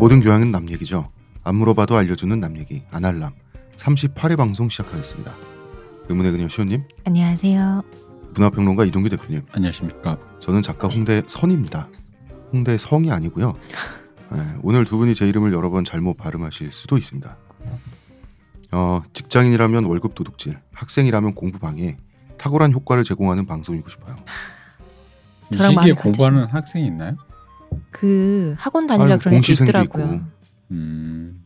모든 교양은 남 얘기죠. 안 물어봐도 알려주는 남 얘기 아날람 38회 방송 시작하겠습니다. 의문의 그녀 시호님, 안녕하세요. 문화평론가 이동규 대표님, 안녕하십니까. 저는 작가 홍대 선입니다. 홍대 성이 아니고요. 네, 오늘 두 분이 제 이름을 여러 번 잘못 발음하실 수도 있습니다. 어, 직장인이라면 월급 도둑질, 학생이라면 공부 방해, 탁월한 효과를 제공하는 방송이고 싶어요. 이 저랑 시기에 공부하는 학생이 있나요? 그 학원 다니라 아유, 그런 공시생도 있더라고요. 음,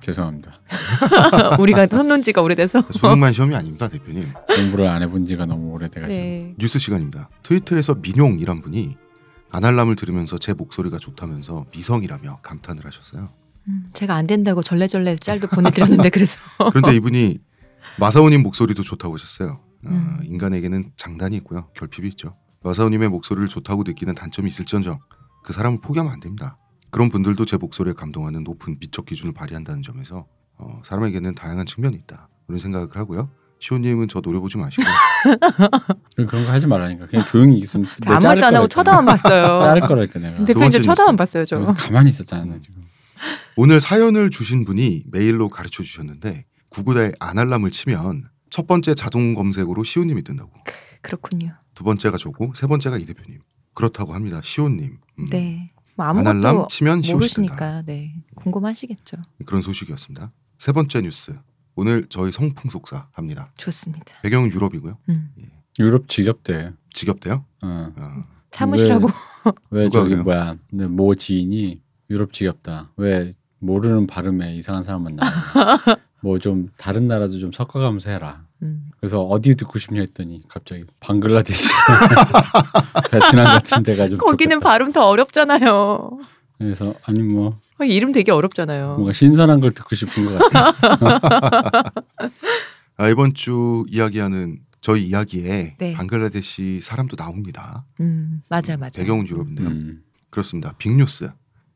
죄송합니다. 우리가 손논 지가 오래돼서. 수능만 시험이 아닙니다, 대표님. 공부를 안 해본 지가 너무 오래돼가지고. 네. 뉴스 시간입니다. 트위터에서 민용이란 분이 아날람을 들으면서 제 목소리가 좋다면서 미성이라며 감탄을 하셨어요. 음, 제가 안 된다고 절레절레 짤도 보내드렸는데 그래서. 그런데 이분이 마사오님 목소리도 좋다고 하셨어요. 아, 음. 인간에게는 장단이 있고요. 결핍이 있죠. 마사오님의 목소리를 좋다고 느끼는 단점이 있을지언정 그 사람을 포기하면 안 됩니다. 그런 분들도 제 목소리에 감동하는 높은 미적 기준을 발휘한다는 점에서 어, 사람에게는 다양한 측면이 있다. 그런 생각을 하고요. 시호님은 저 노려보지 마시고 그런 거 하지 말라니까. 그냥 조용히 있으면 저 아무 말도 안 하고 쳐다만 봤어요. 자를 거라니까 내가. 두 대표님 쳐다만. 봤어요 저. 가만히 있었잖아 나 지금. 오늘 사연을 주신 분이 메일로 가르쳐 주셨는데 구글에 아날람을 치면 첫 번째 자동 검색으로 시호님이 뜬다고. 그렇군요. 두 번째가 저고 세 번째가 이 대표님. 그렇다고 합니다. 시호님. 음. 네. 뭐 아무것도 치면. 모르시니까 네 궁금하시겠죠. 그런 소식이었습니다. 세 번째 뉴스. 오늘 저희 성풍 속사 합니다. 좋습니다. 배경은 유럽이고요. 음. 유럽 지겹대. 지겹대요? 어. 어. 참으시라고. 왜 누가 저기 그래요? 뭐야? 근데 모 지인이 유럽 지겹다. 왜 모르는 발음에 이상한 사람 만 나와? 뭐좀 다른 나라도 좀 섞어가면서 해라. 음. 그래서 어디 듣고 싶냐 했더니 갑자기 방글라데시, 베트남 같은 데가 좀 거기는 좋겠다. 발음 더 어렵잖아요. 그래서 아니 뭐 어, 이름 되게 어렵잖아요. 뭔가 신선한 걸 듣고 싶은 것 같아. 아, 이번 주 이야기하는 저희 이야기에 네. 방글라데시 사람도 나옵니다. 음 맞아 맞아. 배경은 유럽인데요. 음. 그렇습니다. 빅뉴스.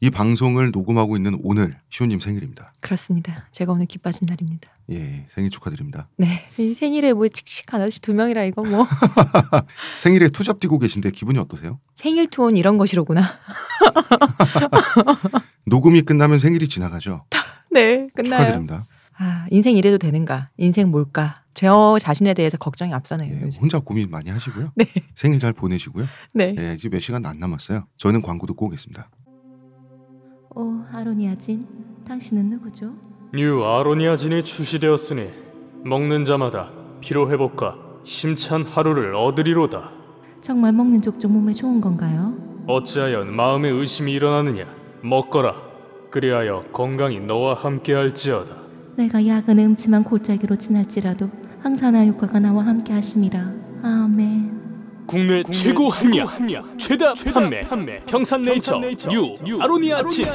이 방송을 녹음하고 있는 오늘 시호님 생일입니다. 그렇습니다. 제가 오늘 기빠진 날입니다. 예, 생일 축하드립니다. 네. 이 생일에 뭐 칙칙한 아저씨 두 명이라 이거 뭐 생일에 투잡 뛰고 계신데 기분이 어떠세요? 생일 투혼 이런 것이로구나. 녹음이 끝나면 생일이 지나가죠. 네, 끝나요. 축하드립니다. 아, 인생 이래도 되는가? 인생 뭘까? 저 자신에 대해서 걱정이 앞서네요. 예. 혼자 고민 많이 하시고요. 네. 생일 잘 보내시고요. 네. 예, 이제 몇 시간 안 남았어요. 저는 광고 듣고 오겠습니다. 오, 아로니아진, 당신은 누구죠? 뉴 아로니아진이 출시되었으니 먹는 자마다 피로 회복과 힘찬 하루를 얻으리로다. 정말 먹는 족족 몸에 좋은 건가요? 어찌하여 마음에 의심이 일어나느냐? 먹거라. 그리하여 건강이 너와 함께할지어다. 내가 약은 음침한 골짜기로 지날지라도 항산화 효과가 나와 함께 하심이라. 아멘. 국내, 최고 합리화, 최다, 판매, 평산네이처, 뉴, 아로니아진.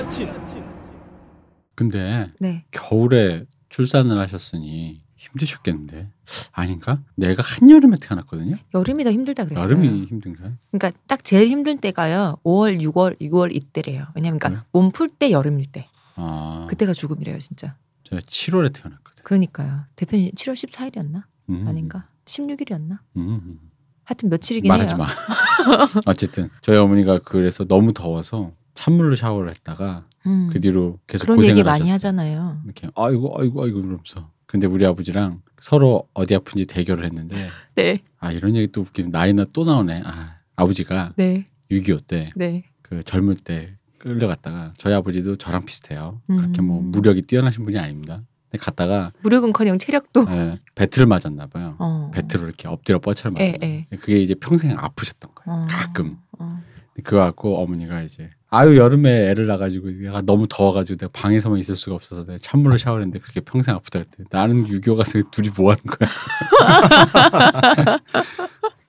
근데 네. 겨울에 출산을 하셨으니 힘드셨겠는데 아닌가? 내가 한여름에 태어났거든요. 여름이 더 힘들다 그랬어요. 여름이 힘든가요? 그러니까 딱 제일 힘든 때가요. 5월, 6월, 6월 이때래요. 왜냐면 그러니까 몸 풀 때 여름일 때. 아, 그때가 죽음이래요, 진짜. 제가 7월에 태어났거든. 그러니까요. 대표님 7월 14일이었나? 음, 아닌가? 16일이었나? 음, 음. 하여튼 며칠이긴 말하지 해요. 마. 어쨌든 저희 어머니가 그래서 너무 더워서 찬물로 샤워를 했다가 음. 그 뒤로 계속 그런 고생을 얘기 하셨어요. 많이 하잖아요. 이렇게 아이고 아이고 아이고 그러면서 근데 우리 아버지랑 서로 어디 아픈지 대결을 했는데 네, 아 이런 얘기 또 웃기는 나이나 또 나오네. 아 아버지가 네, 6.25 때 네. 그 젊을 때 끌려갔다가 저희 아버지도 저랑 비슷해요. 그렇게 음. 뭐 무력이 뛰어나신 분이 아닙니다. 갔다가 무력은커녕 체력도. 예, 배틀을 맞았나 봐요. 어. 배틀로 이렇게 엎드려 뻗쳐를 예, 맞았나 예. 봐요. 그게 이제 평생 아프셨던 거예요. 어. 가끔. 어. 그거 갖고 어머니가 이제 아유 여름에 애를 낳아가지고 내가 너무 더워가지고 내가 방에서만 있을 수가 없어서 내가 찬물로 샤워했는데 그게 평생 아프다 그랬대. 나는 유교 가서 둘이 뭐 하는 거야?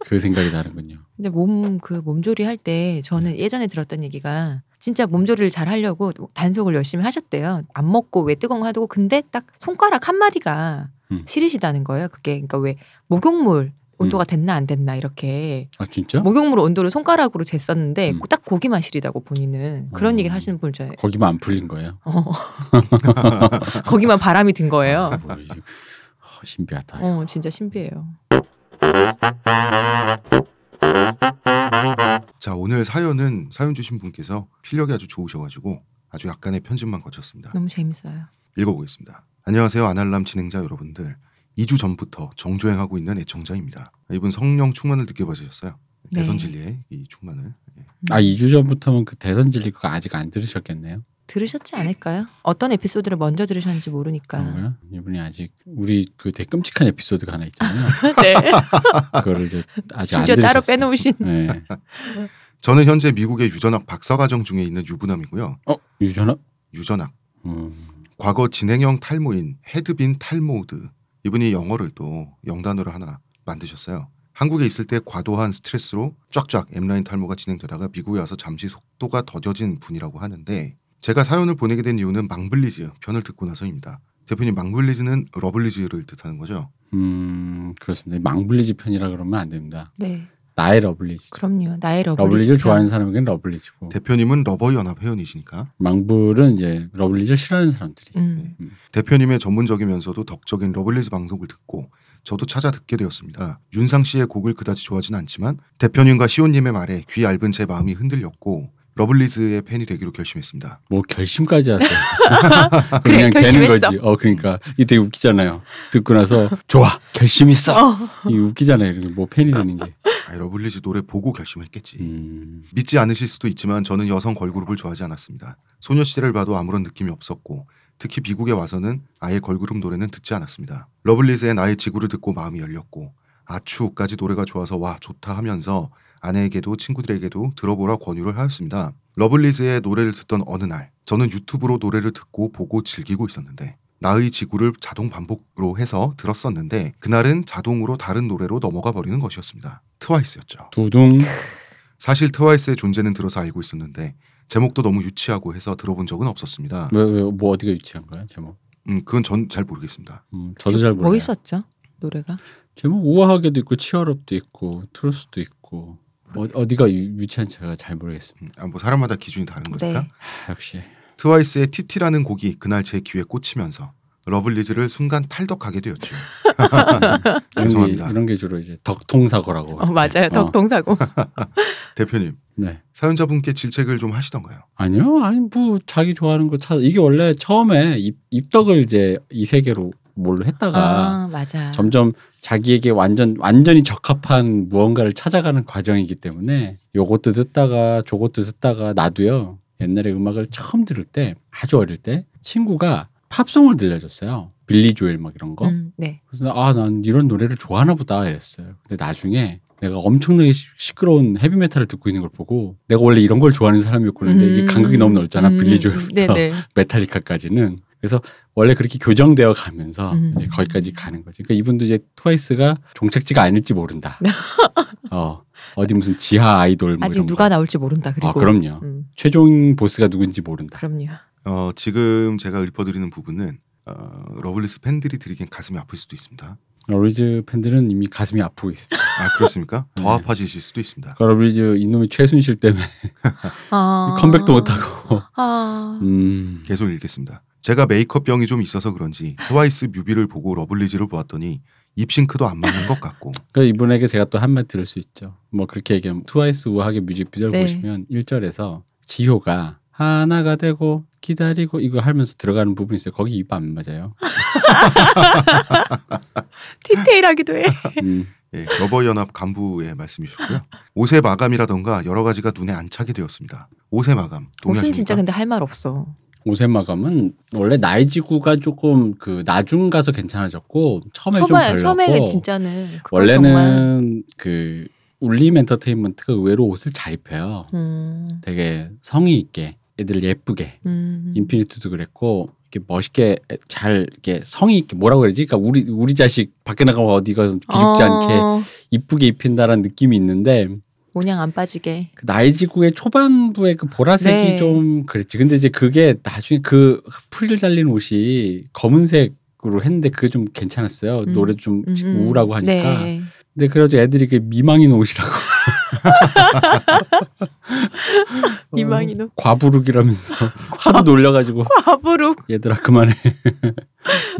그 생각이 나는군요. 근데 몸 그 몸조리 할 때 저는 예전에 들었던 얘기가 진짜 몸조리를 잘 하려고 단속을 열심히 하셨대요. 안 먹고 왜 뜨거운 거 하고 근데 딱 손가락 한 마디가 음. 시리시다는 거예요. 그게 그러니까 왜 목욕물 온도가 됐나 안 됐나 이렇게 아 진짜? 목욕물 온도를 손가락으로 쟀었는데 음. 딱 고기만 시리다고 본인은 그런 어. 얘기를 하시는 분을 저 거기만 안 풀린 거예요. 어. 거기만 바람이 든 거예요. 아, 뭐, 어, 신비하다. 어 진짜 신비해요. 자 오늘 사연은 사연 주신 분께서 필력이 아주 좋으셔가지고 아주 약간의 편집만 거쳤습니다. 너무 재밌어요. 읽어보겠습니다. 안녕하세요 아날람 진행자 여러분들. 2주 전부터 정주행하고 있는 애청자입니다. 이분 성령 충만을 받으셨어요. 네. 대선 진리의 이 충만을. 예. 아 2주 전부터면 그 대선 진리 그거 아직 안 들으셨겠네요. 들으셨지 않을까요? 어떤 에피소드를 먼저 들으셨는지 모르니까. 그런가요? 이분이 아직 우리 그 되게 끔찍한 에피소드가 하나 있잖아요. 네. 그거를 이제 아직 안. 따로 빼놓으신. 네. 저는 현재 미국의 유전학 박사 과정 중에 있는 유부남이고요. 어 유전학? 유전학. 음. 과거 진행형 탈모인 헤드빈 탈모드. 이분이 영어를 또 영단어로 하나 만드셨어요. 한국에 있을 때 과도한 스트레스로 쫙쫙 M라인 탈모가 진행되다가 미국에 와서 잠시 속도가 더뎌진 분이라고 하는데 제가 사연을 보내게 된 이유는 망블리즈 편을 듣고 나서입니다. 대표님 망블리즈는 러블리즈를 뜻하는 거죠? 음 그렇습니다. 망블리즈 편이라 그러면 안 됩니다. 네. 나의 러블리즈. 그럼요. 나의 러블리즈. 러블리즈를 편. 좋아하는 사람에게는 러블리즈고 대표님은 러버 연합 회원이시니까 망블은 이제 러블리즈를 싫어하는 사람들이. 음. 대표님의 전문적이면서도 덕적인 러블리즈 방송을 듣고 저도 찾아 듣게 되었습니다. 윤상 씨의 곡을 그다지 좋아하진 않지만 대표님과 시온님의 말에 귀 얇은 제 마음이 흔들렸고 러블리즈의 팬이 되기로 결심했습니다. 뭐 결심까지 하세요. 그래, 그냥 되는. 거지. 어 그러니까 이 되게 웃기잖아요. 듣고 나서 좋아 결심했어. 어. 이 웃기잖아요. 이렇게 뭐 팬이 되는 게. 아, 러블리즈 노래 보고 결심했겠지. 음. 믿지 않으실 수도 있지만 저는 여성 걸그룹을 좋아하지 않았습니다. 소녀 시대를 봐도 아무런 느낌이 없었고 특히 미국에 와서는 아예 걸그룹 노래는 듣지 않았습니다. 러블리즈의 나의 지구를 듣고 마음이 열렸고 Ah-Choo까지 노래가 좋아서 와 좋다 하면서 아내에게도 친구들에게도 들어보라 권유를 하였습니다. 러블리즈의 노래를 듣던 어느 날 저는 유튜브로 노래를 듣고 보고 즐기고 있었는데 나의 지구를 자동 반복으로 해서 들었었는데 그날은 자동으로 다른 노래로 넘어가 버리는 것이었습니다. 트와이스였죠. 두둥. 사실 트와이스의 존재는 들어서 알고 있었는데 제목도 너무 유치하고 해서 들어본 적은 없었습니다. 왜 왜 뭐 어디가 유치한 거야 제목? 음, 그건 전 잘 모르겠습니다. 음, 저도 잘 몰라요. 뭐 있었죠? 노래가? 제목 우아하게도 있고 Cheer Up도 있고 Truth도 있고 어, 어디가 유, 유치한 제가 잘 모르겠습니다. 음, 아, 뭐 사람마다 기준이 다른 거니까. 네. 하, 역시 트와이스의 TT라는 곡이 그날 제 귀에 꽂히면서 러블리즈를 순간 탈덕하게 되었죠. 죄송합니다. 이런 게 주로 이제 덕통사고라고. 어, 맞아요. 어. 덕동사고. 대표님 네. 사연자분께 질책을 좀 하시던가요? 아니요, 아니 뭐 자기 좋아하는 거 찾아. 이게 원래 처음에 입, 입덕을 이제 이 세계로 뭘로 했다가 아, 맞아. 점점 자기에게 완전 완전히 적합한 무언가를 찾아가는 과정이기 때문에 요것도 듣다가 저것도 듣다가 나도요 옛날에 음악을 처음 들을 때 아주 어릴 때 친구가 팝송을 들려줬어요 빌리 조엘 막 이런 거 음, 네. 그래서 아 난 이런 노래를 좋아하나 보다 이랬어요 근데 나중에 내가 엄청나게 시- 시끄러운 헤비메탈을 듣고 있는 걸 보고 내가 원래 이런 걸 좋아하는 사람이었구나 근데 이게 음, 간극이 너무 넓잖아 음, 빌리 음, 조엘부터 네네. 메탈리카까지는 그래서 원래 그렇게 교정되어 가면서 음. 이제 거기까지 가는 거지. 그러니까 이분도 이제 트와이스가 종착지가 아닐지 모른다. 어 어디 무슨 지하 아이돌 뭐 아직 이런 누가 거. 나올지 모른다. 그리고. 아 그럼요. 음, 최종 보스가 누군지 모른다. 그럼요. 어, 지금 제가 읊어드리는 부분은 어, 러블리즈 팬들이 들으기엔 가슴이 아플 수도 있습니다. 러블리즈 팬들은 이미 가슴이 아프고 있습니다. 아 그렇습니까? 더 네. 아파지실 수도 있습니다. 그러니까 러블리즈 이놈의 최순실 때문에 아. 컴백도 못하고. 아. 음. 계속 읽겠습니다. 제가 메이크업 병이 좀 있어서 그런지 트와이스 뮤비를 보고 러블리즈를 보았더니 립싱크도 안 맞는 것 같고 그 이분에게 제가 또 한마디 들을 수 있죠. 뭐 그렇게 얘기하면 트와이스 우아하게 뮤직비디오를 네. 보시면 1절에서 지효가 하나가 되고 기다리고 이거 하면서 들어가는 부분이 있어요. 거기 입 안 맞아요. 디테일하기도 해. 음. 예, 러버연합 간부의 말씀이셨고요. 옷의 마감이라던가 여러 가지가 눈에 안 차게 되었습니다. 옷의 마감 동의하십니까? 옷은 진짜 근데 할 말 없어. 옷의 마감은 원래 나이 지구가 조금 그 나중 가서 괜찮아졌고 처음에 좀 처음에 진짜는 원래는 그 울림 엔터테인먼트가 의외로 옷을 잘 입혀요. 음, 되게 성의 있게 애들 예쁘게 음. 인피니트도 그랬고 이렇게 멋있게 잘 이렇게 성의 있게 뭐라고 그러지? 그러니까 우리 우리 자식 밖에 나가면 어디가 좀 기죽지 않게 어, 이쁘게 입힌다라는 느낌이 있는데 모냥 안 빠지게. 그 나이 지구의 초반부의 그 보라색이 네. 좀 그랬지. 근데 이제 그게 나중에 그 프릴 달린 옷이 검은색으로 했는데 그게 좀 괜찮았어요. 음. 노래 좀 음, 음. 우울하고 하니까. 네. 근데 그래가지고 애들이 그 미망인 옷이라고 미망인 옷. 과부룩이라면서 하도 놀려가지고 과부룩. 얘들아 그만해.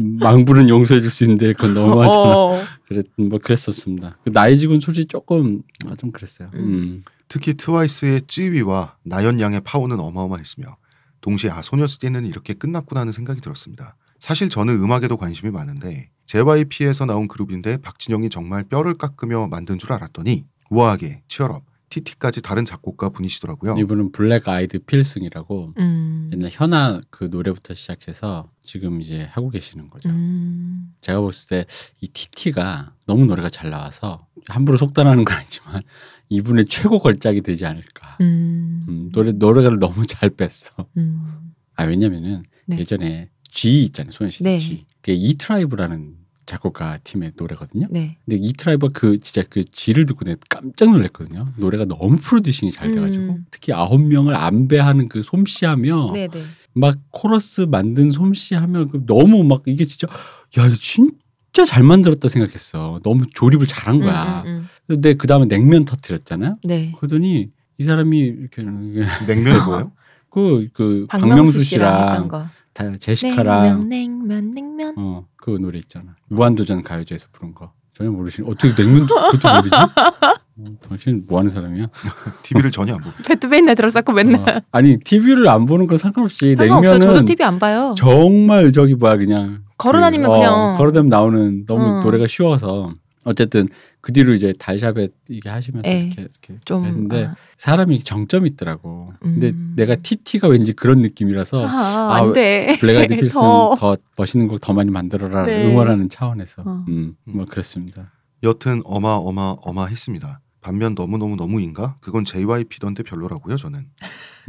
안무는 용서해줄 수 있는데 그건 너무하잖아. 어. 그랬 뭐 그랬었습니다. 그 나이 지구는 솔직히 조금 아, 좀 그랬어요. 음. 음. 특히 트와이스의 쯔위와 나연 양의 파워는 어마어마했으며 동시에 아 소녀시대는 이렇게 끝났구나 하는 생각이 들었습니다. 사실 저는 음악에도 관심이 많은데 JYP에서 나온 그룹인데 박진영이 정말 뼈를 깎으며 만든 줄 알았더니 우아하게 Cheer Up TT까지 다른 작곡가 분이시더라고요. 이분은 블랙 아이드 필승이라고 음. 옛날 현아 그 노래부터 시작해서 지금 이제 하고 계시는 거죠. 음. 제가 봤을 때 이 TT가 너무 노래가 잘 나와서 함부로 속단하는 건 아니지만 이분의 최고 걸작이 되지 않을까. 음. 음, 노래 노래가를 너무 잘 뺐어. 음. 아 왜냐면은 네. 예전에 G 있잖아요 소녀시대 네. G. 그게 이 트라이브라는 작곡가 팀의 노래거든요. 네. 근데 이 트라이브가 그 진짜 그 G를 듣고 내가 깜짝 놀랐거든요. 노래가 너무 producing이 잘 돼가지고 음. 특히 아홉 명을 안배하는 그 솜씨하며 네, 네. 막 코러스 만든 솜씨하며 그 너무 막 이게 진짜 야 이거 진짜 잘 만들었다 생각했어. 너무 조립을 잘한 거야. 음, 음, 음. 근데 그 다음에 냉면 터뜨렸잖아요. 네. 그러더니 이 사람이 이렇게 냉면이 뭐예요? 그, 그 박명수 박명수 씨랑 거. 다 제시카랑 냉면, 냉면, 냉면. 어 그 노래 있잖아. 무한도전 가요제에서 부른 거. 전혀 모르시는 어떻게 냉면 그것도 모르지? 어, 당신 뭐 하는 사람이야? TV를 전혀 안. 배도 맨날 들었었고 맨날. 어, 아니 TV를 안 보는 건 상관없이 상관없어요. 냉면은 저도 TV 안 봐요. 정말 저기 뭐야 그냥 걸어다니면 그, 어, 그냥. 걸어다니면 나오는 너무 어. 노래가 쉬워서 어쨌든 그 뒤로 이제 달샤벳 이게 하시면서 예. 이렇게 이렇게 좀. 했는데 아. 사람이 정점이 있더라고. 근데 음. 내가 TT가 왠지 그런 느낌이라서 아, 아, 안 돼. 블랙아이드 필승 더. 더 멋있는 곡 더 많이 만들어라 네. 응원하는 차원에서 어. 음, 뭐 그렇습니다. 여튼 어마어마 어마했습니다. 반면 너무 너무 너무인가? 그건 JYP던데 별로라고요, 저는.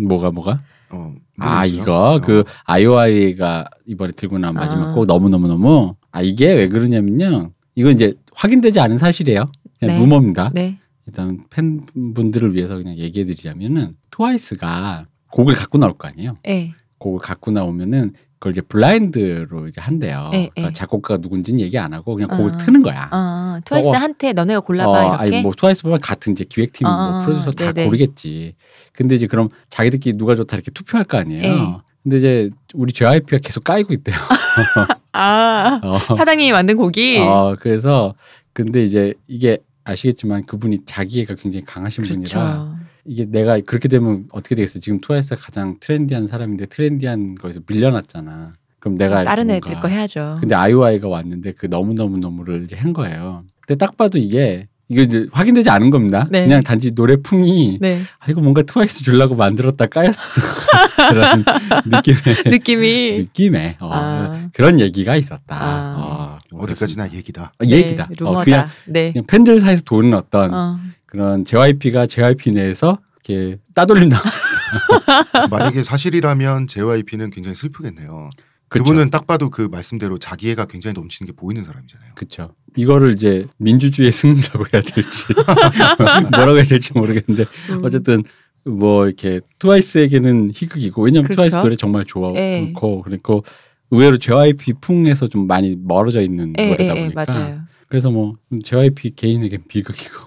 뭐가 뭐가? 어, 아. 이거 어, 그 아이오아이가 이번에 들고 나온 마지막 아. 곡 너무 너무 너무 아 이게 왜 그러냐면요. 이거 이제 확인되지 않은 사실이에요. 그냥 네. 루머입니다. 네. 일단 팬분들을 위해서 그냥 얘기해드리자면은 트와이스가 곡을 갖고 나올 거 아니에요. 네. 곡을 갖고 나오면은 그걸 이제 블라인드로 이제 한대요. 네, 그러니까 네. 작곡가가 누군지는 얘기 안 하고 그냥 곡을 아. 트는 거야. 아, 트와이스 저거- 한테 너네가 골라봐 어, 이렇게. 아니 뭐 트와이스 보면 같은 이제 기획팀 뭐 아, 프로듀서 다 네네. 고르겠지. 근데 이제 그럼 자기들끼리 누가 좋다 이렇게 투표할 거 아니에요. 네. 근데 이제 우리 JYP가 계속 까이고 있대요. 아, 어, 사장님이 만든 곡이. 어, 그래서 근데 이제 이게 아시겠지만 그분이 자기애가 굉장히 강하신 분이라 그렇죠. 이게 내가 그렇게 되면 어떻게 되겠어? 지금 트와이스가 가장 트렌디한 사람인데 트렌디한 거에서 밀려났잖아. 그럼 내가 다른 애들 거 해야죠. 근데 아이오아이가 왔는데 그 너무 너무 너무를 이제 한 거예요. 근데 딱 봐도 이게 이게 이제 확인되지 않은 겁니다. 네. 그냥 단지 노래풍이 네. 아 이거 뭔가 트와이스 주려고 만들었다 까였던 그런 느낌의 느낌이. 느낌의 어, 아. 그런 얘기가 있었다. 아. 어, 어디까지나 얘기다. 어, 얘기다. 네, 어, 루머다. 그냥, 네. 그냥 팬들 사이에서 도는 어떤 어. 그런 JYP가 JYP 내에서 이렇게 따돌린다. 만약에 사실이라면 JYP는 굉장히 슬프겠네요. 그쵸? 그분은 딱 봐도 그 말씀대로 자기애가 굉장히 넘치는 게 보이는 사람이잖아요. 그렇죠. 이거를 이제 민주주의의 승리라고 해야 될지 뭐라고 해야 될지 모르겠는데 음. 어쨌든 뭐 이렇게 트와이스에게는 희극이고 왜냐면 그렇죠. 트와이스 노래 정말 좋아하고 예. 그리고 의외로 JYP 풍에서 좀 많이 멀어져 있는 예, 노래다 예, 예, 보니까 맞아요. 그래서 뭐 JYP 개인에겐 비극이고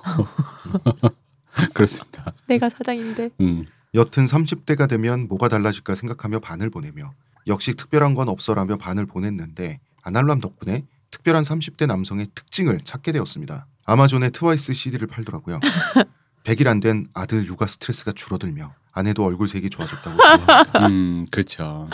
그렇습니다. 내가 사장인데. 음. 여튼 30대가 되면 뭐가 달라질까 생각하며 반을 보내며 역시 특별한 건 없어라며 반을 보냈는데 아날람 덕분에 특별한 30대 남성의 특징을 찾게 되었습니다. 아마존에 트와이스 CD를 팔더라고요. 100일 안 된 아들 육아 스트레스가 줄어들며 아내도 얼굴색이 좋아졌다고 좋아합니다. 음, 그렇죠.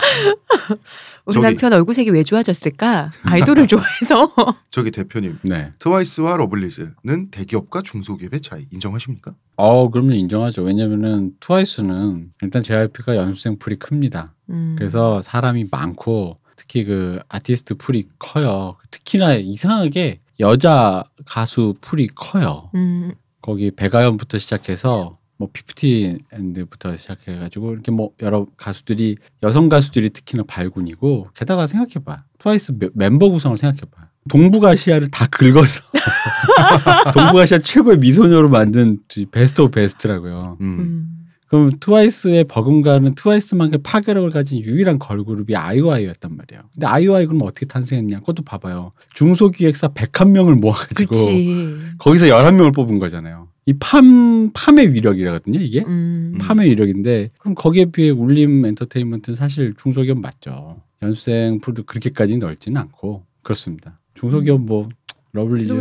우리 저기- 남편 얼굴색이 왜 좋아졌을까? 아이돌을 좋아해서. 저기 대표님 네. 트와이스와 러블리즈는 대기업과 중소기업의 차이 인정하십니까? 어, 그러면 인정하죠. 왜냐면은 트와이스는 일단 JYP가 연습생 풀이 큽니다. 음. 그래서 사람이 많고 특히 그 아티스트 풀이 커요. 특히나 이상하게 여자 가수 풀이 커요. 음. 거기 백아연부터 시작해서 뭐 피프틴 앤드부터 시작해가지고 이렇게 뭐 여러 가수들이 여성 가수들이 특히나 발군이고 게다가 생각해봐 트와이스 멤- 멤버 구성을 생각해봐 동북아시아를 다 긁어서 동북아시아 최고의 미소녀로 만든 best of best라고요. 음. 음. 그럼 트와이스의 버금가는 트와이스만큼 파괴력을 가진 유일한 걸그룹이 아이오아이였단 말이에요. 근데 아이오아이 그럼 어떻게 탄생했냐? 그것도 봐봐요. 중소기획사 101명을 모아가지고 그치. 거기서 11명을 뽑은 거잖아요. 이 farm, farm의 위력이라거든요, 이게. 음. farm의 위력인데, 그럼 거기에 비해 울림 엔터테인먼트는 사실 중소기업 맞죠. 연습생 풀도 그렇게까지 넓지는 않고, 그렇습니다. 중소기업 뭐, 러블리즈.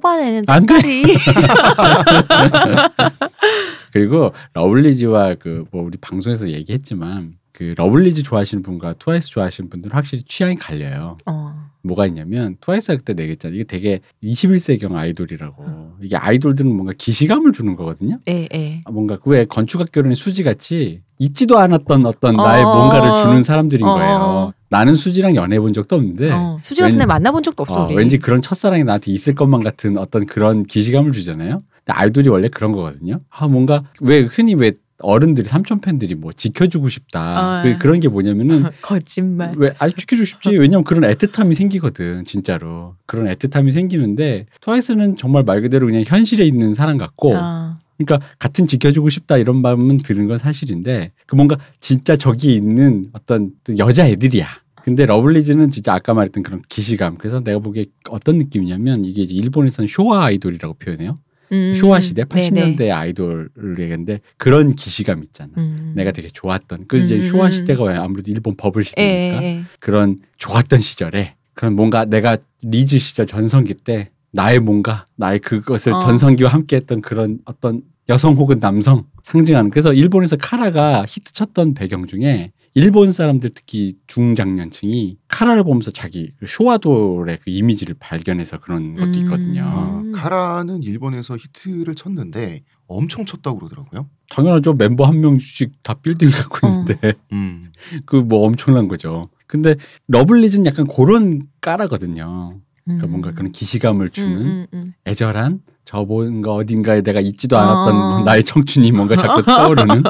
뽑아내는. 색깔이 그리고 러블리즈와 그 뭐 우리 방송에서 얘기했지만 그 러블리즈 좋아하시는 분과 트와이스 좋아하시는 분들은 확실히 취향이 갈려요. 어. 뭐가 있냐면 트와이스가 그때 내겠잖아요. 이게 되게 21세기형 아이돌이라고. 이게 아이돌들은 뭔가 기시감을 주는 거거든요. 예, 예. 아, 뭔가 왜 건축학 개론의 수지 같이 있지도 않았던 어떤 어. 나의 뭔가를 주는 사람들인 어. 거예요. 나는 수지랑 연애 해 본 적도 없는데 어, 수지 같은 왠- 애 만나본 적도 없어 어, 우리. 왠지 그런 첫사랑이 나한테 있을 것만 같은 어떤 그런 기시감을 주잖아요. 근데 아이돌이 원래 그런 거거든요. 아 뭔가 왜 흔히 왜 어른들이 삼촌 팬들이 뭐 지켜주고 싶다. 어. 그, 그런 게 뭐냐면은 거짓말. 왜 아주 지켜주고 싶지. 왜냐면 그런 애틋함이 생기거든, 진짜로. 그런 애틋함이 생기는데 트와이스는 정말 말 그대로 그냥 현실에 있는 사람 같고, 어. 그러니까 같은 지켜주고 싶다 이런 마음은 드는 건 사실인데, 그 뭔가 진짜 저기 있는 어떤 여자 애들이야. 근데 러블리즈는 진짜 아까 말했던 그런 기시감. 그래서 내가 보기에 어떤 느낌이냐면 이게 일본에서는 쇼와 아이돌이라고 표현해요. 음. 쇼와 시대, 네네. 80년대 아이돌을 얘기하는데 그런 기시감 있잖아. 음. 내가 되게 좋았던 그 이제 음, 쇼와 음. 시대가 왜 아무래도 일본 버블 예, 시대니까 예. 그런 좋았던 시절에 그런 뭔가 내가 리즈 시절 전성기 때 나의 뭔가 나의 그것을 어. 전성기와 함께했던 그런 어떤 여성 혹은 남성 상징하는 그래서 일본에서 카라가 히트 쳤던 배경 중에 일본 사람들 특히 중장년층이 카라를 보면서 자기 그 쇼와돌의 그 이미지를 발견해서 그런 것도 음. 있거든요. 아, 음. 카라는 일본에서 히트를 쳤는데 엄청 쳤다고 그러더라고요. 당연하죠. 멤버 한 명씩 다 빌딩 갖고 어. 있는데 음. 그뭐 엄청난 거죠. 근데 러블리즈는 약간 그런 까라거든요. 그러니까 음. 뭔가 그런 기시감을 주는 음, 음, 음. 애절한 저 뭔가 어딘가에 내가 있지도 않았던 어. 뭐 나의 청춘이 뭔가 자꾸 떠오르는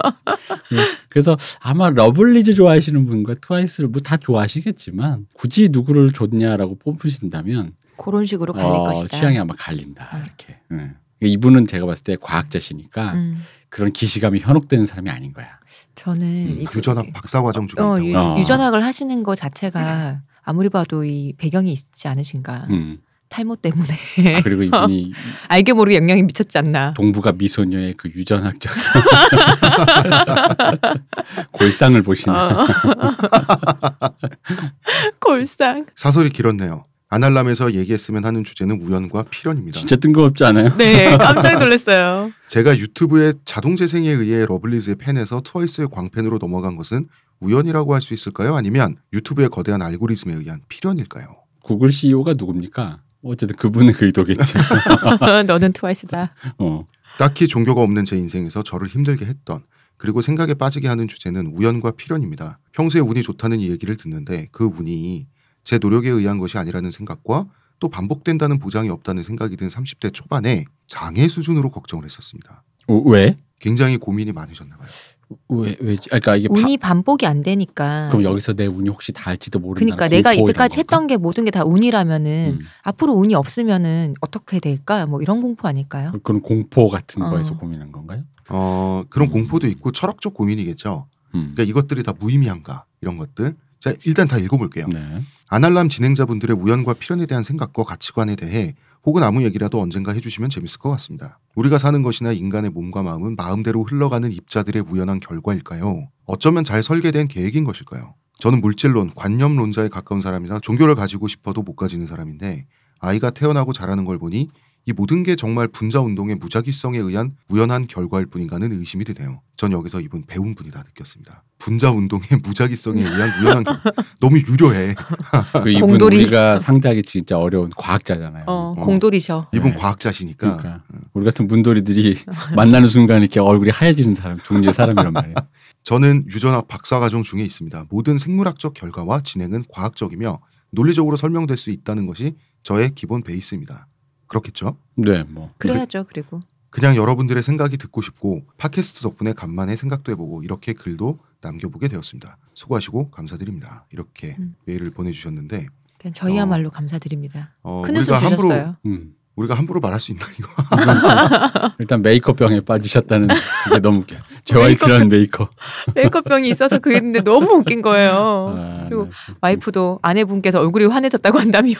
예. 그래서 아마 러블리즈 좋아하시는 분과 트와이스를 뭐 다 좋아하시겠지만 굳이 누구를 좋냐라고 뽑으신다면 그런 식으로 갈릴 어, 것이다. 취향이 아마 갈린다 어. 이렇게 예. 이분은 제가 봤을 때 과학자시니까 음. 그런 기시감이 현혹되는 사람이 아닌 거야 저는 음, 이- 유전학 박사 과정 중에 어, 있다고. 유, 어. 유전학을 하시는 것 자체가 아무리 봐도 이 배경이 있지 않으신가. 음. 탈모 때문에 아, 그리고 이분이 알게 모르게 영향이 미쳤지 않나. 동북아 미소녀의 그 유전학적 골상을 보시는 어. 골상. 사설이 길었네요. 아날람에서 얘기했으면 하는 주제는 우연과 필연입니다. 진짜 뜬금없지 않아요? 네, 깜짝 놀랐어요. 제가 유튜브의 자동 재생에 의해 러블리즈의 팬에서 트와이스의 광팬으로 넘어간 것은 우연이라고 할 수 있을까요? 아니면 유튜브의 거대한 알고리즘에 의한 필연일까요? 구글 CEO가 누굽니까? 어쨌든 그분의 의도겠죠. 너는 트와이스다. 어. 딱히 종교가 없는 제 인생에서 저를 힘들게 했던 그리고 생각에 빠지게 하는 주제는 우연과 필연입니다. 평소에 운이 좋다는 이 얘기를 듣는데 그 운이 제 노력에 의한 것이 아니라는 생각과 또 반복된다는 보장이 없다는 생각이 든 30대 초반에 장애 수준으로 걱정을 했었습니다. 어, 왜? 굉장히 고민이 많으셨나 봐요. 왜? 왜? 그러니까 이게 파- 운이 반복이 안 되니까. 그럼 여기서 내 운이 혹시 닿을지도 모른다. 그러니까 내가 이때까지 했던 게 모든 게 다 운이라면은 음. 앞으로 운이 없으면은 어떻게 될까? 뭐 이런 공포 아닐까요? 그런 공포 같은 어. 거에서 고민한 건가요? 어, 그런 음. 공포도 있고 철학적 고민이겠죠. 음. 그러니까 이것들이 다 무의미한가 이런 것들. 자 일단 다 읽어볼게요. 네. 아날람 진행자분들의 우연과 필연에 대한 생각과 가치관에 대해 혹은 아무 얘기라도 언젠가 해주시면 재밌을 것 같습니다. 우리가 사는 것이나 인간의 몸과 마음은 마음대로 흘러가는 입자들의 우연한 결과일까요? 어쩌면 잘 설계된 계획인 것일까요? 저는 물질론, 관념론자에 가까운 사람이라 종교를 가지고 싶어도 못 가지는 사람인데 아이가 태어나고 자라는 걸 보니 이 모든 게 정말 분자 운동의 무작위성에 의한 우연한 결과일 뿐인가는 의심이 드네요. 전 여기서 이분 배운 분이다 느꼈습니다. 분자 운동의 무작위성에 의한 우연한 결 너무 유려해. 그 이분 공돌이. 우리가 상대하기 진짜 어려운 과학자잖아요. 어, 어. 공돌이셔. 이분 네. 과학자시니까 그러니까 우리 같은 문돌이들이 만나는 순간 이렇게 얼굴이 하얘지는 사람 종류의 사람이란 말이에요. 저는 유전학 박사과정 중에 있습니다. 모든 생물학적 결과와 진행은 과학적이며 논리적으로 설명될 수 있다는 것이 저의 기본 베이스입니다. 그렇겠죠? 네, 뭐 그래야죠. 그리고 그냥 여러분들의 생각이 듣고 싶고 팟캐스트 덕분에 간만에 생각도 해보고 이렇게 글도 남겨보게 되었습니다. 수고하시고 감사드립니다. 이렇게 음. 메일을 보내주셨는데 저희야말로 감사드립니다. 어, 큰 웃음 우리가 함부로 주셨어요. 음. 우리가 함부로 말할 수 있나 이거? 일단 메이커병에 빠지셨다는 그게 너무 웃겨. JYP라는 메이커. 메이커병이 있어서 그랬는데 너무 웃긴 거예요. 아, 그리고 네. 와이프도 아내분께서 얼굴이 환해졌다고 한다며.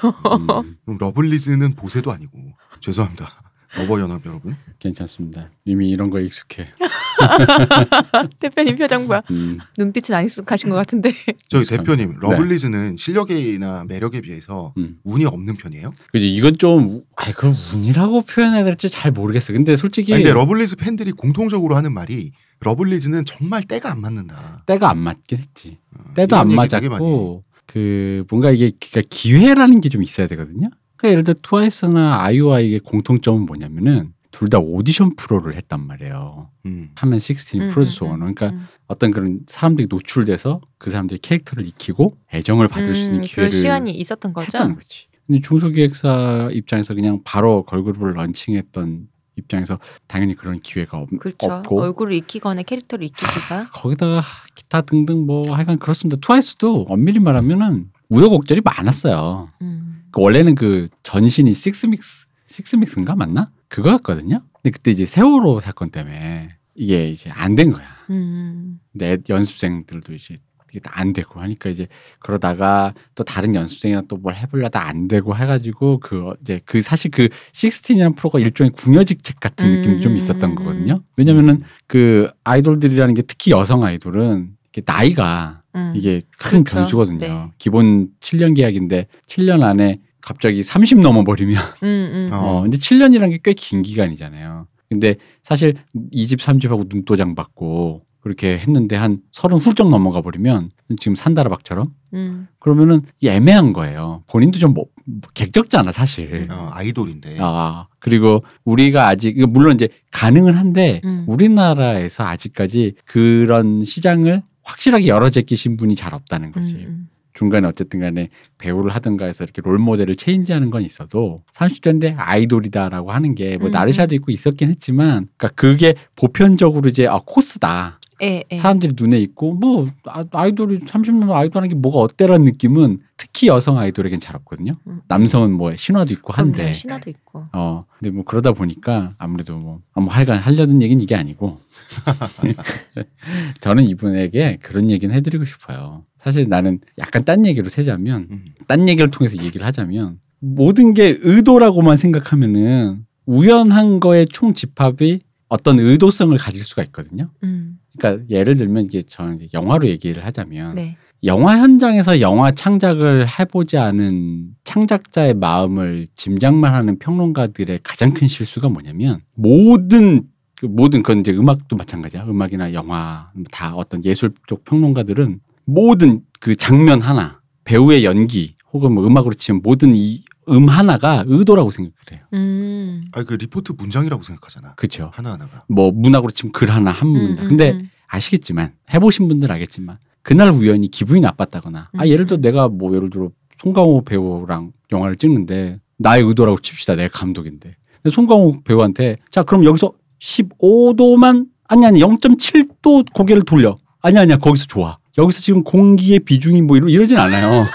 음, 러블리즈는 보세도 아니고 죄송합니다. 러버 연합 여러분. 괜찮습니다. 이미 이런 거에 익숙해. 대표님 표정 봐. 음, 눈빛은 안 익숙하신 것 같은데. 저기 익숙한- 대표님 러블리즈는 실력이나 매력에 비해서 음. 운이 없는 편이에요? 그지 이건 좀, 우- 아이, 그걸 운이라고 표현해야 될지 잘 모르겠어. 근데 솔직히 아니, 근데 러블리즈 팬들이 공통적으로 하는 말이 러블리즈는 정말 때가 안 맞는다. 때가 안 맞긴 했지. 어, 때도 안. 맞았고, 그, 뭔가 이게, 그러니까 기회라는 게 좀 있어야 되거든요. 그러니까 예를 들어 트와이스나 아이오아이의 공통점은 뭐냐면은, 둘 다 오디션 프로를 했단 말이에요. 음. 하면 16 음, 프로듀서 음, 원어. 그러니까 음. 어떤 그런 사람들이 노출돼서 그 사람들의 캐릭터를 익히고 애정을 받을 수 있는 음, 기회를 시간이 있었던 거죠. 했다는 거지. 근데 중소기획사 입장에서 그냥 바로 걸그룹을 런칭했던 입장에서 당연히 그런 기회가 없, 그렇죠. 없고 얼굴을 익히거나 캐릭터를 익히기가. 거기다가 기타 등등 뭐 하여간 그렇습니다. 트와이스도 엄밀히 말하면은 우여곡절이 많았어요. 음. 그 원래는 그 전신이 식스믹스 식스믹스인가 맞나? 그거였거든요. 근데 그때 이제 세월호 사건 때문에 이게 이제 안 된 거야. 음. 내 연습생들도 이제 이게 다안 되고 하니까 이제 그러다가 또 다른 연습생이랑 또 뭘 해보려다 안 되고 해가지고 그 이제 그 사실 그 식스틴이라는 프로가 일종의 궁여직 책 같은 음, 느낌이 좀 음, 있었던 음, 거거든요. 왜냐면은 그 아이돌들이라는 게 특히 여성 아이돌은 이게 나이가 음. 이게 큰 그렇죠. 변수거든요. 네. 기본 7년 계약인데 7년 안에 갑자기 30 넘어 버리면 음, 음. 어. 어 근데 7년이라는 게 꽤 긴 기간이잖아요. 근데 사실 2집, 3집하고 눈도장 받고 그렇게 했는데 한 서른 훌쩍 넘어가 버리면 지금 산다라박처럼 음. 그러면은 애매한 거예요. 본인도 좀 뭐, 뭐 객적잖아 사실. 어, 아이돌인데. 아 그리고 우리가 아직 이거 물론 이제 가능은 한데 음. 우리나라에서 아직까지 그런 시장을 확실하게 열어 제끼신 분이 잘 없다는 거지. 음, 중간에 어쨌든 간에 배우를 하든가 해서 이렇게 롤 모델을 체인지하는 건 있어도 30대인데 아이돌이다라고 하는 게뭐 음, 나르샤도 있고 있었긴 했지만 그러니까 그게 보편적으로 이제 아 코스다. 예, 예. 사람들이 눈에 있고 뭐 아- 아이돌이 30년 아이돌 하는 게 뭐가 어때라는 느낌은 특히 여성 아이돌에겐 잘 없거든요. 음. 남성은 뭐 신화도 있고 그럼요. 한데 신화도 있고. 어 근데 뭐 그러다 보니까 아무래도 뭐, 아, 뭐 하여간 하려는 얘기는 이게 아니고 저는 이분에게 그런 얘기는 해드리고 싶어요. 사실 나는 약간 딴 얘기로 세자면 음. 딴 얘기를 통해서 얘기를 하자면 모든 게 의도라고만 생각하면은 우연한 거의 총 집합이 어떤 의도성을 가질 수가 있거든요. 음. 그러니까 예를 들면 이게 저는 이제 영화로 얘기를 하자면 네. 영화 현장에서 영화 창작을 해보지 않은 창작자의 마음을 짐작만 하는 평론가들의 가장 큰 실수가 뭐냐면 모든 그 모든 그건 이제 음악도 마찬가지야. 음악이나 영화 다 어떤 예술 쪽 평론가들은 모든 그 장면 하나, 배우의 연기 혹은 뭐 음악으로 치면 모든 이 음 하나가 의도라고 생각을 해요. 음. 아니 그 리포트 문장이라고 생각하잖아. 그렇죠. 하나 하나가. 뭐 문학으로 치면 글 하나 한 문장. 음, 근데 음, 아시겠지만 해보신 분들 알겠지만 그날 우연히 기분이 나빴다거나 아 음, 예를 들어 음. 내가 뭐 예를 들어 송강호 배우랑 영화를 찍는데 나의 의도라고 칩시다 내가 감독인데 근데 송강호 배우한테 자 그럼 여기서 15도만 아니 아니 0.7도 고개를 돌려 아니 아니야 거기서 좋아 여기서 지금 공기의 비중이 뭐 이러, 이러진 않아요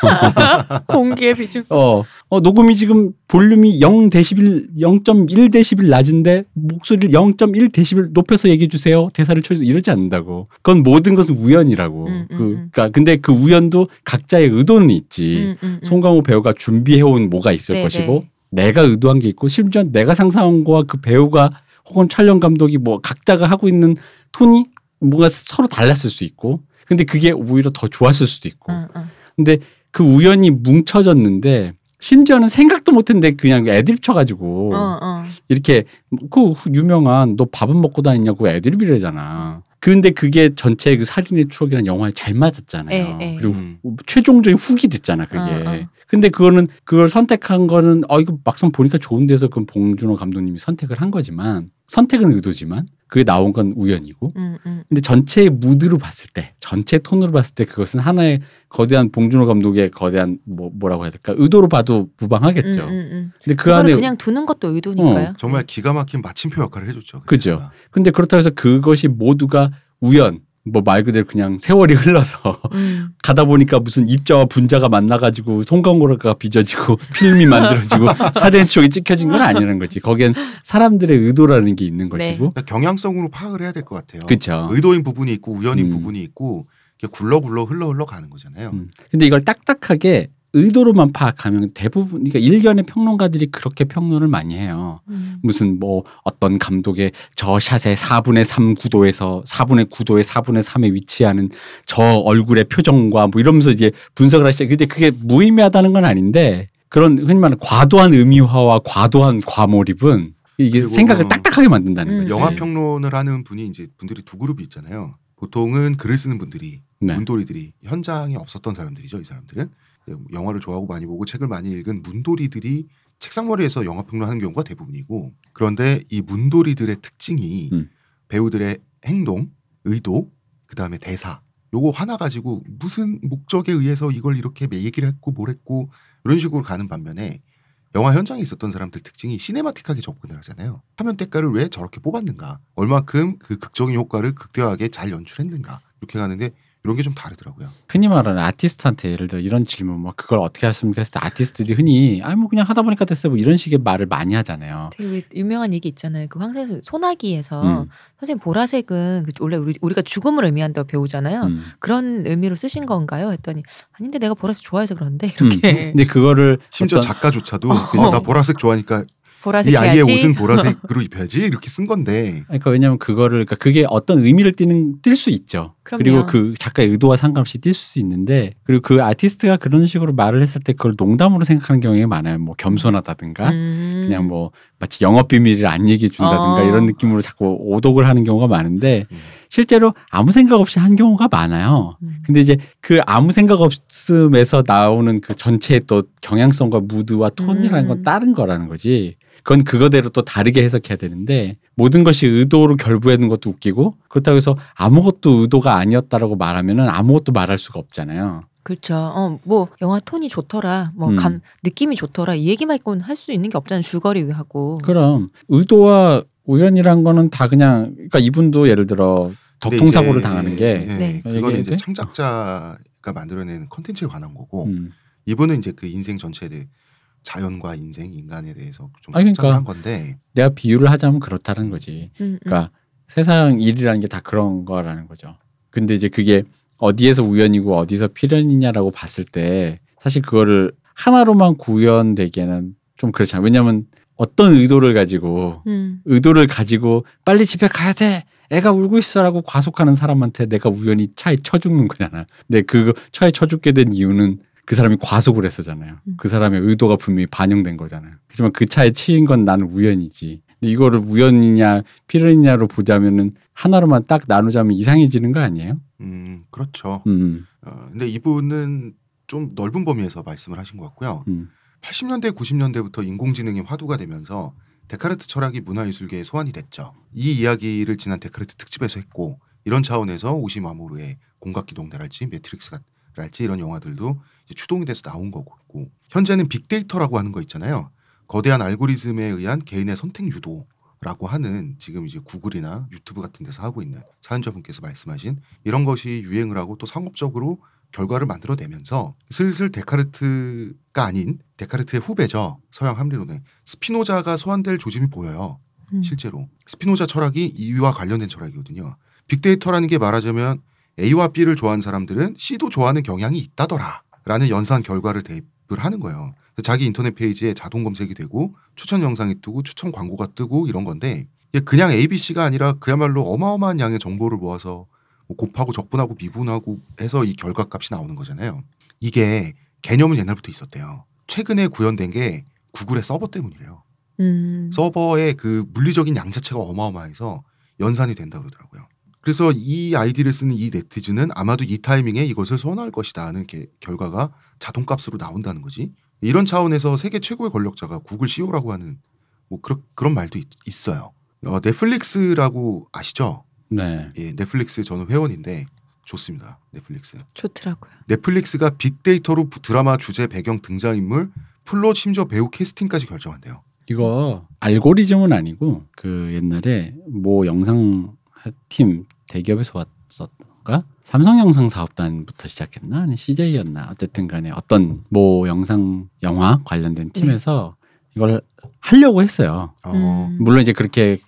공기의 비중. 어, 어, 녹음이 지금 볼륨이 0 데시벨, 0.1 데시벨 낮은데 목소리를 0.1 데시벨 높여서 얘기해 주세요. 대사를 쳐서 이러지 않는다고. 그건 모든 것은 우연이라고. 음, 음, 그, 음. 그니까 근데 그 우연도 각자의 의도는 있지. 음, 음, 음. 송강호 배우가 준비해 온 뭐가 있을 네, 것이고 네. 내가 의도한 게 있고 심지어 내가 상상한 거와 그 배우가 혹은 촬영 감독이 뭐 각자가 하고 있는 톤이 뭔가 서로 달랐을 수 있고 근데 그게 오히려 더 좋았을 수도 있고 음, 음. 근데 그 우연이 뭉쳐졌는데 심지어는 생각도 못했는데 그냥 애드립 쳐가지고 어, 어. 이렇게 그 유명한 너 밥은 먹고 다니냐고 애드립이래잖아. 근데 그게 전체 그 살인의 추억이라는 영화에 잘 맞았잖아요. 예, 예. 그리고 음. 최종적인 훅이 됐잖아 그게. 어, 어. 근데 그거는 그걸 선택한 거는 어 이거 막상 보니까 좋은 데서 그 봉준호 감독님이 선택을 한 거지만 선택은 의도지만 그게 나온 건 우연이고 음, 음. 근데 전체의 무드로 봤을 때, 전체 톤으로 봤을 때 그것은 하나의 거대한 봉준호 감독의 거대한 뭐 뭐라고 해야 될까 의도로 봐도 무방하겠죠. 음, 음, 음. 근데 그 안에 그냥 두는 것도 의도니까요. 정말 기가 막힌 마침표 역할을 해줬죠. 그 그죠. 근데 그렇다고 해서 그것이 모두가 우연, 뭐 말 그대로 그냥 세월이 흘러서 음. 가다 보니까 무슨 입자와 분자가 만나가지고 송강호라가 빚어지고 필름이 만들어지고 살인 추억이 찍혀진 건 아니라는 거지. 거기엔 사람들의 의도라는 게 있는 네. 것이고, 그러니까 경향성으로 파악을 해야 될 것 같아요. 그렇죠. 의도인 부분이 있고 우연인 음. 부분이 있고 이렇게 굴러 굴러 흘러 흘러 가는 거잖아요. 음. 근데 이걸 딱딱하게 의도로만 파악하면 대부분 그러니까 일견의 평론가들이 그렇게 평론을 많이 해요. 음. 무슨 뭐 어떤 감독의 저 샷의 4분의 3 구도에서 4분의 9도의 4분의 3에 위치하는 저 얼굴의 표정과 뭐 이러면서 이제 분석을 하시죠. 근데 그게 무의미하다는 건 아닌데 그런 흔히 말하는 과도한 의미화와 과도한 과몰입은 이게 생각을 음. 딱딱하게 만든다는 음. 거지. 영화 평론을 하는 분이 이제 분들이 두 그룹이 있잖아요. 보통은 글을 쓰는 분들이 네. 문돌이들이 현장에 없었던 사람들이죠. 이 사람들은 영화를 좋아하고 많이 보고 책을 많이 읽은 문돌이들이 책상머리에서 영화 평론하는 경우가 대부분이고 그런데 이 문돌이들의 특징이 음. 배우들의 행동, 의도, 그 다음에 대사 요거 하나 가지고 무슨 목적에 의해서 이걸 이렇게 얘기를 했고 뭘 했고 이런 식으로 가는 반면에 영화 현장에 있었던 사람들 특징이 시네마틱하게 접근을 하잖아요. 화면 때깔을 왜 저렇게 뽑았는가, 얼마큼 그 극적인 효과를 극대화하게 잘 연출했는가 이렇게 가는데 이런 게 좀 다르더라고요. 흔히 말하는 아티스트한테 예를 들어 이런 질문 뭐 그걸 어떻게 하십니까 했을 때 아티스트들이 흔히 아니 뭐 그냥 하다 보니까 됐어요 뭐 이런 식의 말을 많이 하잖아요. 되게 왜 유명한 얘기 있잖아요. 그 황새 소나기에서 음, 선생님 보라색은 그 원래 우리, 우리가 죽음을 의미한다고 배우잖아요. 음. 그런 의미로 쓰신 건가요? 했더니 아닌데 내가 보라색 좋아해서 그런데 음. 이렇게 근데 그거를 심지어 어떤 작가조차도 어. 그냥 나 보라색 좋아하니까 보라색 이 아이의 해야지. 옷은 보라색으로 입혀야지 이렇게 쓴 건데 그러니까 왜냐하면 그거를 그러니까 그게 어떤 의미를 띠는 띌수 있죠. 그럼요. 그리고 그 작가의 의도와 상관없이 띌수 있는데 그리고 그 아티스트가 그런 식으로 말을 했을 때 그걸 농담으로 생각하는 경우가 많아요. 뭐 겸손하다든가 음. 그냥 뭐 마치 영업 비밀을 안 얘기해 준다든가 어. 이런 느낌으로 자꾸 오독을 하는 경우가 많은데 음. 실제로 아무 생각 없이 한 경우가 많아요. 음. 근데 이제 그 아무 생각 없음에서 나오는 그 전체의 또 경향성과 무드와 톤이라는 건 음. 다른 거라는 거지. 그건 그거대로 또 다르게 해석해야 되는데 모든 것이 의도로 결부하는 것도 웃기고 그렇다고 해서 아무것도 의도가 아니었다라고 말하면은 아무것도 말할 수가 없잖아요. 그렇죠. 어, 뭐 영화 톤이 좋더라, 뭐 음. 감 느낌이 좋더라 이 얘기만 있고는 할 수 있는 게 없잖아요. 줄거리 하고. 그럼 의도와 우연이란 거는 다 그냥 그러니까 이분도 예를 들어 덕통사고를 당하는 예, 게 예, 네. 그거는 얘기해도 이제 돼? 창작자가 만들어내는 컨텐츠에 관한 거고 음. 이분은 이제 그 인생 전체에 대해 자연과 인생, 인간에 대해서 좀 아니, 그러니까. 한 건데 내가 비유를 하자면 그렇다는 거지. 음, 음. 그러니까 세상 일이라는 게 다 그런 거라는 거죠. 근데 이제 그게 어디에서 우연이고 어디서 필연이냐라고 봤을 때 사실 그거를 하나로만 구현되기에는 좀 그렇잖아요. 왜냐하면 어떤 의도를 가지고 음. 의도를 가지고 빨리 집에 가야 돼. 애가 울고 있어라고 과속하는 사람한테 내가 우연히 차에 쳐 죽는 거잖아. 근데 그 차에 쳐 죽게 된 이유는 그 사람이 과속을 했었잖아요. 음. 그 사람의 의도가 분명히 반영된 거잖아요. 하지만 그 차에 치인 건 나는 우연이지. 근데 이거를 우연이냐 필연이냐로 보자면은 하나로만 딱 나누자면 이상해지는 거 아니에요? 음 그렇죠. 음, 어, 근데 이분은 좀 넓은 범위에서 말씀을 하신 것 같고요. 음, 80년대, 90년대부터 인공지능이 화두가 되면서 데카르트 철학이 문화예술계에 소환이 됐죠. 이 이야기를 지난 데카르트 특집에서 했고 이런 차원에서 오시이 마모루의 공각기동대랄지 매트릭스랄지 이런 영화들도 추동이 돼서 나온 거고. 현재는 빅데이터라고 하는 거 있잖아요. 거대한 알고리즘에 의한 개인의 선택 유도라고 하는 지금 이제 구글이나 유튜브 같은 데서 하고 있는 사연자분께서 말씀하신 이런 것이 유행을 하고 또 상업적으로 결과를 만들어내면서 슬슬 데카르트가 아닌 데카르트의 후배죠. 서양 합리론의 스피노자가 소환될 조짐이 보여요. 음. 실제로. 스피노자 철학이 이와 관련된 철학이거든요. 빅데이터라는 게 말하자면 A와 B를 좋아하는 사람들은 C도 좋아하는 경향이 있다더라 라는 연산 결과를 대입을 하는 거예요 자기 인터넷 페이지에 자동 검색이 되고 추천 영상이 뜨고 추천 광고가 뜨고 이런 건데 그냥 A, B, C가 아니라 그야말로 어마어마한 양의 정보를 모아서 뭐 곱하고 적분하고 미분하고 해서 이 결과값이 나오는 거잖아요. 이게 개념은 옛날부터 있었대요. 최근에 구현된 게 구글의 서버 때문이래요. 음. 서버의 그 물리적인 양 자체가 어마어마해서 연산이 된다 그러더라고요. 그래서 이 아이디를 쓰는 이 네티즌은 아마도 이 타이밍에 이것을 소환할 것이다는 게 결과가 자동값으로 나온다는 거지. 이런 차원에서 세계 최고의 권력자가 구글 CEO라고 하는 뭐 그런 그런 말도 있, 있어요. 어, 넷플릭스라고 아시죠? 네. 예, 넷플릭스 저는 회원인데 좋습니다. 넷플릭스. 좋더라고요. 넷플릭스가 빅데이터로 부- 드라마 주제 배경 등장인물 플롯 심지어 배우 캐스팅까지 결정한대요. 이거 알고리즘은 아니고 그 옛날에 모 영상 팀 대기업에서 왔었던가 삼성 영상 사업단부터 시작했나 아니 CJ였나 어쨌든 간에 어떤 모 영상 영화 관련된 팀에서 이걸 하려고 했어요. 어, 음. 물론 이제 그렇게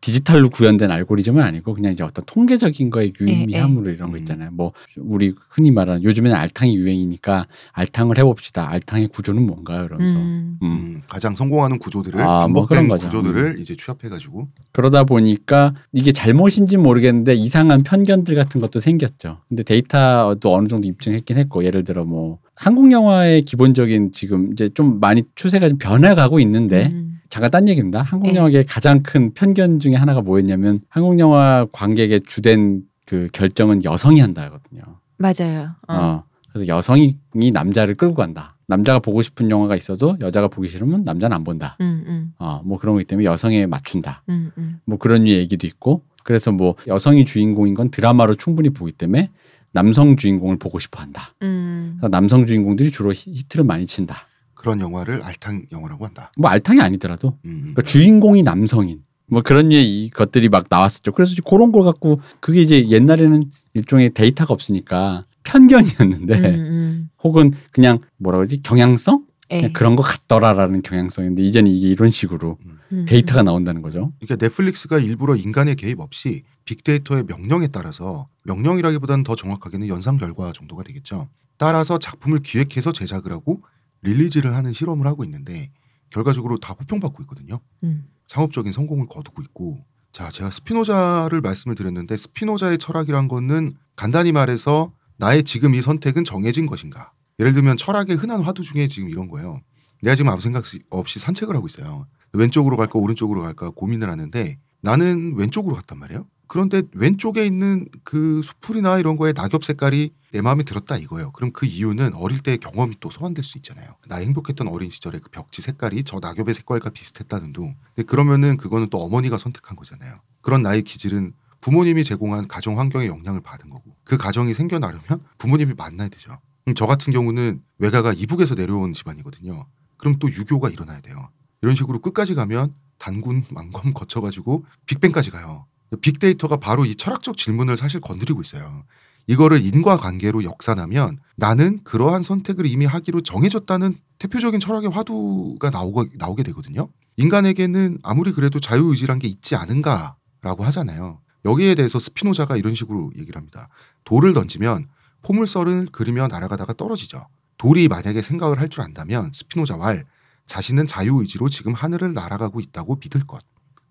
디지털로 구현된 알고리즘은 아니고 그냥 이제 어떤 통계적인 거에 유의미함으로 이런 거 음. 있잖아요. 뭐 우리 흔히 말하는 요즘에는 알탕이 유행이니까 알탕을 해봅시다. 알탕의 구조는 뭔가요? 이러면서 음. 음. 음, 가장 성공하는 구조들을 아, 뭐 반복된 그런 거죠. 구조들을 이제 취합해가지고 그러다 보니까 이게 잘못인지 모르겠는데 이상한 편견들 같은 것도 생겼죠. 근데 데이터도 어느 정도 입증했긴 했고 예를 들어 뭐 한국 영화의 기본적인 지금 이제 좀 많이 추세가 좀 변해가고 있는데 음. 잠깐 딴 얘기입니다. 한국 네. 영화의 가장 큰 편견 중에 하나가 뭐였냐면 한국 영화 관객의 주된 그 결정은 여성이 한다 하거든요. 맞아요. 어. 어. 그래서 여성이 남자를 끌고 간다. 남자가 보고 싶은 영화가 있어도 여자가 보기 싫으면 남자는 안 본다. 음, 음, 어, 뭐 그런 거기 때문에 여성에 맞춘다. 음, 음. 뭐 그런 류의 얘기도 있고 그래서 뭐 여성이 주인공인 건 드라마로 충분히 보기 때문에 남성 주인공을 보고 싶어 한다. 음. 그래서 남성 주인공들이 주로 히- 히트를 많이 친다. 그런 영화를 알탕 영화라고 한다. 뭐 알탕이 아니더라도 음, 음. 그러니까 주인공이 남성인 뭐 그런 류의 이 것들이 막 나왔었죠. 그래서 그런 걸 갖고 그게 이제 옛날에는 일종의 데이터가 없으니까 편견이었는데 음, 음. 혹은 그냥 뭐라 그러지 경향성 예. 그냥 그런 것 같더라라는 경향성인데 이제는 이게 이런 식으로 음, 데이터가 나온다는 거죠. 그러니까 넷플릭스가 일부러 인간의 개입 없이 빅데이터의 명령에 따라서 명령이라기보다는 더 정확하게는 연상 결과 정도가 되겠죠. 따라서 작품을 기획해서 제작을 하고 릴리즈를 하는 실험을 하고 있는데 결과적으로 다 호평받고 있거든요. 음. 상업적인 성공을 거두고 있고. 자 제가 스피노자를 말씀을 드렸는데 스피노자의 철학이란 거는 간단히 말해서 나의 지금 이 선택은 정해진 것인가? 예를 들면 철학의 흔한 화두 중에 지금 이런 거예요. 내가 지금 아무 생각 없이 산책을 하고 있어요. 왼쪽으로 갈까 오른쪽으로 갈까 고민을 하는데 나는 왼쪽으로 갔단 말이에요. 그런데 왼쪽에 있는 그 수풀이나 이런 거에 낙엽 색깔이 내 마음에 들었다 이거예요. 그럼 그 이유는 어릴 때의 경험이 또 소환될 수 있잖아요. 나 행복했던 어린 시절의 그 벽지 색깔이 저 낙엽의 색깔과 비슷했다는 둥. 근데 그러면은 그거는 또 어머니가 선택한 거잖아요. 그런 나의 기질은 부모님이 제공한 가정 환경의 영향을 받은 거고 그 가정이 생겨나려면 부모님이 만나야 되죠. 저 같은 경우는 외가가 이북에서 내려온 집안이거든요. 그럼 또 유교가 일어나야 돼요. 이런 식으로 끝까지 가면 단군 만검 거쳐가지고 빅뱅까지 가요. 빅데이터가 바로 이 철학적 질문을 사실 건드리고 있어요. 이거를 인과관계로 역산하면 나는 그러한 선택을 이미 하기로 정해졌다는 대표적인 철학의 화두가 나오고, 나오게 되거든요. 인간에게는 아무리 그래도 자유의지란 게 있지 않은가라고 하잖아요. 여기에 대해서 스피노자가 이런 식으로 얘기를 합니다. 돌을 던지면 포물선을 그리며 날아가다가 떨어지죠. 돌이 만약에 생각을 할 줄 안다면 스피노자 왈 자신은 자유의지로 지금 하늘을 날아가고 있다고 믿을 것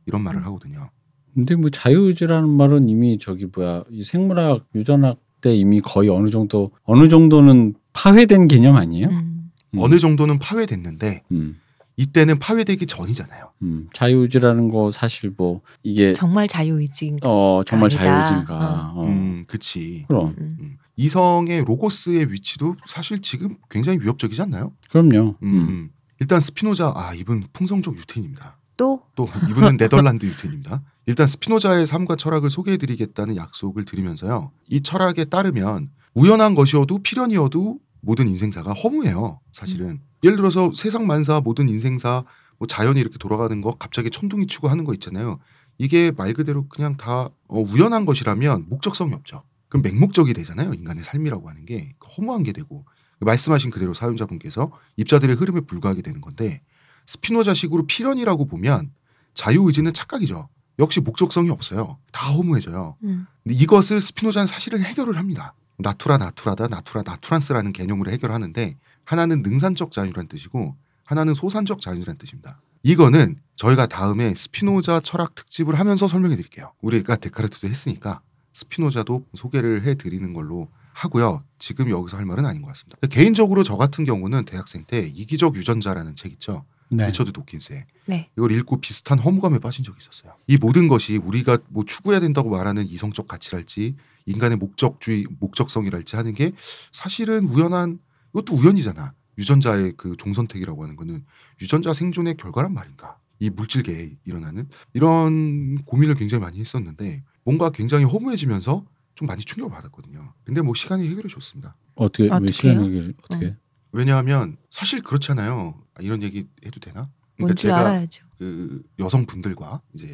이런 말을 하거든요. 근데 뭐 자유의지라는 말은 이미 저기 뭐야 이 생물학 유전학 때 이미 거의 어느 정도 어느 정도는 파회된 개념 아니에요? 음. 음. 어느 정도는 파괴됐는데 음, 이때는 파괴되기 전이잖아요. 음. 자유의지라는 거 사실 뭐 이게 정말 자유의지. 어 정말 아니다. 자유의지인가? 어. 음, 그치. 그럼 음. 음. 이성의 로고스의 위치도 사실 지금 굉장히 위협적이지 않나요? 그럼요. 음, 음. 음. 일단 스피노자 아 이분 풍성적 유태인입니다. 또 또 이분은 네덜란드 유태인입니다. 일단 스피노자의 삶과 철학을 소개해드리겠다는 약속을 드리면서요. 이 철학에 따르면 우연한 것이어도 필연이어도 모든 인생사가 허무해요. 사실은 예를 들어서 세상 만사 모든 인생사 뭐 자연이 이렇게 돌아가는 거 갑자기 천둥이 치고 하는 거 있잖아요. 이게 말 그대로 그냥 다 어, 우연한 것이라면 목적성이 없죠. 그럼 맹목적이 되잖아요. 인간의 삶이라고 하는 게 허무한 게 되고 말씀하신 그대로 사연자분께서 입자들의 흐름에 불과하게 되는 건데 스피노자식으로 필연이라고 보면 자유의지는 착각이죠. 역시 목적성이 없어요. 다 허무해져요. 음. 근데 이것을 스피노자는 사실은 해결을 합니다. 나투라 나투라다 나투라 나투란스라는 개념으로 해결하는데 하나는 능산적 자유라는 뜻이고 하나는 소산적 자유라는 뜻입니다. 이거는 저희가 다음에 스피노자 철학 특집을 하면서 설명해 드릴게요. 우리가 데카르트도 했으니까 스피노자도 소개를 해 드리는 걸로 하고요. 지금 여기서 할 말은 아닌 것 같습니다. 개인적으로 저 같은 경우는 대학생 때 이기적 유전자라는 책 있죠. 네. 리처드 도킨스의 네. 이걸 읽고 비슷한 허무감에 빠진 적이 있었어요. 이 모든 것이 우리가 뭐 추구해야 된다고 말하는 이성적 가치랄지 인간의 목적주의, 목적성이랄지 하는 게 사실은 우연한 이것도 우연이잖아. 유전자의 그 종선택이라고 하는 거는 유전자 생존의 결과란 말인가. 이 물질계에 일어나는 이런 고민을 굉장히 많이 했었는데 뭔가 굉장히 허무해지면서 좀 많이 충격을 받았거든요. 근데 뭐 시간이 해결해 줬습니다. 어떻게 왜? 시간 얘기를 어떻게? 왜냐하면 사실 그렇잖아요. 아, 이런 얘기 해도 되나? 그러니까 뭔지 알아야죠. 그 여성분들과 이제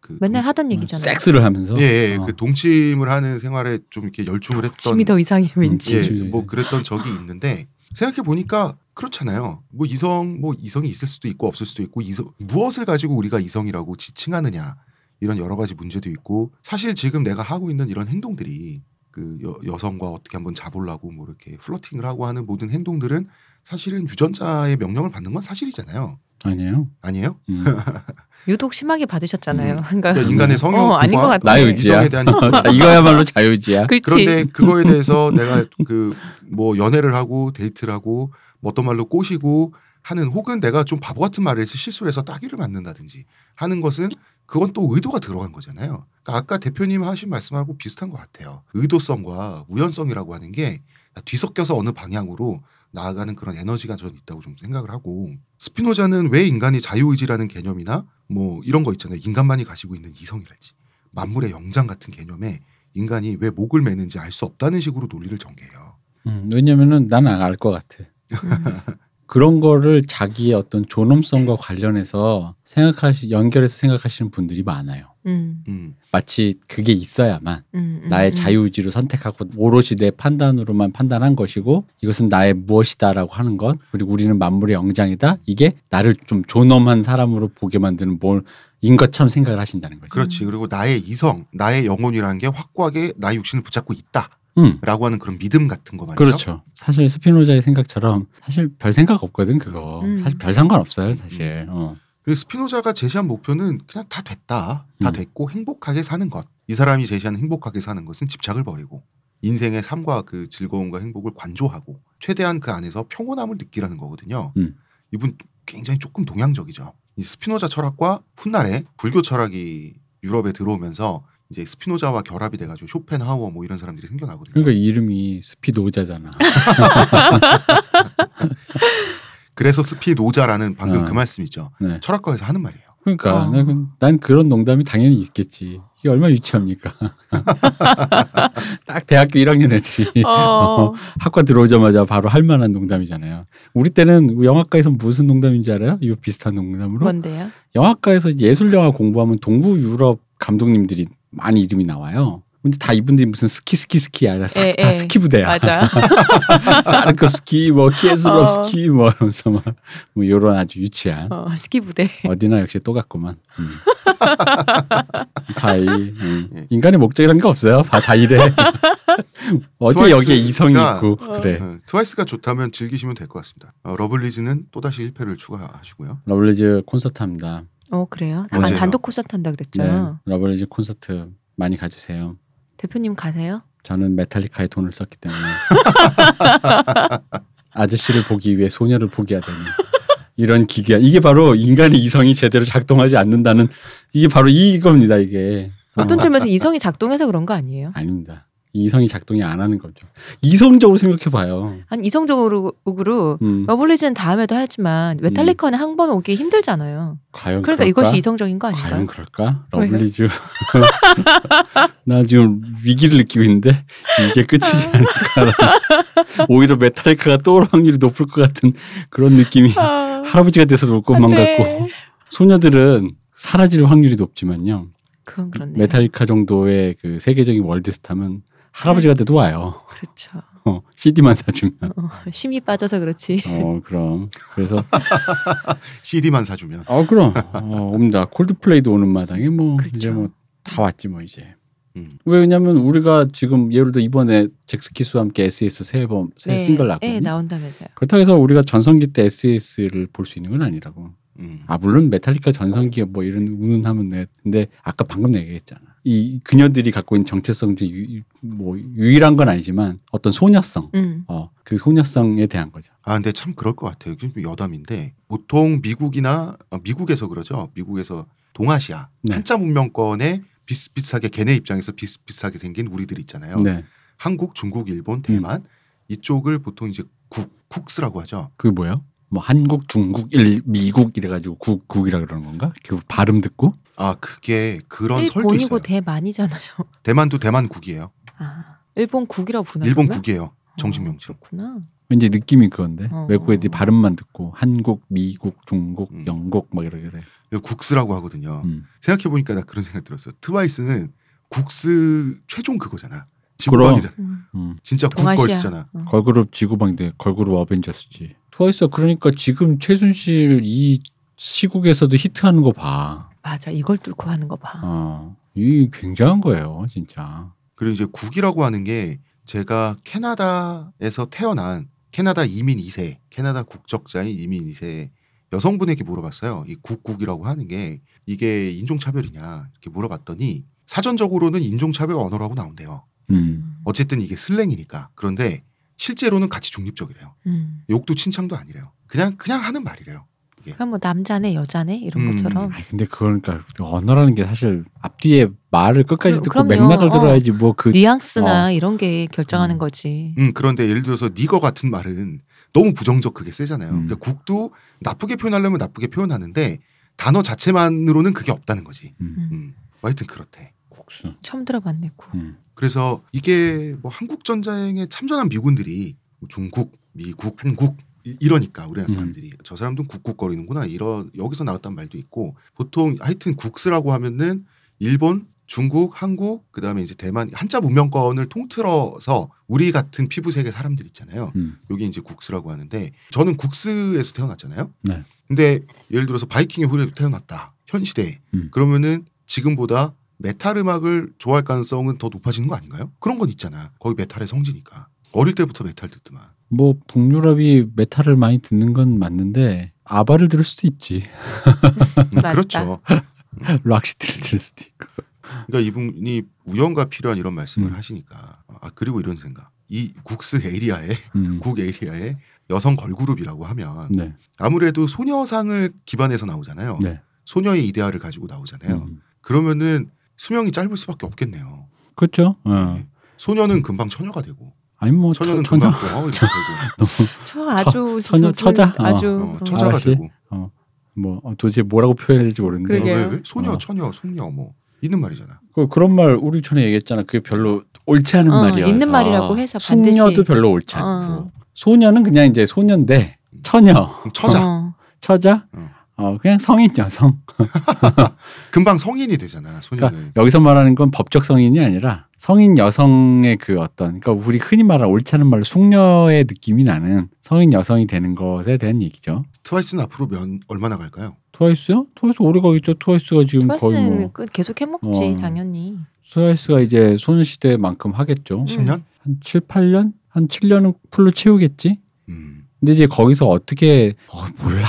그 맨날 동- 하던 얘기잖아요. 섹스를 하면서 예, 예, 어. 그 동침을 하는 생활에 좀 이렇게 열중을 했던 침이 더 이상해 왠지. 예, 뭐. 그랬던 적이 있는데 생각해 보니까 그렇잖아요. 뭐 이성 뭐 이성이 있을 수도 있고 없을 수도 있고 이성 무엇을 가지고 우리가 이성이라고 지칭하느냐 이런 여러 가지 문제도 있고 사실 지금 내가 하고 있는 이런 행동들이 그 여, 여성과 어떻게 한번 잡으려고 뭐 이렇게 플러팅을 하고 하는 모든 행동들은 사실은 유전자의 명령을 받는 건 사실이잖아요. 아니에요. 아니에요? 음. 유독 심하게 받으셨잖아요. 음. 그러니까 그러니까 인간의 성욕, 어, 아닌 것 같아. 나의 의지야. 대한 자, 이거야말로 자유의지야. 그렇지. 그런데 그거에 대해서 내가 그 뭐 연애를 하고 데이트를 하고 뭐 어떤 말로 꼬시고 하는 혹은 내가 좀 바보 같은 말을 해서 실수를 해서 따귀를 맞는다든지 하는 것은 그건 또 의도가 들어간 거잖아요. 그러니까 아까 대표님 하신 말씀하고 비슷한 것 같아요. 의도성과 우연성이라고 하는 게 뒤섞여서 어느 방향으로 나아가는 그런 에너지가 저는 있다고 좀 생각을 하고 스피노자는 왜 인간이 자유의지라는 개념이나 뭐 이런 거 있잖아요. 인간만이 가지고 있는 이성이랄지 만물의 영장 같은 개념에 인간이 왜 목을 매는지 알 수 없다는 식으로 논리를 전개해요. 음, 왜냐면은 나는 알 것 같아. 음. 그런 거를 자기의 어떤 존엄성과 관련해서 생각하시 연결해서 생각하시는 분들이 많아요. 음, 음. 마치 그게 있어야만 음, 음, 나의 음. 자유의지로 선택하고 오롯이 내 판단으로만 판단한 것이고 이것은 나의 무엇이다라고 하는 것 그리고 우리는 만물의 영장이다 이게 나를 좀 존엄한 사람으로 보게 만드는 뭘 인 것처럼 생각을 하신다는 거죠. 그렇지. 그리고 나의 이성, 나의 영혼이라는 게 확고하게 나의 육신을 붙잡고 있다 라고 음, 하는 그런 믿음 같은 거 말이죠. 그렇죠. 사실 스피노자의 생각처럼 사실 별 생각 없거든 그거. 음. 사실 별 상관 없어요 사실. 어. 그리고 스피노자가 제시한 목표는 그냥 다 됐다, 다 음. 됐고 행복하게 사는 것. 이 사람이 제시하는 행복하게 사는 것은 집착을 버리고 인생의 삶과 그 즐거움과 행복을 관조하고 최대한 그 안에서 평온함을 느끼라는 거거든요. 음. 이분 굉장히 조금 동양적이죠. 이 스피노자 철학과 훗날에 불교 철학이 유럽에 들어오면서 이제 스피노자와 결합이 돼가지고 쇼펜하우어 뭐 이런 사람들이 생겨나거든요. 그러니까 이름이 스피노자잖아. 그래서 스피노자라는 방금 어. 그 말씀이죠. 네. 철학과에서 하는 말이에요. 그러니까 어. 난, 난 그런 농담이 당연히 있겠지. 이게 얼마나 유치합니까? 딱 대학교 1학년 애들이 어. 학과 들어오자마자 바로 할 만한 농담이잖아요. 우리 때는 영화과에서 무슨 농담인지 알아요? 이거 비슷한 농담으로. 뭔데요? 영화과에서 예술 영화 공부하면 동부 유럽 감독님들이 많이 이름이 나와요. 근데 다 이분들이 무슨 스키 스키 스키 아니라 사- 에, 다 에. 스키 부대야. 맞아. 타르코스키 뭐 키에슬롭스키 뭐 이러면서 막뭐 이런 아주 유치한 어, 스키 부대. 어디나 역시 똑같구만. 음. 다 이, 음. 예. 인간의 목적이란 게 없어요. 다, 다 이래. 어디 여기에 이성이 있고 어. 그래. 어, 트와이스가 좋다면 즐기시면 될 것 같습니다. 어, 러블리즈는 또다시 1패를 추가하시고요. 러블리즈 콘서트 합니다. 어 그래요? 아, 언제요? 단독 콘서트 한다 그랬죠. 네, 러블리즈 콘서트 많이 가주세요. 대표님 가세요? 저는 메탈리카에 돈을 썼기 때문에 아저씨를 보기 위해 소녀를 포기하다니 이런 기괴한 이게 바로 인간의 이성이 제대로 작동하지 않는다는 이게 바로 이겁니다 이게 어떤 어, 점에서 이성이 작동해서 그런 거 아니에요? 아닙니다 이성이 작동이 안 하는 거죠 이성적으로 생각해 봐요 아니 이성적으로 으로 음, 러블리즈는 다음에도 하지만 메탈리카는 한번 오기 힘들잖아요. 과연 그러니까 그럴까? 이것이 이성적인 거 과연 아닌가? 그럴까 왜요? 러블리즈 나 지금 위기를 느끼고 있는데 이게 끝이지 않을까 오히려 메탈리카가 떠올 확률이 높을 것 같은 그런 느낌이 아, 할아버지가 돼서 올 것만 같고 소녀들은 사라질 확률이 높지만요. 그건 그렇네. 메탈리카 정도의 그 세계적인 월드스타면 할아버지가 돼도 와요. 그렇죠. 어, CD만 사주면. 어, 심이 빠져서 그렇지. 어 그럼 그래서 CD만 사주면 어 그럼 어, 옵니다. 콜드플레이도 오는 마당에 뭐 그렇죠. 이제 뭐 다 왔지 뭐 이제. 음. 왜냐면 우리가 지금 예를 들어 이번에 잭스키스와 함께 SES 새 앨범 새 싱글 나거든요. 네, 나온다면서요. 그렇다고 해서 우리가 전성기 때 SES를 볼 수 있는 건 아니라고. 음. 아 물론 메탈리카 전성기에 뭐 이런 운운하면 내 근데 아까 방금 얘기했잖아 이 그녀들이 갖고 있는 정체성 중에 유, 뭐 유일한 건 아니지만 어떤 소녀성 음. 어 그 소녀성에 대한 거죠 아 근데 참 그럴 것 같아요. 좀 여담인데 보통 미국이나 어, 미국에서 그러죠. 미국에서 동아시아 네. 한자 문명권에 비슷비슷하게 걔네 입장에서 비슷비슷하게 생긴 우리들 있잖아요. 네 한국, 중국, 일본, 대만 이쪽을 보통 이제 국 국스라고 하죠. 그게 뭐예요 뭐 한국 중국 일 미국 이래가지고 국 국이라 그러는 건가 그 발음 듣고 아 그게 그런 설도 일본이고 있어요. 대만이잖아요. 대만도 대만국이에요. 아, 일본 국이라고 부르나? 일본 그러면? 국이에요. 정식 명칭. 어, 그렇구나. 왠지 느낌이 그건데 어. 외국 애들이 발음만 듣고 한국 미국 중국 음. 영국 막 이러게 그래 국스라고 하거든요. 음. 생각해 보니까 나 그런 생각 들었어요. 트와이스는 국스 최종 그거잖아. 지구방이잖아. 음. 음. 진짜. 국걸스잖아. 어. 걸그룹 지구방대 걸그룹 어벤져스지 트와이스 그러니까 지금 최순실 이 시국에서도 히트하는 거 봐. 맞아. 이걸 뚫고 하는 거 봐. 어, 이 굉장한 거예요, 진짜. 그리고 이제 국이라고 하는 게 제가 캐나다에서 태어난 캐나다 이민 2세, 캐나다 국적자인 이민 2세 여성분에게 물어봤어요. 이 국국이라고 하는 게 이게 인종차별이냐 이렇게 물어봤더니 사전적으로는 인종차별 언어라고 나온대요. 음. 어쨌든 이게 슬랭이니까. 그런데 실제로는 같이 중립적이래요. 음. 욕도 칭찬도 아니래요. 그냥 그냥 하는 말이래요. 그냥 뭐 남자네 여자네 이런 음. 것처럼. 아 근데 그러니까 언어라는 게 사실 앞뒤에 말을 끝까지 그- 듣고 그럼요. 맥락을 어. 들어야지 뭐그 뉘앙스나 이런 게 결정하는 음. 거지. 음, 그런데 예를 들어서 니거 같은 말은 너무 부정적 그게 세잖아요. 음. 그러니까 국도 나쁘게 표현하려면 나쁘게 표현하는데 단어 자체만으로는 그게 없다는 거지. 음, 음. 음. 하여튼 그렇대. 국수. 처음 들어봤네. 고. 음. 그래서 이게 뭐 한국 전쟁에 참전한 미군들이 뭐 중국, 미국, 한국 이- 이러니까 우리나라 음. 사람들이 저 사람도 국국거리는구나 이런 여기서 나왔단 말도 있고 보통 하여튼 국스라고 하면은 일본, 중국, 한국 그다음에 이제 대만 한자 문명권을 통틀어서 우리 같은 피부색의 사람들 있잖아요. 음. 여기 이제 국스라고 하는데 저는 국스에서 태어났잖아요. 네. 근데 예를 들어서 바이킹의 후예로 태어났다. 현 시대에. 음. 그러면은 지금보다 메탈 음악을 좋아할 가능성은 더 높아지는 거 아닌가요? 그런 건 있잖아. 거기 메탈의 성지니까. 어릴 때부터 메탈 듣더만. 뭐 북유럽이 메탈을 많이 듣는 건 맞는데 아바를 들을 수도 있지. 음. 그렇죠. 록세트를 들을 수도 있고. 그러니까 이분이 우연과 필연 이런 말씀을 음. 하시니까 아 그리고 이런 생각. 이 국스 에리아에 음. 국 에리아에 여성 걸그룹이라고 하면 네. 아무래도 소녀상을 기반해서 나오잖아요. 네. 소녀의 이데아를 가지고 나오잖아요. 음. 그러면은 수명이 짧을 수밖에 없겠네요. 그렇죠. 어. 네. 소녀는 금방 처녀가 되고 아니 뭐 처녀는 처, 처녀 어, 되고 저 아주 처녀, 처자? 어. 아주 어, 처자가 아가씨? 되고 뭐 어, 도대체 뭐라고 표현해야 될지 모르는데 그러게요. 왜, 왜? 소녀, 어. 처녀, 숙녀 뭐 있는 말이잖아. 그 그런 말 우리 전에 얘기했잖아. 그게 별로 옳지 않은 어, 말이어서 있는 말이라고 해서 반드시- 숙녀도 별로 옳지 않고 어. 소녀는 그냥 이제 소녀인데 처녀, 그럼 처자 어. 처자, 어. 어 그냥 성인 여성. 금방 성인이 되잖아. 소녀는. 그러니까 여기서 말하는 건 법적 성인이 아니라 성인 여성의 그 어떤 그러니까 우리 흔히 말하는 옳지 않은 말로 숙녀의 느낌이 나는 성인 여성이 되는 것에 대한 얘기죠. 트와이스는 앞으로 면 얼마나 갈까요? 트와이스요? 트와이스 오래 가겠죠. 트와이스가 지금 거의 트와이스는 뭐그 계속 해먹지 어. 당연히. 트와이스가 이제 소녀시대만큼 하겠죠. 음. 10년? 한 7, 8년? 한 7년은 full로 채우겠지. 음. 근데 이제 거기서 어떻게 어, 몰라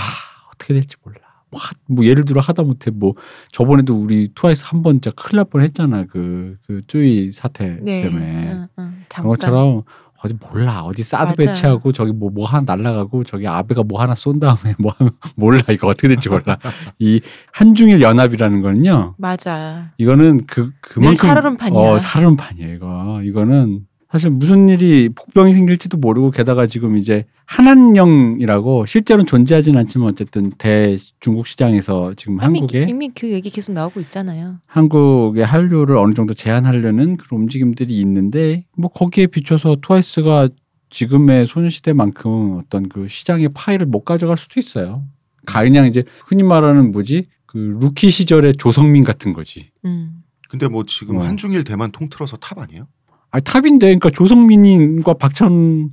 어떻게 될지 몰라. 뭐, 예를 들어 하다 못해 뭐 저번에도 우리 트와이스 한 번 진짜 큰일 날 뻔했잖아 그 그 쭈이 사태 네. 때문에 응, 응. 그런. 것처럼 어디 몰라 어디 사드 맞아요. 배치하고 저기 뭐뭐 하나 날라가고 저기 아베가 뭐 하나 쏜 다음에 뭐 하면 몰라 이거 어떻게 될지 몰라 이 한중일 연합이라는 거는요 맞아. 이거는 그 그만큼 살얼음판이야. 어 살얼음판이야 이거 이거는 사실 무슨 일이 복병이 생길지도 모르고 게다가 지금 이제 한한령이라고 실제로는 존재하진 않지만 어쨌든 대 중국 시장에서 지금 이미, 한국에 이미 그 얘기 계속 나오고 있잖아요. 한국의 한류를 어느 정도 제한하려는 그런 움직임들이 있는데 뭐 거기에 비춰서 트와이스가 지금의 소녀시대만큼 어떤 그 시장의 파이를 못 가져갈 수도 있어요. 가- 그냥 이제 흔히 말하는 뭐지 그 루키 시절의 조성민 같은 거지. 음. 근데 뭐 지금 어. 한중일 대만 통틀어서 탑 아니에요? 아 탑인데 그러니까 조성민과 박찬호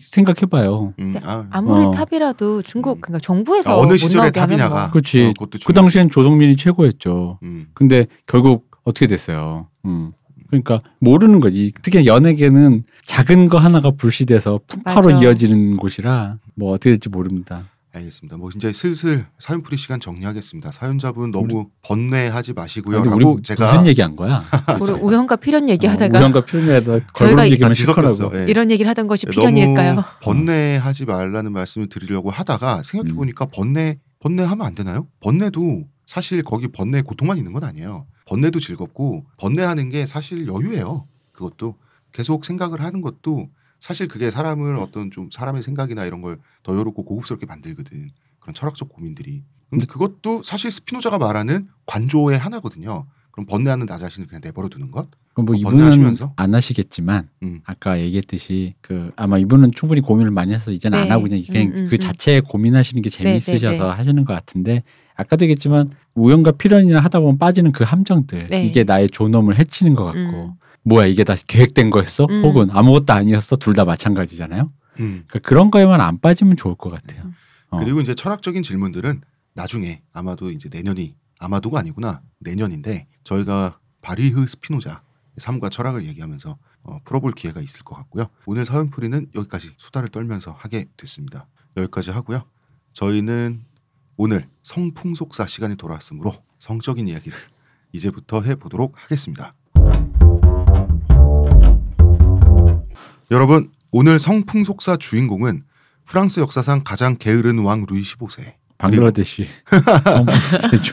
생각해봐요. 음, 근데 아, 아무리 어. 탑이라도 중국 음. 그러니까 정부에서 아, 어느 못 시절의 하면 탑이냐가. 뭐. 그렇지. 어, 그것도 그. 당시엔 조성민이 최고였죠. 음. 근데 결국 어떻게 됐어요? 음. 그러니까 모르는 거지. 특히 연예계는 작은 거 하나가 불씨돼서 풍파로 맞아. 이어지는 곳이라 뭐 어떻게 될지 모릅니다. 알겠습니다. 뭐 이제 슬슬 사연풀이 시간 정리하겠습니다. 사연자분 너무 번뇌하지 마시고요. 근데 라고 우리 제가 무슨 얘기한 거야? 우리 우연과 필연 얘기하다가 어, 우연과 필연에다 저희가 얘기만 다 실컷하고. 뒤섞였어. 예. 이런 얘기를 하던 것이 너무 필연일까요? 번뇌하지 말라는 말씀을 드리려고 하다가 생각해 음. 보니까 번뇌 번뇌하면 안 되나요? 번뇌도 사실 거기 번뇌 고통만 있는 건 아니에요. 번뇌도 즐겁고 번뇌하는 게 사실 여유예요. 그것도 계속 생각을 하는 것도 사실 그게 사람을 어떤 좀 사람의 생각이나 이런 걸 더 여롭고 고급스럽게 만들거든. 그런 철학적 고민들이. 근데 그것도 사실 스피노자가 말하는 관조의 하나거든요. 그럼 번뇌하는 나 자신을 그냥 내버려 두는 것. 그럼 뭐 이분은 번뇌하시면서? 안 하시겠지만 음. 아까 얘기했듯이 그 아마 이분은 충분히 고민을 많이 해서 이제는 안 네. 하고 그냥 그냥 음, 음, 그 음. 자체에 고민하시는 게 재미있으셔서 네, 네, 네. 하시는 것 같은데 아까도 얘기했지만 우연과 필연이나 하다 보면 빠지는 그 함정들 네. 이게 나의 존엄을 해치는 것 같고 음. 뭐야 이게 다 계획된 거였어 음. 혹은 아무것도 아니었어 둘 다 마찬가지잖아요 음. 그러니까 그런 거에만 안 빠지면 좋을 것 같아요 음. 어. 그리고 이제 철학적인 질문들은 나중에 아마도 이제 내년이 아마도가 아니구나 내년인데 저희가 바리흐 스피노자 삶과 철학을 얘기하면서 어, 풀어볼 기회가 있을 것 같고요. 오늘 사연풀이는 여기까지 수다를 떨면서 하게 됐습니다. 여기까지 하고요. 저희는 오늘 성풍속사 시간이 돌아왔으므로 성적인 이야기를 이제부터 해보도록 하겠습니다. 여러분 오늘 성풍속사 주인공은 프랑스 역사상 가장 게으른 왕 루이 15세 방글라데시 성분세죠.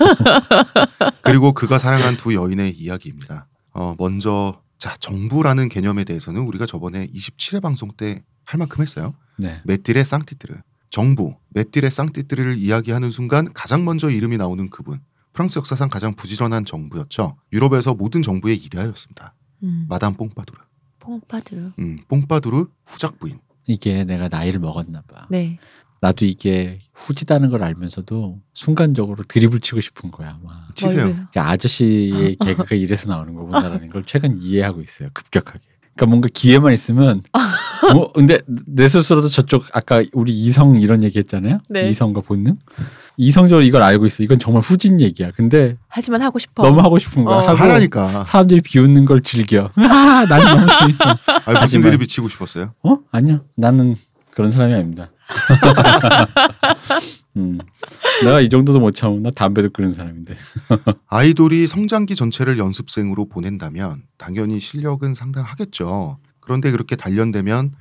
그리고 그가 사랑한 두 여인의 이야기입니다. 어, 먼저 자 정부라는 개념에 대해서는 우리가 저번에 27회 방송 때 할 만큼 했어요. 네. 메틸의 쌍티트르 정부 메틸의 쌍티트르를 이야기하는 순간 가장 먼저 이름이 나오는 그분 프랑스 역사상 가장 부지런한 정부였죠. 유럽에서 모든 정부의 이데아였습니다. 음. 마담 뽕파두르. 퐁파드르. 음, 뽕파두르 후작 부인. 이게 내가 나이를 먹었나 봐. 네. 나도 이게 후지다는 걸 알면서도 순간적으로 드립을 치고 싶은 거야. 막. 치세요. 아저씨의 개그가 이래서 나오는 거구나라는 걸 최근 이해하고 있어요. 급격하게. 그러니까 뭔가 기회만 있으면 뭐 근데 내 스스로도 저쪽 아까 우리 이성 이런 얘기 했잖아요. 네. 이성과 본능. 이성적으로 이걸 알고 있어. 이건 정말 후진 얘기야. 근데 하지만 하고 싶어. 너무 하고 싶은 거야. 어. 하고 하라니까. 사람들이 비웃는 걸 즐겨. 아, 난 너무 재밌어. 아, 무슨 드립이 치고 싶었어요? 어? 아니야. 나는 그런 사람이 아닙니다. 음. 내가 이 정도도 못 참으면 나 담배도 끊는 사람인데. 아이돌이 성장기 전체를 연습생으로 보낸다면 당연히 실력은 상당하겠죠. 그런데 그렇게 단련되면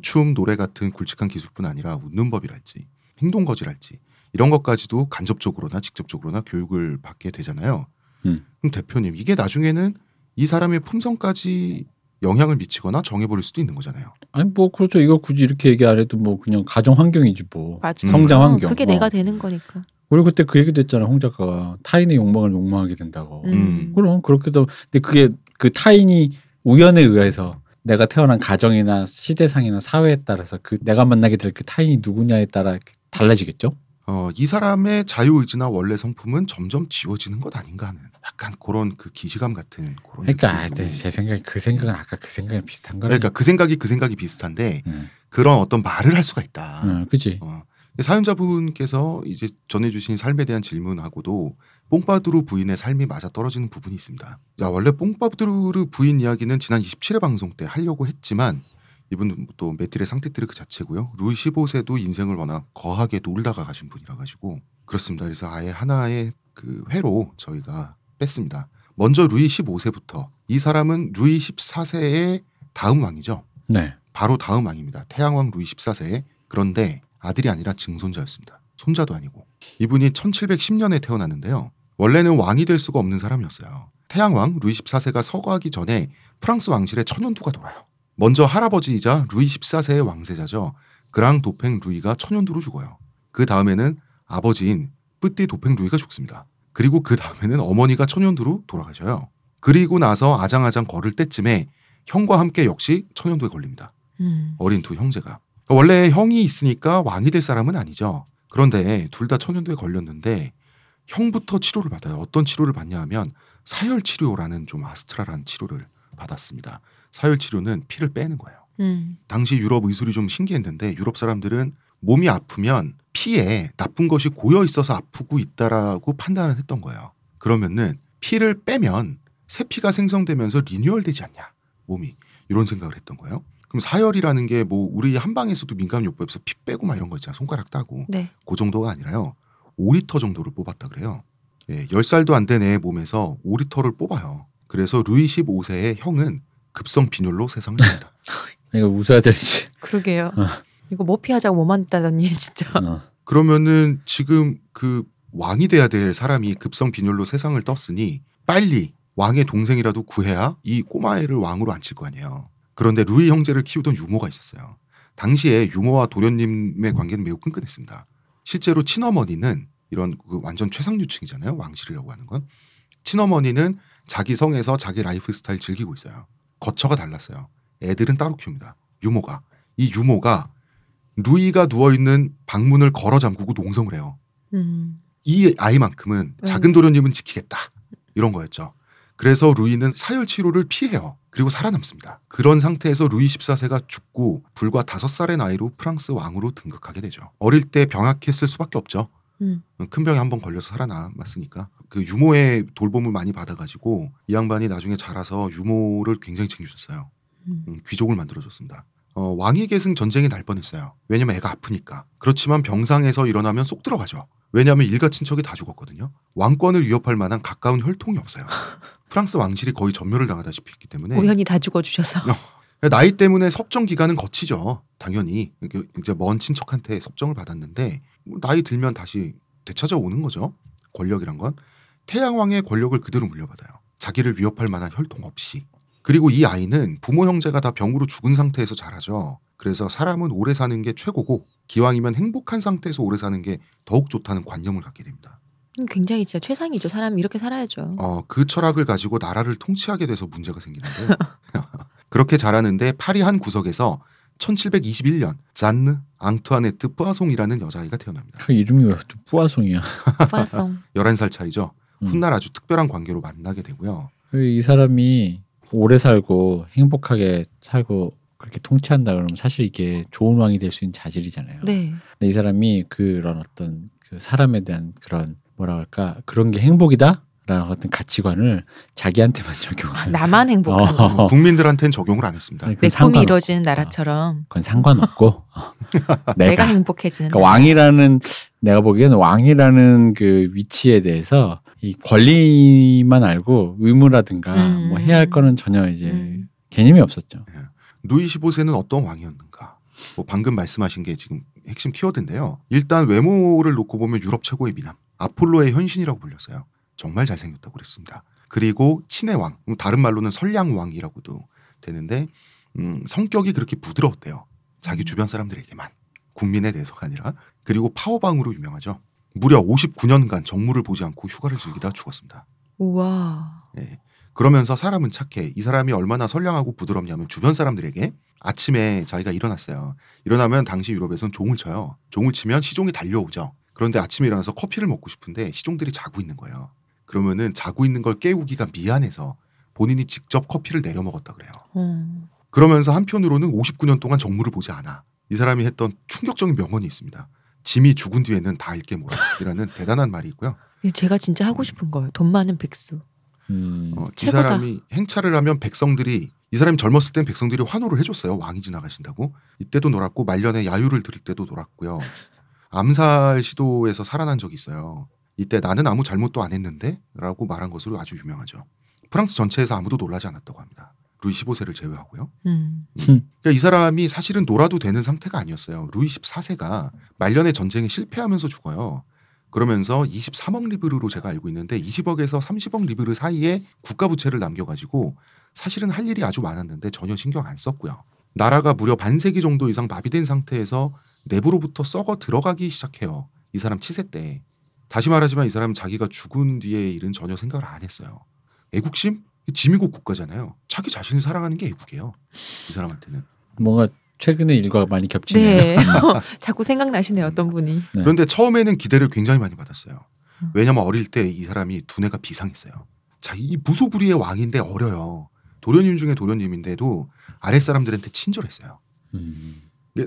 춤, 노래 같은 굵직한 기술뿐 아니라 웃는 법이랄지 행동 거지랄지 이런 것까지도 간접적으로나 직접적으로나 교육을 받게 되잖아요. 음. 그럼 대표님 이게 나중에는 이 사람의 품성까지 영향을 미치거나 정해버릴 수도 있는 거잖아요. 아니 뭐 그렇죠. 이거 굳이 이렇게 얘기 안 해도 뭐 그냥 가정 환경이지 뭐. 맞아. 성장 어, 환경. 그게 어. 내가 되는 거니까. 우리 그때 그 얘기도 했잖아. 홍 작가가 타인의 욕망을 욕망하게 된다고. 음. 그럼 그렇게도 근데 그게 그 타인이 우연에 의해서 내가 태어난 가정이나 시대상이나 사회에 따라서 그 내가 만나게 될 그 타인이 누구냐에 따라 달라지겠죠. 어, 이 사람의 자유 의지나 원래 성품은 점점 지워지는 것 아닌가 하는 약간 그런 그 기시감 같은 그런 그러니까 아, 근데 제 생각에 그 생각은 아까 그 생각이랑 비슷한 거네. 그러니까 그 생각이 그 생각이 비슷한데 음. 그런 어떤 말을 할 수가 있다. 음, 그지. 어, 사연자분께서 이제 전해주신 삶에 대한 질문하고도 뽕파두르 부인의 삶이 맞아 떨어지는 부분이 있습니다. 야 원래 뽕파두르 부인 이야기는 지난 27회 방송 때 하려고 했지만 이분 또 메틸의 상태트르 그 자체고요. 루이 15세도 인생을 워낙 거하게 놀다가 가신 분이라 가지고 그렇습니다. 그래서 아예 하나의 그 회로 저희가 뺐습니다. 먼저 루이 15세부터 이 사람은 루이 14세의 다음 왕이죠. 네. 바로 다음 왕입니다. 태양왕 루이 14세. 그런데 아들이 아니라 증손자였습니다. 손자도 아니고. 이분이 1710년에 태어났는데요. 원래는 왕이 될 수가 없는 사람이었어요. 태양왕 루이 14세가 서거하기 전에 프랑스 왕실에 천연두가 돌아요. 먼저 할아버지이자 루이 14세의 왕세자죠. 그랑 도팽 루이가 천연두로 죽어요. 그 다음에는 아버지인 뿌띠 도팽 루이가 죽습니다. 그리고 그 다음에는 어머니가 천연두로 돌아가셔요. 그리고 나서 아장아장 걸을 때쯤에 형과 함께 역시 천연두에 걸립니다. 음. 어린 두 형제가. 원래 형이 있으니까 왕이 될 사람은 아니죠. 그런데 둘 다 천연두에 걸렸는데 형부터 치료를 받아요. 어떤 치료를 받냐 하면 사열 치료라는 좀 아스트랄한 치료를 받았습니다. 사열 치료는 피를 빼는 거예요. 음. 당시 유럽 의술이 좀 신기했는데 유럽 사람들은 몸이 아프면 피에 나쁜 것이 고여 있어서 아프고 있다라고 판단을 했던 거예요. 그러면은 피를 빼면 새 피가 생성되면서 리뉴얼되지 않냐 몸이 이런 생각을 했던 거예요. 그럼 사열이라는 게 뭐 우리 한방에서도 민간요법에서 피 빼고 막 이런 거 있잖아 손가락 따고 네. 그 정도가 아니라요. 5리터 정도를 뽑았다 그래요. 예, 10살도 안 된애 몸에서 5리터를 뽑아요. 그래서 루이 15세의 형은 급성 빈혈로 세상을 삽니다. 이거 웃어야 될지. 그러게요. 어. 이거 뭐 피하자고 뭐 만든다더니 진짜. 어. 그러면은 지금 그 왕이 돼야 될 사람이 급성 빈혈로 세상을 떴으니 빨리 왕의 동생이라도 구해야 이 꼬마애를 왕으로 앉힐 거 아니에요. 그런데 루이 형제를 키우던 유모가 있었어요. 당시에 유모와 도련님의 관계는 매우 끈끈했습니다. 실제로 친어머니는 이런 그 완전 최상류층이잖아요. 왕실이라고 하는 건. 친어머니는 자기 성에서 자기 라이프 스타일 즐기고 있어요. 거처가 달랐어요. 애들은 따로 키웁니다. 유모가. 이 유모가 루이가 누워 있는 방문을 걸어 잠그고 농성을 해요. 음. 이 아이만큼은 작은 도련님은 지키겠다 이런 거였죠. 그래서 루이는 사혈 치료를 피해요. 그리고 살아남습니다. 그런 상태에서 루이 14세가 죽고 불과 다섯 살의 나이로 프랑스 왕으로 등극하게 되죠. 어릴 때 병약했을 수밖에 없죠. 음. 큰 병에 한 번 걸려서 살아남았으니까 그 유모의 돌봄을 많이 받아가지고 이 양반이 나중에 자라서 유모를 굉장히 챙겨줬어요. 음. 음, 귀족을 만들어줬습니다. 어, 왕위 계승 전쟁이 날 뻔했어요. 왜냐면 애가 아프니까. 그렇지만 병상에서 일어나면 쏙 들어가죠. 왜냐하면 일가 친척이 다 죽었거든요. 왕권을 위협할 만한 가까운 혈통이 없어요. 프랑스 왕실이 거의 전멸을 당하다시피 했기 때문에 우연히 다 죽어주셔서. 나이 때문에 섭정 기간은 거치죠. 당연히 이제 먼 친척한테 섭정을 받았는데 뭐 나이 들면 다시 되찾아오는 거죠. 권력이란 건 태양왕의 권력을 그대로 물려받아요. 자기를 위협할 만한 혈통 없이. 그리고 이 아이는 부모 형제가 다 병으로 죽은 상태에서 자라죠. 그래서 사람은 오래 사는 게 최고고 기왕이면 행복한 상태에서 오래 사는 게 더욱 좋다는 관념을 갖게 됩니다. 음, 굉장히 진짜 최상이죠. 사람이 이렇게 살아야죠. 어, 그 철학을 가지고 나라를 통치하게 돼서 문제가 생기는데요. 그렇게 자라는데 파리 한 구석에서 1721년 잔느 앙투아네트 뿌아송이라는 여자아이가 태어납니다. 그 이름이 왜또 뿌아송이야? 파송. 11살 차이죠. 음. 훗날 아주 특별한 관계로 만나게 되고요. 그이 사람이 오래 살고 행복하게 살고 그렇게 통치한다 그러면 사실 이게 좋은 왕이 될 수 있는 자질이잖아요. 네. 근데 이 사람이 그런 어떤 그 사람에 대한 그런 뭐라 할까 그런 게 행복이다 라는 어떤 가치관을 자기한테만 적용하는. 나만 행복한 거. 어. 국민들한테는 적용을 안 했습니다. 아니, 내 그건 꿈이 상관없- 이루어지는 나라처럼 그건 상관없고 어. 내가, 내가 행복해지는 그러니까 왕이라는 내가 보기에는 왕이라는 그 위치에 대해서 이 권리만 알고 의무라든가 음. 뭐 해야 할 거는 전혀 이제 음. 개념이 없었죠. 루이 15세는 어떤 왕이었는가? 뭐 방금 말씀하신 게 지금 핵심 키워드인데요. 일단 외모를 놓고 보면 유럽 최고의 미남, 아폴로의 현신이라고 불렸어요. 정말 잘생겼다고 그랬습니다. 그리고 친의 왕, 음, 다른 말로는 선량 왕이라고도 되는데 음, 성격이 그렇게 부드러웠대요. 자기 주변 사람들에게만 국민에 대해서가 아니라 그리고 파워방으로 유명하죠. 무려 59년간 정무를 보지 않고 휴가를 즐기다 죽었습니다. 우와. 예. 그러면서 사람은 착해. 이 사람이 얼마나 선량하고 부드럽냐면 주변 사람들에게 아침에 자기가 일어났어요. 일어나면 당시 유럽에선 종을 쳐요. 종을 치면 시종이 달려오죠. 그런데 아침에 일어나서 커피를 먹고 싶은데 시종들이 자고 있는 거예요. 그러면은 자고 있는 걸 깨우기가 미안해서 본인이 직접 커피를 내려 먹었다 그래요. 음. 그러면서 한편으로는 59년 동안 정무를 보지 않아. 이 사람이 했던 충격적인 명언이 있습니다. 짐이 죽은 뒤에는 다 읽게 모라이라는 대단한 말이 있고요. 이게 제가 진짜 하고 싶은 거예요. 돈 많은 백수. 음. 어, 이 최고다. 사람이 행차를 하면 백성들이 이 사람이 젊었을 땐 백성들이 환호를 해줬어요. 왕이 지나가신다고. 이때도 놀았고 말년에 야유를 들을 때도 놀았고요. 암살 시도에서 살아난 적이 있어요. 이때 나는 아무 잘못도 안 했는데라고 말한 것으로 아주 유명하죠. 프랑스 전체에서 아무도 놀라지 않았다고 합니다. 루이 15세를 제외하고요. 음. 그러니까 이 사람이 사실은 놀아도 되는 상태가 아니었어요. 루이 14세가 말년의 전쟁에 실패하면서 죽어요. 그러면서 23억 리브르로 제가 알고 있는데 20억에서 30억 리브르 사이에 국가 부채를 남겨가지고 사실은 할 일이 아주 많았는데 전혀 신경 안 썼고요. 나라가 무려 반세기 정도 이상 마비된 상태에서 내부로부터 썩어 들어가기 시작해요. 이 사람 치세 때. 다시 말하지만 이 사람은 자기가 죽은 뒤의 일은 전혀 생각을 안 했어요. 애국심? 지미국 국가잖아요. 자기 자신을 사랑하는 게 애국이에요. 이 사람한테는. 뭔가 최근의 일과 많이 겹치네요. 네. 자꾸 생각나시네요. 어떤 분이. 네. 그런데 처음에는 기대를 굉장히 많이 받았어요. 음. 왜냐면 어릴 때 이 사람이 두뇌가 비상했어요. 자, 이 무소불위의 왕인데 어려요. 도련님 중에 도련님인데도 아랫 사람들한테 친절했어요. 음.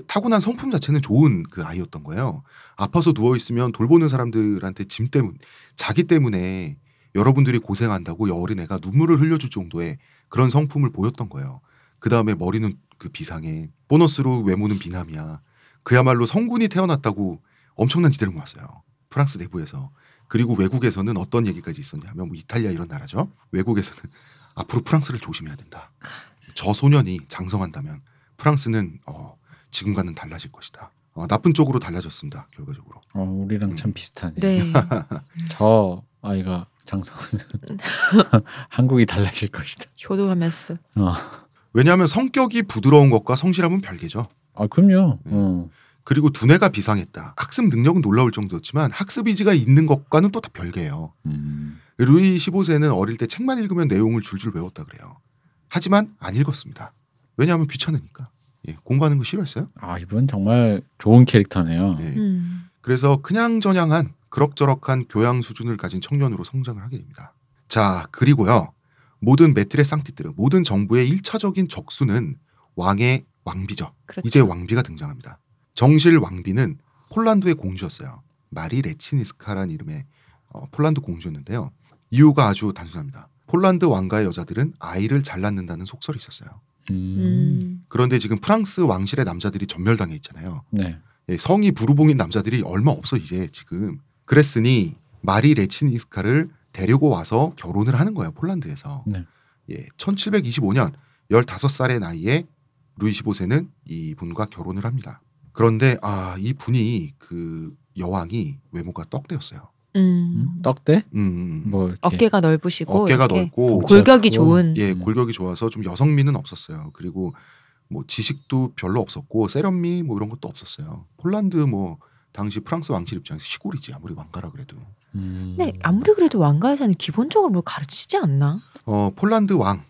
타고난 성품 자체는 좋은 그 아이였던 거예요. 아파서 누워 있으면 돌보는 사람들한테 짐 때문, 자기 때문에 여러분들이 고생한다고 이 어린애가 눈물을 흘려줄 정도의 그런 성품을 보였던 거예요. 그 다음에 머리는 그 비상해, 보너스로 외모는 비남이야. 그야말로 성군이 태어났다고 엄청난 기대를 모았어요. 프랑스 내부에서. 그리고 외국에서는 어떤 얘기까지 있었냐면 뭐 이탈리아 이런 나라죠. 외국에서는 앞으로 프랑스를 조심해야 된다. 저 소년이 장성한다면 프랑스는 어, 지금과는 달라질 것이다. 어, 나쁜 쪽으로 달라졌습니다. 결과적으로. 어, 우리랑 음. 참 비슷하네. 네. 저 아이가 장성 한국이 달라질 것이다. 효도하면서. 어. 왜냐하면 성격이 부드러운 것과 성실함은 별개죠. 아 그럼요. 네. 어. 그리고 두뇌가 비상했다. 학습 능력은 놀라울 정도였지만 학습 의지가 있는 것과는 또 다 별개예요. 음. 루이 15세는 어릴 때 책만 읽으면 내용을 줄줄 외웠다 그래요. 하지만 안 읽었습니다. 왜냐하면 귀찮으니까. 예, 공부하는 거 싫어했어요. 아 이분 정말 좋은 캐릭터네요. 예. 음. 그래서 그냥 저냥한 그럭저럭한 교양 수준을 가진 청년으로 성장을 하게 됩니다. 자, 그리고요. 모든 메트레 쌍티뜨르, 모든 정부의 일차적인 적수는 왕의 왕비죠. 그렇죠. 이제 왕비가 등장합니다. 정실 왕비는 폴란드의 공주였어요. 마리 레치니스카란 이름의 어, 폴란드 공주였는데요. 이유가 아주 단순합니다. 폴란드 왕가의 여자들은 아이를 잘 낳는다는 속설이 있었어요. 음. 음. 그런데 지금 프랑스 왕실의 남자들이 전멸당해 있잖아요. 네. 예, 성이 부르봉인 남자들이 얼마 없어 이제 지금. 그랬으니 마리 레치니스카를 데리고 와서 결혼을 하는 거예요 폴란드에서. 네. 예, 1725년 15살의 나이에 루이 15세는 이 분과 결혼을 합니다. 그런데 아, 이 분이 그 여왕이 외모가 떡대였어요. 음. 음? 떡대? 음, 뭐 이렇게. 어깨가 넓으시고 어깨가 넓고 골격이 작고. 좋은 예, 음. 골격이 좋아서 좀 여성미는 없었어요. 그리고 뭐 지식도 별로 없었고 세련미 뭐 이런 것도 없었어요. 폴란드 뭐 당시 프랑스 왕실 입장에서 시골이지 아무리 왕가라 그래도. 음. 근데 아무리 그래도 왕가에서는 기본적으로 뭘 가르치지 않나? 어 폴란드 왕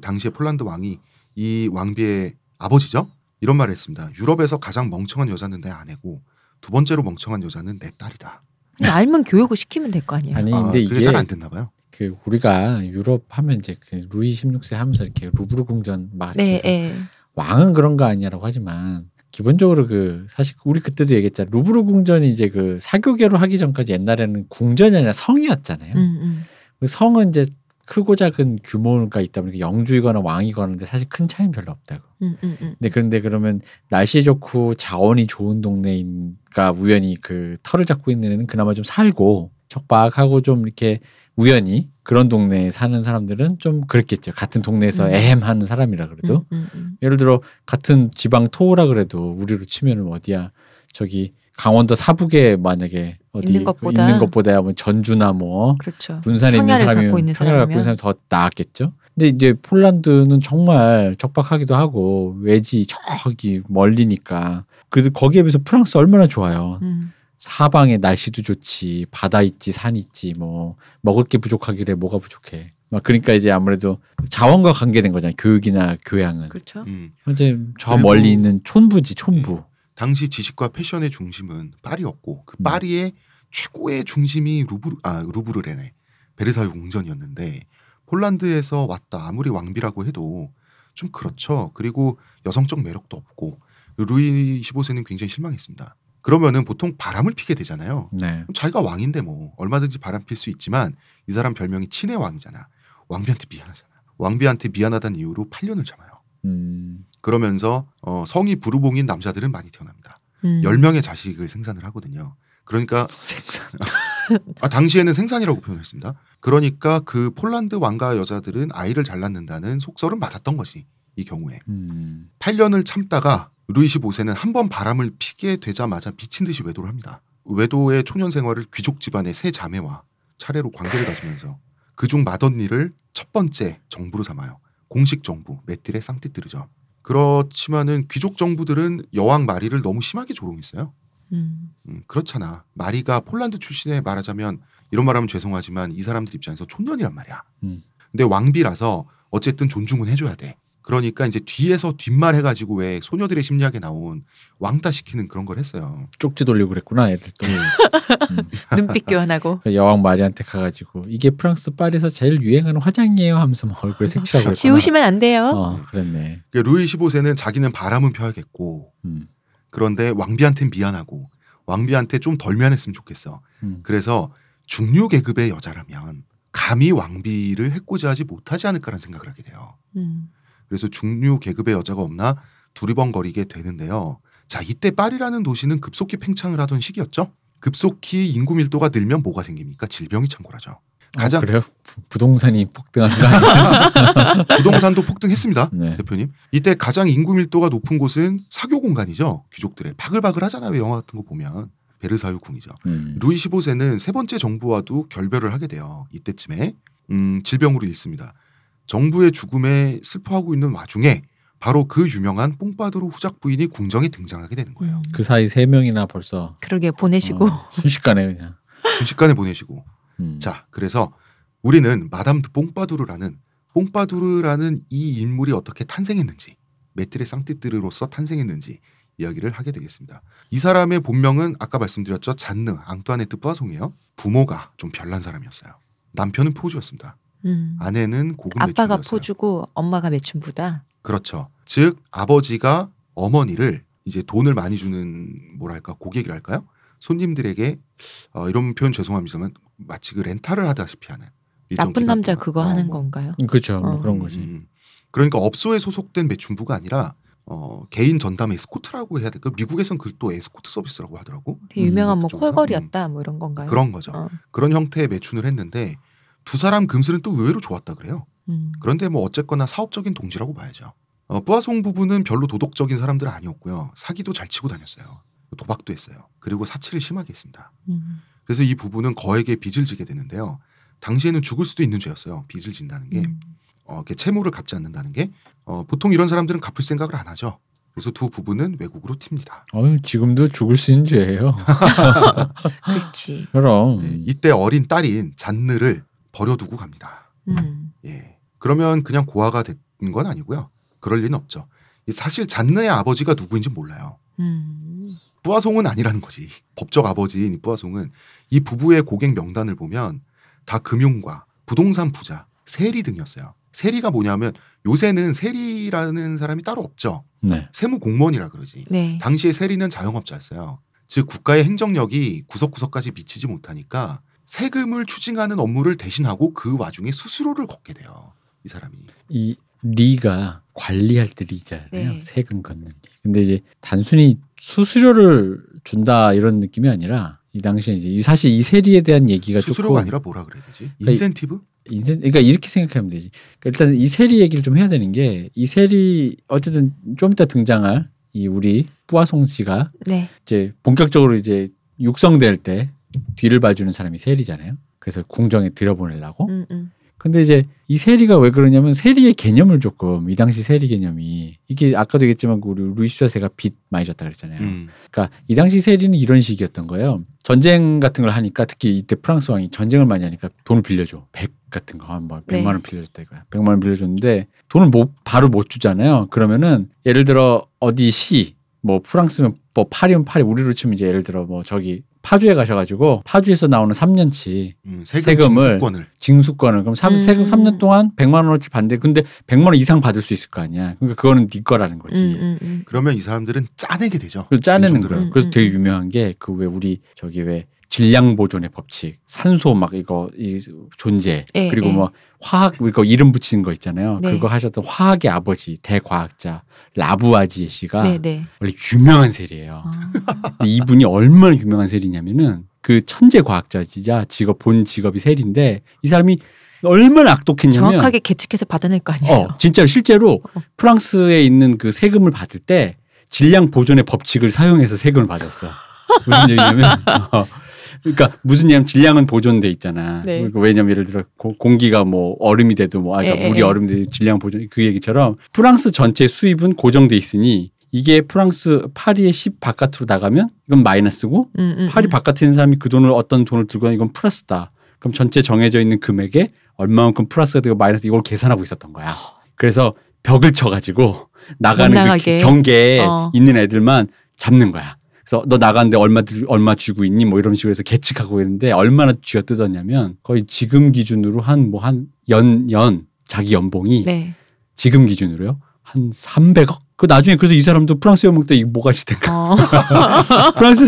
당시에 폴란드 왕이 이 왕비의 아버지죠. 이런 말을 했습니다. 유럽에서 가장 멍청한 여자는 내 아내고 두 번째로 멍청한 여자는 내 딸이다. 근데 알면 교육을 시키면 될 거 아니에요. 아니 아, 근데 그게 이게 잘 안 됐나 봐요. 그 우리가 유럽 하면 이제 그 루이 16세 하면서 이렇게 루브르 궁전 막 네, 해서 예. 왕은 그런 거 아니냐라고 하지만 기본적으로 그 사실 우리 그때도 얘기했잖아 루브르 궁전이 이제 그 사교계로 하기 전까지 옛날에는 궁전이 아니라 성이었잖아요. 음, 음. 그 성은 이제 크고 작은 규모가 있다 보니까 영주이거나 왕이거나 사실 큰 차이는 별로 없다고. 음, 음, 음. 근데 그런데 그러면 날씨 좋고 자원이 좋은 동네인가 우연히 그 털을 잡고 있는 애는 그나마 좀 살고 척박하고 좀 이렇게 우연히 그런 동네에 사는 사람들은 좀 그랬겠죠. 같은 동네에서 음. 애헴하는 사람이라 그래도 음, 음, 음. 예를 들어 같은 지방 토우라 그래도 우리로 치면은 어디야 저기 강원도 사북에 만약에 어디 있는 것보다. 있는 것보다 뭐 전주나 뭐 그렇죠. 군산에 있는 사람이 갖고 있는 갖고 있는. 사람이 더 나았겠죠. 근데 이제 폴란드는 정말 척박하기도 하고 외지 저기 멀리니까 그래도 거기에 비해서 프랑스 얼마나 좋아요. 음. 사방에 날씨도 좋지 바다 있지 산 있지 뭐 먹을 게 부족하길래 뭐가 부족해. 막 그러니까 이제 아무래도 자원과 관계된 거잖아요. 교육이나 교양은. 그렇죠. 음. 현재 저 멀리 있는 촌부지 촌부. 당시 지식과 패션의 중심은 파리였고 그 음. 파리의 최고의 중심이 루브르 아 루브르레네 베르사유 궁전이었는데 폴란드에서 왔다 아무리 왕비라고 해도 좀 그렇죠. 그리고 여성적 매력도 없고 루이 15세는 굉장히 실망했습니다. 그러면은 보통 바람을 피게 되잖아요. 네. 자기가 왕인데 뭐 얼마든지 바람 필 수 있지만 이 사람 별명이 친의 왕이잖아. 왕비한테 미안하잖아. 왕비한테 미안하다는 이유로 8년을 참아요. 음. 그러면서 어, 성이 부르봉인 남자들은 많이 태어납니다. 음. 10명의 자식을 생산을 하거든요. 그러니까 생산. 아, 당시에는 생산이라고 표현했습니다. 그러니까 그 폴란드 왕가 여자들은 아이를 잘 낳는다는 속설은 맞았던 거지. 이 경우에. 음. 8년을 참다가 루이 15세는 한 번 바람을 피게 되자마자 미친 듯이 외도를 합니다. 외도의 초년 생활을 귀족 집안의 세 자매와 차례로 관계를 가지면서 그중 맏언니를 첫 번째 정부로 삼아요. 공식 정부 메띠레 상티뜨르죠. 그렇지만은 귀족 정부들은 여왕 마리를 너무 심하게 조롱했어요. 음. 음, 그렇잖아. 마리가 폴란드 출신에 말하자면 이런 말하면 죄송하지만 이 사람들 입장에서 촌년이란 말이야. 음. 근데 왕비라서 어쨌든 존중은 해줘야 돼. 그러니까 이제 뒤에서 뒷말 해가지고 왜 소녀들의 심리학에 나온 왕따 시키는 그런 걸 했어요. 쪽지 돌리고 그랬구나 애들 또. 네. 음. 눈빛 교환하고. 그 여왕 마리한테 가가지고 이게 프랑스 파리에서 제일 유행하는 화장이에요 하면서 막 얼굴에 색칠하고 그랬구나. 지우시면 안 돼요. 어 그랬네. 그러니까 루이 15세는 자기는 바람은 펴야겠고 음. 그런데 왕비한텐 미안하고 왕비한테 좀 덜 미안했으면 좋겠어. 음. 그래서 중류 계급의 여자라면 감히 왕비를 해코지하지 못하지 않을까라는 생각을 하게 돼요. 음. 그래서 중류 계급의 여자가 없나 두리번거리게 되는데요. 자, 이때 파리라는 도시는 급속히 팽창을 하던 시기였죠. 급속히 인구 밀도가 늘면 뭐가 생깁니까? 질병이 창궐하죠. 가장 어, 그래요? 부, 거 아니에요? 부동산도 폭등했습니다. 네. 대표님. 이때 가장 인구 밀도가 높은 곳은 사교 공간이죠. 귀족들의 바글바글 하잖아요. 영화 같은 거 보면. 베르사유 궁이죠. 음. 루이 15세는 세 번째 정부와도 결별을 하게 돼요. 이때쯤에 음, 질병으로 잃습니다. 정부의 죽음에 슬퍼하고 있는 와중에 바로 그 유명한 뽕바드로 후작 부인이 궁정에 등장하게 되는 거예요. 음. 그 사이 세 명이나 벌써 그러게 보내시고 어, 순식간에 그냥. 순식간에 보내시고. 음. 자, 그래서 우리는 마담 드 뽕바두르라는 뽕바두르라는 이 인물이 어떻게 탄생했는지, 메트레 상티뜨르로서 탄생했는지 이야기를 하게 되겠습니다. 이 사람의 본명은 아까 말씀드렸죠. 잔느 앙뚜아네트 뿌아송이에요. 부모가 좀 별난 사람이었어요. 남편은 포주였습니다. 음. 아내는 고급 아빠가 매춘부였어요. 포주고 엄마가 매춘부다. 그렇죠. 즉 아버지가 어머니를 이제 돈을 많이 주는 뭐랄까 고객이랄까요? 손님들에게 어, 이런 표현 죄송합니다만 마치 그 렌탈을 하다시피 하는 나쁜 남자 동안. 그거 어, 하는 뭐 건가요? 그렇죠. 뭐 어. 그런 음, 거지. 음. 그러니까 업소에 소속된 매춘부가 아니라 어, 개인 전담 에스코트라고 해야 될까? 미국에선 그 또 에스코트 서비스라고 하더라고. 되게 유명한 뭐 그쪽에서? 콜걸이었다 뭐 이런 건가요? 그런 거죠. 어. 그런 형태의 매춘을 했는데 두 사람 금슬은 또 의외로 좋았다 그래요. 음. 그런데 뭐 어쨌거나 사업적인 동지라고 봐야죠. 어, 뿌아송 부부는 별로 도덕적인 사람들은 아니었고요. 사기도 잘 치고 다녔어요. 도박도 했어요. 그리고 사치를 심하게 했습니다. 음. 그래서 이 부부는 거액의 빚을 지게 되는데요. 당시에는 죽을 수도 있는 죄였어요. 빚을 진다는 게 음. 어, 채무를 갚지 않는다는 게 어, 보통 이런 사람들은 갚을 생각을 안 하죠. 그래서 두 부부는 외국으로 튑니다. 어, 지금도 죽을 수 있는 죄예요. 그렇지. 그럼. 네, 이때 어린 딸인 잔느를 버려두고 갑니다. 음. 예. 그러면 그냥 고아가 된 건 아니고요. 그럴 리는 없죠. 사실 잔느의 아버지가 누구인지 몰라요. 음. 뿌아송은 아니라는 거지. 법적 아버지인 뿌아송은 이 부부의 고객 명단을 보면 다 금융과 부동산 부자, 세리 등이었어요. 세리가 뭐냐면 요새는 세리라는 사람이 따로 없죠. 네. 세무 공무원이라 그러지. 네. 당시에 세리는 자영업자였어요. 즉 국가의 행정력이 구석구석까지 미치지 못하니까 세금을 추징하는 업무를 대신하고 그 와중에 수수료를 걷게 돼요. 이 사람이. 이 리가 관리할 때 리잖아요. 네. 세금 걷는 리. 근데 이제 단순히 수수료를 준다 이런 느낌이 아니라 이 당시에 이제 이- 사실 이 세리에 대한 얘기가 수수료가 조금 아니라 뭐라 그래야 되지? 그러니까 이- 인센티브? 인생 그러니까 이렇게 생각하면 되지. 그러니까 일단 이 세리 얘기를 좀 해야 되는 게 이 세리 어쨌든 좀 이따 등장할 이 우리 뿌아송 씨가 네. 이제 본격적으로 이제 육성될 때 뒤를 봐주는 사람이 세리잖아요. 그래서 궁정에 들여보내려고. 음, 음. 근데 이제 이 세리가 왜 그러냐면 세리의 개념을 조금 이 당시 세리 개념이 이게 아까도 얘기했지만 그 우리 루이 십사세가 빚 많이 졌다 그랬잖아요. 음. 그러니까 이 당시 세리는 이런 식이었던 거예요. 전쟁 같은 걸 하니까 특히 이때 프랑스 왕이 전쟁을 많이 하니까 돈을 빌려줘. 백 같은 거한뭐 네. 100만 원 빌려줬다 이거야. 100만 원 빌려줬는데 돈을 못 바로 못 주잖아요. 그러면은 예를 들어 어디 시 뭐 프랑스면 뭐 파리면 파리 우리로 치면 이제 예를 들어 뭐 저기 파주에 가셔가지고 파주에서 나오는 3년치 음, 세금 세금을- 징수권을 징수권을 그럼 삼- 음. 세금 3년 동안 100만 원어치 받는데 근데 100만 원 이상 받을 수 있을 거 아니야. 그러니까 그거는 네 거라는 거지. 음, 음, 음. 그러면 이 사람들은 짜내게 되죠. 짜내는. 거예요. 음, 그래서 음, 되게 음. 유명한 게 그 왜 우리 저기 왜 질량 보존의 법칙, 산소 막 이거 이 존재 예, 그리고 예. 뭐 화학 이거 이름 붙이는 거 있잖아요. 네. 그거 하셨던 화학의 아버지 대과학자 라부아지에 씨가 네, 네. 원래 유명한 세리예요. 아. 이분이 얼마나 유명한 세리냐면은 그 천재 과학자지자 직업 본 직업이 세리인데 이 사람이 얼마나 악독했냐면 정확하게 계측해서 받아낼 거 아니에요. 어, 진짜 실제로 어. 프랑스에 있는 그 세금을 받을 때 질량 보존의 법칙을 사용해서 세금을 받았어. 무슨 얘기냐면, 어, 그러니까 무슨 얘기냐면 질량은 보존돼 있잖아. 네. 그러니까 왜냐면 예를 들어 고- 공기가 뭐 얼음이 돼도 뭐, 아, 그러니까 예, 물이 예, 예. 얼음이 돼도 질량 보존 그 얘기처럼 프랑스 전체 수입은 고정돼 있으니 이게 프랑스 파리의 10 바깥으로 나가면 이건 마이너스고 음, 음, 파리 음. 바깥에 있는 사람이 그 돈을 어떤 돈을 들고 가면 이건 플러스다. 그럼 전체 정해져 있는 금액에 얼마만큼 플러스가 되고 마이너스 이걸 계산하고 있었던 거야. 그래서 벽을 쳐가지고 나가는 못 그. 경계에 어. 있는 애들만 잡는 거야. 그래서 너 나가는데 얼마 들- 얼마 쥐고 있니? 뭐 이런 식으로 해서 계측하고 있는데 얼마나 쥐어 뜯었냐면 거의 지금 기준으로 한 뭐 한 연연 자기 연봉이 네. 지금 기준으로요 한 300억. 그 나중에 그래서 이 사람도 프랑스 영국 때 이거 뭐가 시될까? 어. 프랑스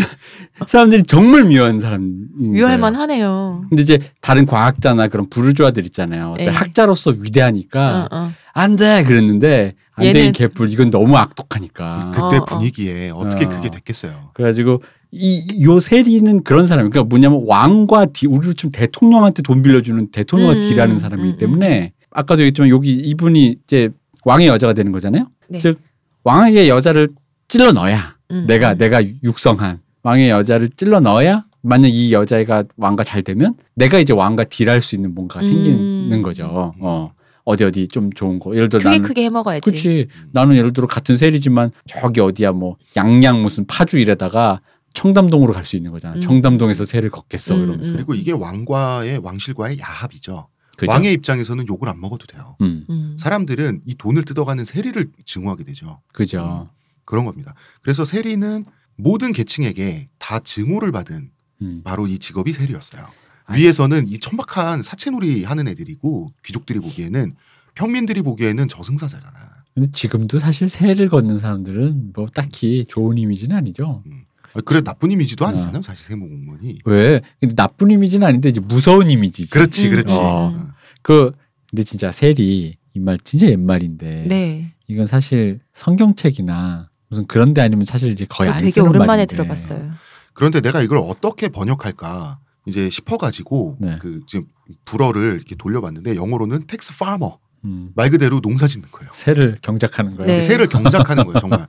사람들이 정말 미워하는 사람. 유할만 하네요. 근데 이제 다른 과학자나 그런 부르주아들 있잖아요. 네. 학자로서 위대하니까 어, 어. 안 돼 그랬는데 안 얘는- 개뿔 이건 너무 악독하니까. 그때 어, 어. 분위기에 어 떻게 어. 그게 됐겠어요. 그래가지고 이 요 세리는 그런 사람이 그러니까 뭐냐면 왕과 디, 우리로 치면 대통령한테 돈 빌려주는 대통령과 음, 딜하는 음, 사람이기 음, 때문에 아까도 얘기했지만 여기 이분이 이제 왕의 여자가 되는 거잖아요. 네. 즉 왕에게 여자를 찔러 넣어야 음, 내가 음. 내가 육성한 왕의 여자를 찔러 넣어야 만약 이 여자애가 왕과 잘 되면 내가 이제 왕과 딜할 수 있는 뭔가가 생기는 음. 거죠. 어 어디 어디 좀 좋은 거 예를 들어 크게 나는 크게 해 먹어야지. 그렇지 나는 예를 들어 같은 세리지만 저기 어디야 뭐 양양 무슨 파주 이래다가 청담동으로 갈 수 있는 거잖아. 음. 청담동에서 세를 걷겠어 음, 이러면서. 음. 그리고 이게 왕과의 왕실과의 야합이죠. 그죠? 왕의 입장에서는 욕을 안 먹어도 돼요. 음 음. 사람들은 이 돈을 뜯어가는 세리를 증오하게 되죠. 그죠. 그런 겁니다. 그래서 세리는 모든 계층에게 다 증오를 받은 음. 바로 이 직업이 세리였어요. 위에서는 이 천박한 사채놀이 하는 애들이고 귀족들이 보기에는 평민들이 보기에는 저승사자잖아. 근데 지금도 사실 세를 걷는 사람들은 뭐 딱히 좋은 이미지는 아니죠. 아, 그래 나쁜 이미지도 어. 아니잖아요. 사실 세무 공무원이. 왜? 근데 나쁜 이미지는 아닌데 이제 무서운 이미지지. 그렇지, 음. 그렇지. 어. 어. 그 근데 진짜 셀이 이 말 진짜 옛말인데 네. 이건 사실 성경책이나 무슨 그런데 아니면 사실 이제 거의 안 되게 쓰는 오랜만에 말인데. 들어봤어요. 그런데 내가 이걸 어떻게 번역할까 이제 싶어가지고 네. 그 지금 불어를 이렇게 돌려봤는데 영어로는 tax farmer 음, 말 그대로 농사 짓는 거예요. 세를 경작하는 거예요. 네. 세를 경작하는 거예요, 정말.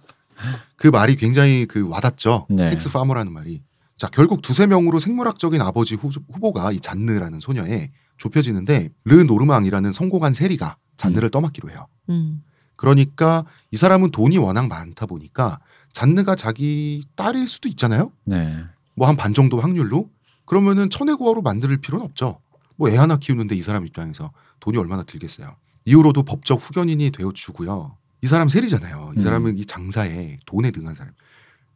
그 말이 굉장히 그 와닿죠. 네. tax farmer라는 말이. 자, 결국 두세 명으로 생물학적인 아버지 후, 후보가 이 잔느라는 소녀에 좁혀지는데 르 노르망이라는 성공한 세리가 잔느를 떠맡기로 해요. 음. 그러니까 이 사람은 돈이 워낙 많다 보니까 잔느가 자기 딸일 수도 있잖아요. 네. 뭐 한 반 정도 확률로 그러면은 천혜고아로 만들 필요는 없죠. 뭐 애 하나 키우는데 이 사람 입장에서 돈이 얼마나 들겠어요. 이후로도 법적 후견인이 되어 주고요. 이 사람 세리잖아요. 이 음. 사람은 이 장사에 돈에 능한 사람.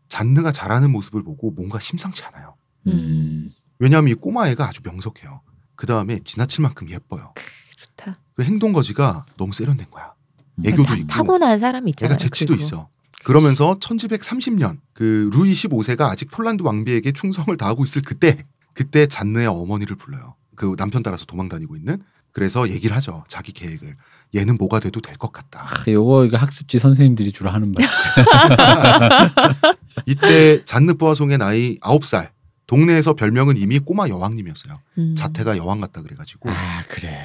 잔느가 잘하는 모습을 보고 뭔가 심상치 않아요. 음. 왜냐하면 이 꼬마애가 아주 명석해요. 그 다음에 지나칠 만큼 예뻐요. 좋다. 그리고 행동 거지가 너무 세련된 거야. 음. 애교도 타, 있고 타고난 사람이 있잖아요. 애가 재치도 그리고. 있어. 그러면서 1930년 그 루이 15세가 아직 폴란드 왕비에게 충성을 다하고 있을 그때 그때 잔느의 어머니를 불러요. 그 남편 따라서 도망 다니고 있는 그래서 얘기를 하죠. 자기 계획을. 얘는 뭐가 돼도 될 것 같다. 아, 요거 이거 학습지 선생님들이 주로 하는 말. 이때 잔느 뿌아송의 나이 9살. 동네에서 별명은 이미 꼬마 여왕님이었어요. 음. 자태가 여왕 같다 그래가지고 아 그래.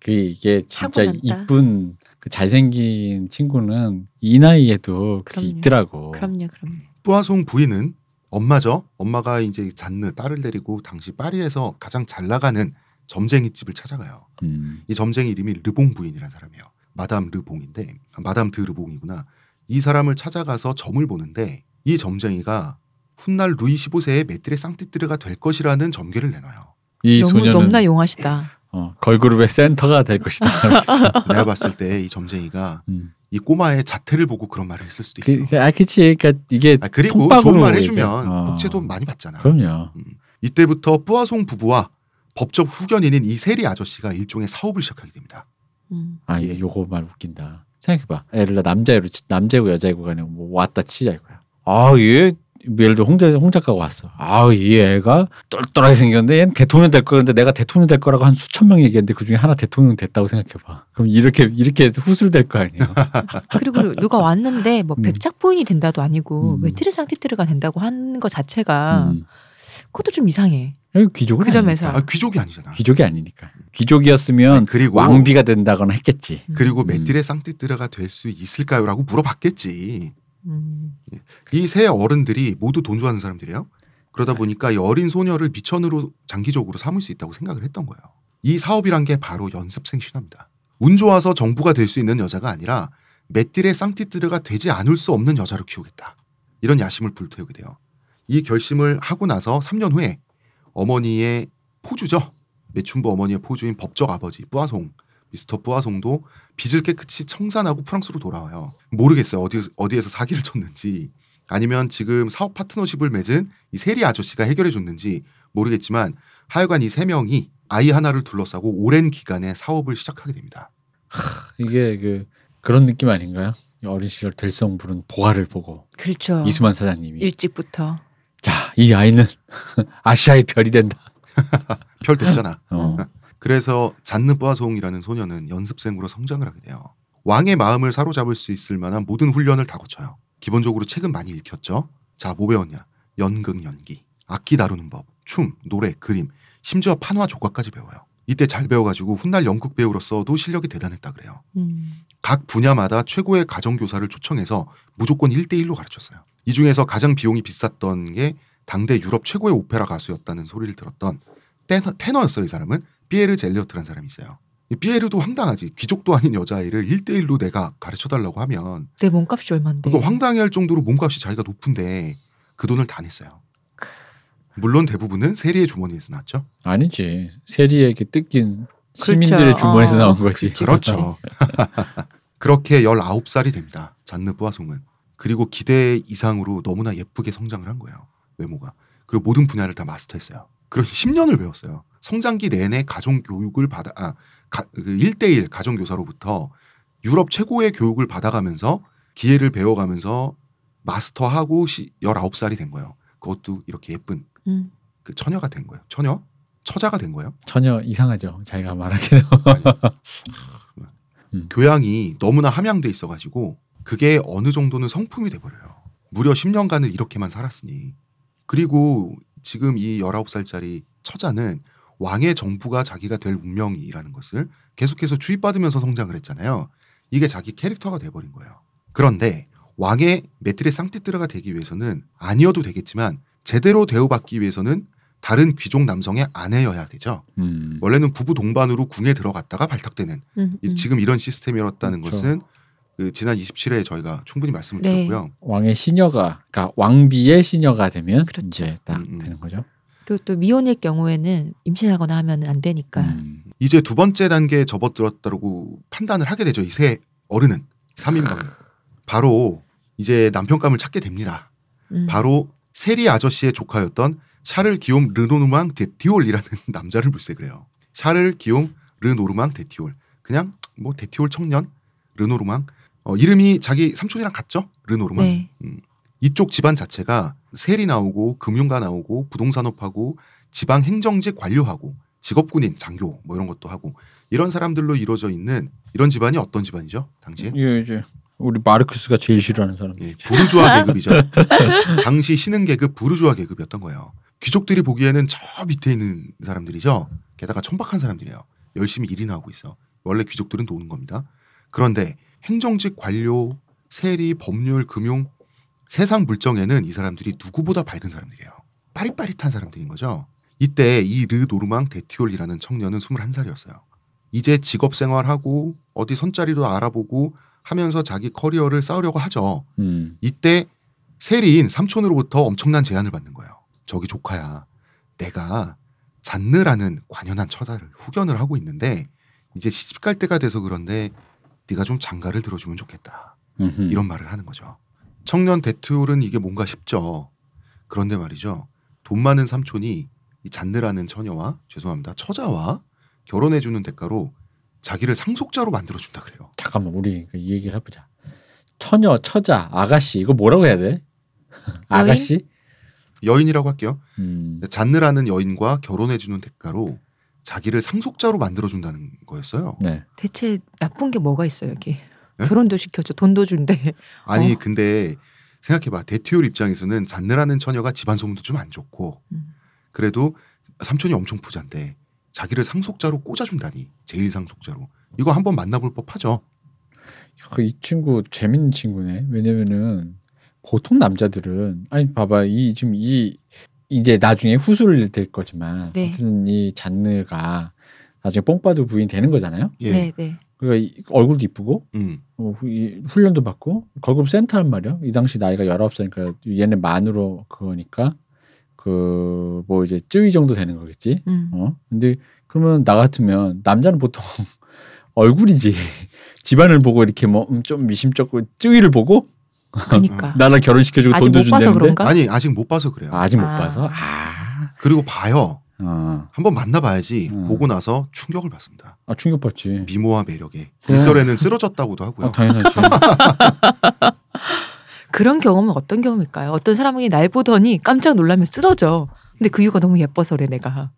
그 이게 진짜. 이쁜 그 잘생긴 친구는 이 나이에도 그게 그럼요. 있더라고. 그럼요, 그럼. 뿌아송 부인은 엄마죠. 엄마가 이제 잔느 딸을 데리고 당시 파리에서 가장 잘 나가는 점쟁이 집을 찾아가요. 음. 이 점쟁이 이름이 르봉 부인이라는 사람이에요. 마담 르봉인데 아, 마담 드 르봉이구나. 이 사람을 찾아가서 점을 보는데 이 점쟁이가 훗날 루이 15세의 메트레 상티뜨르가 될 것이라는 점괘를 내놔요. 이 너무 소녀는 너무나 용하시다. 어, 걸그룹의 센터가 될 것이다. 내가 봤을 때 이 점쟁이가 음. 이 꼬마의 자태를 보고 그런 말을 했을 수도 있어. 그, 그, 아, 그치. 그러니까 이게 아, 그리고 좋은 말. 해주면 어. 복채도 많이 받잖아. 그럼요. 음. 이때부터 뿌아송 부부와 법적 후견인인 이 세리 아저씨가 일종의 사업을 시작하게 됩니다. 음. 아, 예. 요거 말 웃긴다. 생각해봐. 들어 남자애로 치- 남자고 여자고 간에 뭐 왔다 치자 이거야. 아, 얘 예를 들어 홍자 홍 작가가 왔어. 아, 이 애가 똘똘하게 생겼는데 얘는 대통령 될 거는데 내가 대통령 될 거라고 한 수천 명 얘기했는데 그 중에 하나 대통령 됐다고 생각해봐. 그럼 이렇게 이렇게 후술될 거 아니에요. 그리고 누가 왔는데 뭐 음. 백작 부인이 된다도 아니고 음. 메트르 상티트르가 된다고 하는 것 자체가 음. 그것도 좀 이상해. 여기 귀족은 그 점에서. 아, 귀족이 아니잖아. 귀족이 아니니까. 귀족이었으면 아니, 그리고 왕비가 된다거나 했겠지. 음. 그리고 음. 메트레 상티뜨르가 될 수 있을까요?라고 물어봤겠지. 음. 이세 어른들이 모두 돈 좋아하는 사람들이에요. 그러다 보니까 이 어린 소녀를 미천으로 장기적으로 삼을 수 있다고 생각을 했던 거예요. 이 사업이란 게 바로 연습생 신화입니다. 운 좋아서 정부가 될 수 있는 여자가 아니라 메띠레 쌍티뜨르가 되지 않을 수 없는 여자로 키우겠다. 이런 야심을 불태우게 돼요. 이 결심을 하고 나서 3년 후에 어머니의 포주죠. 매춘부 어머니의 포주인 법적 아버지 뿌아송 미스터 뿌아송도 빚을 깨끗이 청산하고 프랑스로 돌아와요. 모르겠어요. 어디 어디에서 사기를 쳤는지 아니면 지금 사업 파트너십을 맺은 이 세리 아저씨가 해결해 줬는지 모르겠지만 하여간 이 세 명이 아이 하나를 둘러싸고 오랜 기간의 사업을 시작하게 됩니다. 이게 그 그런 느낌 아닌가요? 어린 시절 될성 부른 보아를 보고 그렇죠. 이수만 사장님이 일찍부터. 자, 이 아이는 아시아의 별이 된다. 별 됐잖아. 어. 그래서 잔느 뿌아송이라는 소녀는 연습생으로 성장을 하게 돼요. 왕의 마음을 사로잡을 수 있을 만한 모든 훈련을 다 거쳐요. 기본적으로 책은 많이 읽혔죠. 자, 뭐 배웠냐? 연극 연기, 악기 다루는 법, 춤, 노래, 그림, 심지어 판화 조각까지 배워요. 이때 잘 배워가지고 훗날 연극 배우로서도 실력이 대단했다 그래요. 음. 각 분야마다 최고의 가정교사를 초청해서 무조건 1대1로 가르쳤어요. 이 중에서 가장 비용이 비쌌던 게 당대 유럽 최고의 오페라 가수였다는 소리를 들었던 테너, 테너였어요. 이 사람은 피에르 젤리오트라는 사람이 있어요. 이 피에르도 황당하지. 귀족도 아닌 여자아이를 1대1로 내가 가르쳐달라고 하면 내 몸값이 얼만데. 그거 황당해 할 정도로 몸값이 자기가 높은데 그 돈을 다 냈어요. 물론 대부분은 세리의 주머니에서 났죠. 아니지. 세리에게 뜯긴 시민들의 그렇죠. 주머니에서 어, 나온 거지. 그치. 그렇죠. 그렇게 19살이 됩니다. 잔느 뿌아송은. 그리고 기대 이상으로 너무나 예쁘게 성장을 한 거예요. 외모가. 그리고 모든 분야를 다 마스터했어요. 그리고 10년을 배웠어요. 성장기 내내 가정 교육을 받아 아, 가, 그 1대1 가정 교사로부터 유럽 최고의 교육을 받아가면서 기회를 배워가면서 마스터하고 시, 19살이 된 거예요. 그것도 이렇게 예쁜 음. 그 처녀가 된 거예요. 처녀? 처자가 된 거예요. 전혀 이상하죠. 자기가 말하기도. 음. 교양이 너무나 함양돼 있어가지고 그게 어느 정도는 성품이 돼버려요. 무려 10년간을 이렇게만 살았으니. 그리고 지금 이 19살짜리 처자는 왕의 정부가 자기가 될 운명이라는 것을 계속해서 주입받으면서 성장을 했잖아요. 이게 자기 캐릭터가 돼버린 거예요. 그런데 왕의 메트레 상티트라가 되기 위해서는 아니어도 되겠지만 제대로 대우받기 위해서는 다른 귀족 남성의 아내여야 되죠. 음. 원래는 부부 동반으로 궁에 들어갔다가 발탁되는 음, 이- 음. 지금 이런 시스템이었다는 그렇죠. 것은 그 지난 27회에 저희가 충분히 말씀을 네. 드렸고요. 왕의 시녀가, 그러니까 왕비의 시녀가 되면 그렇죠. 이제 딱 음, 음. 되는 거죠. 그리고 또 미혼일 경우에는 임신하거나 하면 안 되니까. 음. 이제 두 번째 단계에 접어들었다고 판단을 하게 되죠. 이 세 어른은 3인방은 바로 이제 남편감을 찾게 됩니다. 음. 바로 세리 아저씨의 조카였던 샤를 기욤 르노르망 데티올이라는 남자를 물색을 해요. 샤를 기욤 르노르망 데티올. 그냥 뭐 데티올 청년 르노르망. 어, 이름이 자기 삼촌이랑 같죠? 르노르망. 네. 음. 이쪽 집안 자체가 세리 나오고 금융가 나오고 부동산업하고 지방 행정직 관료하고 직업군인 장교 뭐 이런 것도 하고 이런 사람들로 이루어져 있는 이런 집안이 어떤 집안이죠? 당시에 이게 이제 우리 마르크스가 제일 싫어하는 사람. 예, 부르주아 계급이죠. 당시 신흥 계급 부르주아 계급이었던 거예요. 귀족들이 보기에는 저 밑에 있는 사람들이죠. 게다가 천박한 사람들이에요. 열심히 일이나 하고 있어. 원래 귀족들은 노는 겁니다. 그런데 행정직 관료, 세리, 법률, 금융 세상 물정에는 이 사람들이 누구보다 밝은 사람들이에요. 빠릿빠릿한 사람들인 거죠. 이때 이 르 노르망 데티올이라는 청년은 21살이었어요. 이제 직업 생활하고 어디 선자리도 알아보고 하면서 자기 커리어를 쌓으려고 하죠. 음. 이때 세리인 삼촌으로부터 엄청난 제안을 받는 거예요. 저기 조카야, 내가 잔느라는 관연한 처자를 후견을 하고 있는데 이제 시집 갈 때가 돼서 그런데 네가 좀 장가를 들어주면 좋겠다. 음흠. 이런 말을 하는 거죠. 청년 데트홀은 이게 뭔가 싶죠. 그런데 말이죠. 돈 많은 삼촌이 이 잔느라는 처녀와 죄송합니다 처자와 결혼해주는 대가로 자기를 상속자로 만들어준다 그래요. 잠깐만 우리 그이 얘기를 해보자. 처녀, 처자, 아가씨 이거 뭐라고 해야 돼? 아가씨? 여인이라고 할게요. 음. 잔느라는 여인과 결혼해주는 대가로 자기를 상속자로 만들어준다는 거였어요. 네. 대체 나쁜 게 뭐가 있어요 여기? 네? 결혼도 시켜줘, 돈도 준대. 아니 어. 근데 생각해봐 데티올 입장에서는 잔느라는 처녀가 집안 소문도 좀 안 좋고 음. 그래도 삼촌이 엄청 부자인데 자기를 상속자로 꽂아준다니 제일 상속자로 이거 한번 만나볼 법하죠. 그이 친구 재밌는 친구네. 왜냐면은 보통 남자들은 아니 봐봐 이 지금 이 이제 나중에 후술을 될 거지만 네. 어쨌든 이 잔느가 나중에 뽕빠도 부인 되는 거잖아요. 예. 네, 네. 그러니까 이- 얼굴도 이쁘고 음. 어, 후- 이 훈련도 받고 걸그룹 센터란 말이야. 이 당시 나이가 19살이니까 얘네 만으로 그거니까 그 뭐 이제 쯔위 정도 되는 거겠지. 음. 어? 근데 그러면 나 같으면 남자는 보통 얼굴이지. 집안을 보고 이렇게 뭐 좀 미심쩍고 쯔위를 보고 그니까 나랑 결혼시켜주고 돈도 못 봐서 준다는데 그런가? 아니 아직 못 봐서 그래요. 아, 아직 못 아. 봐서 아, 그리고 봐요. 어. 한번 만나봐야지. 음. 보고 나서 충격을 받습니다. 아 충격 받지. 미모와 매력에 그래. 일설에는 쓰러졌다고도 하고요. 아, 당연하지. 그런 경험은 어떤 경험일까요? 어떤 사람이 날 보더니 깜짝 놀라면 쓰러져. 근데 그 이유가 너무 예뻐서 그래 내가.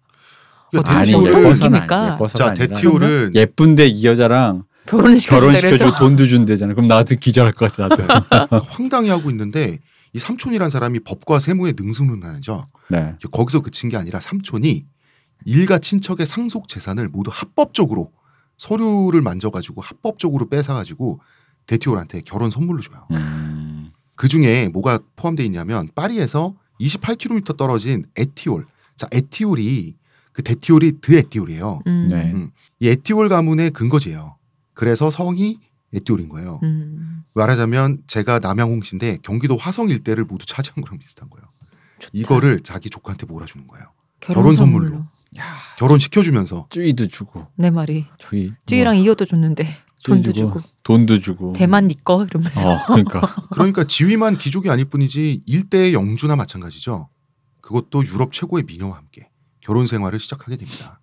그러니까 아니 어떤 데티올을 예뻐서는 느낌일까? 아니, 예뻐서가 자 데티올은 예쁜데 이 여자랑 결혼을 그래서 돈도 준대잖아. 그럼 나 같은 기절할 것 같아 나도. 황당해 하고 있는데 이 삼촌이란 사람이 법과 세무에 능수능란하죠. 네. 거기서 그친 게 아니라 삼촌이 일가 친척의 상속 재산을 모두 합법적으로 서류를 만져가지고 합법적으로 뺏어가지고 데티올한테 결혼 선물로 줘요. 음. 그 중에 뭐가 포함되어 있냐면 파리에서 28km 떨어진 에티올. 자, 에티올이 그 데티올이 드 에티올이에요. 음. 네. 음. 이 에티올 가문의 근거지예요. 그래서 성이 에티올인 거예요. 음. 말하자면 제가 남양홍 씨인데 경기도 화성 일대를 모두 차지한 거랑 비슷한 거예요. 좋다. 이거를 자기 조카한테 몰아주는 거예요. 결혼, 결혼 선물로. 선물로. 야, 결혼 시켜주면서 쯔위도 주고 내 말이. 저기 쯔위랑 이어도 줬는데 돈도 주고, 주고 돈도 주고. 대만 니꺼 이러면서. 어, 그러니까. 그러니까 지위만 귀족이 아닐 뿐이지 일대의 영주나 마찬가지죠. 그것도 유럽 최고의 미녀와 함께 결혼 생활을 시작하게 됩니다.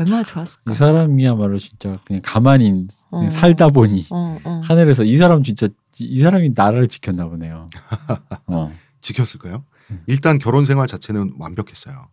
얼마나 좋았을까. 이 사람이야말로 진짜 그냥 가만히 그냥 어. 살다 보니 어, 어. 하늘에서 이 사람 진짜 이- 이 사람이 나라를 지켰나 보네요. 어. 지켰을까요? 음. 일단 결혼 생활 자체는 완벽했어요.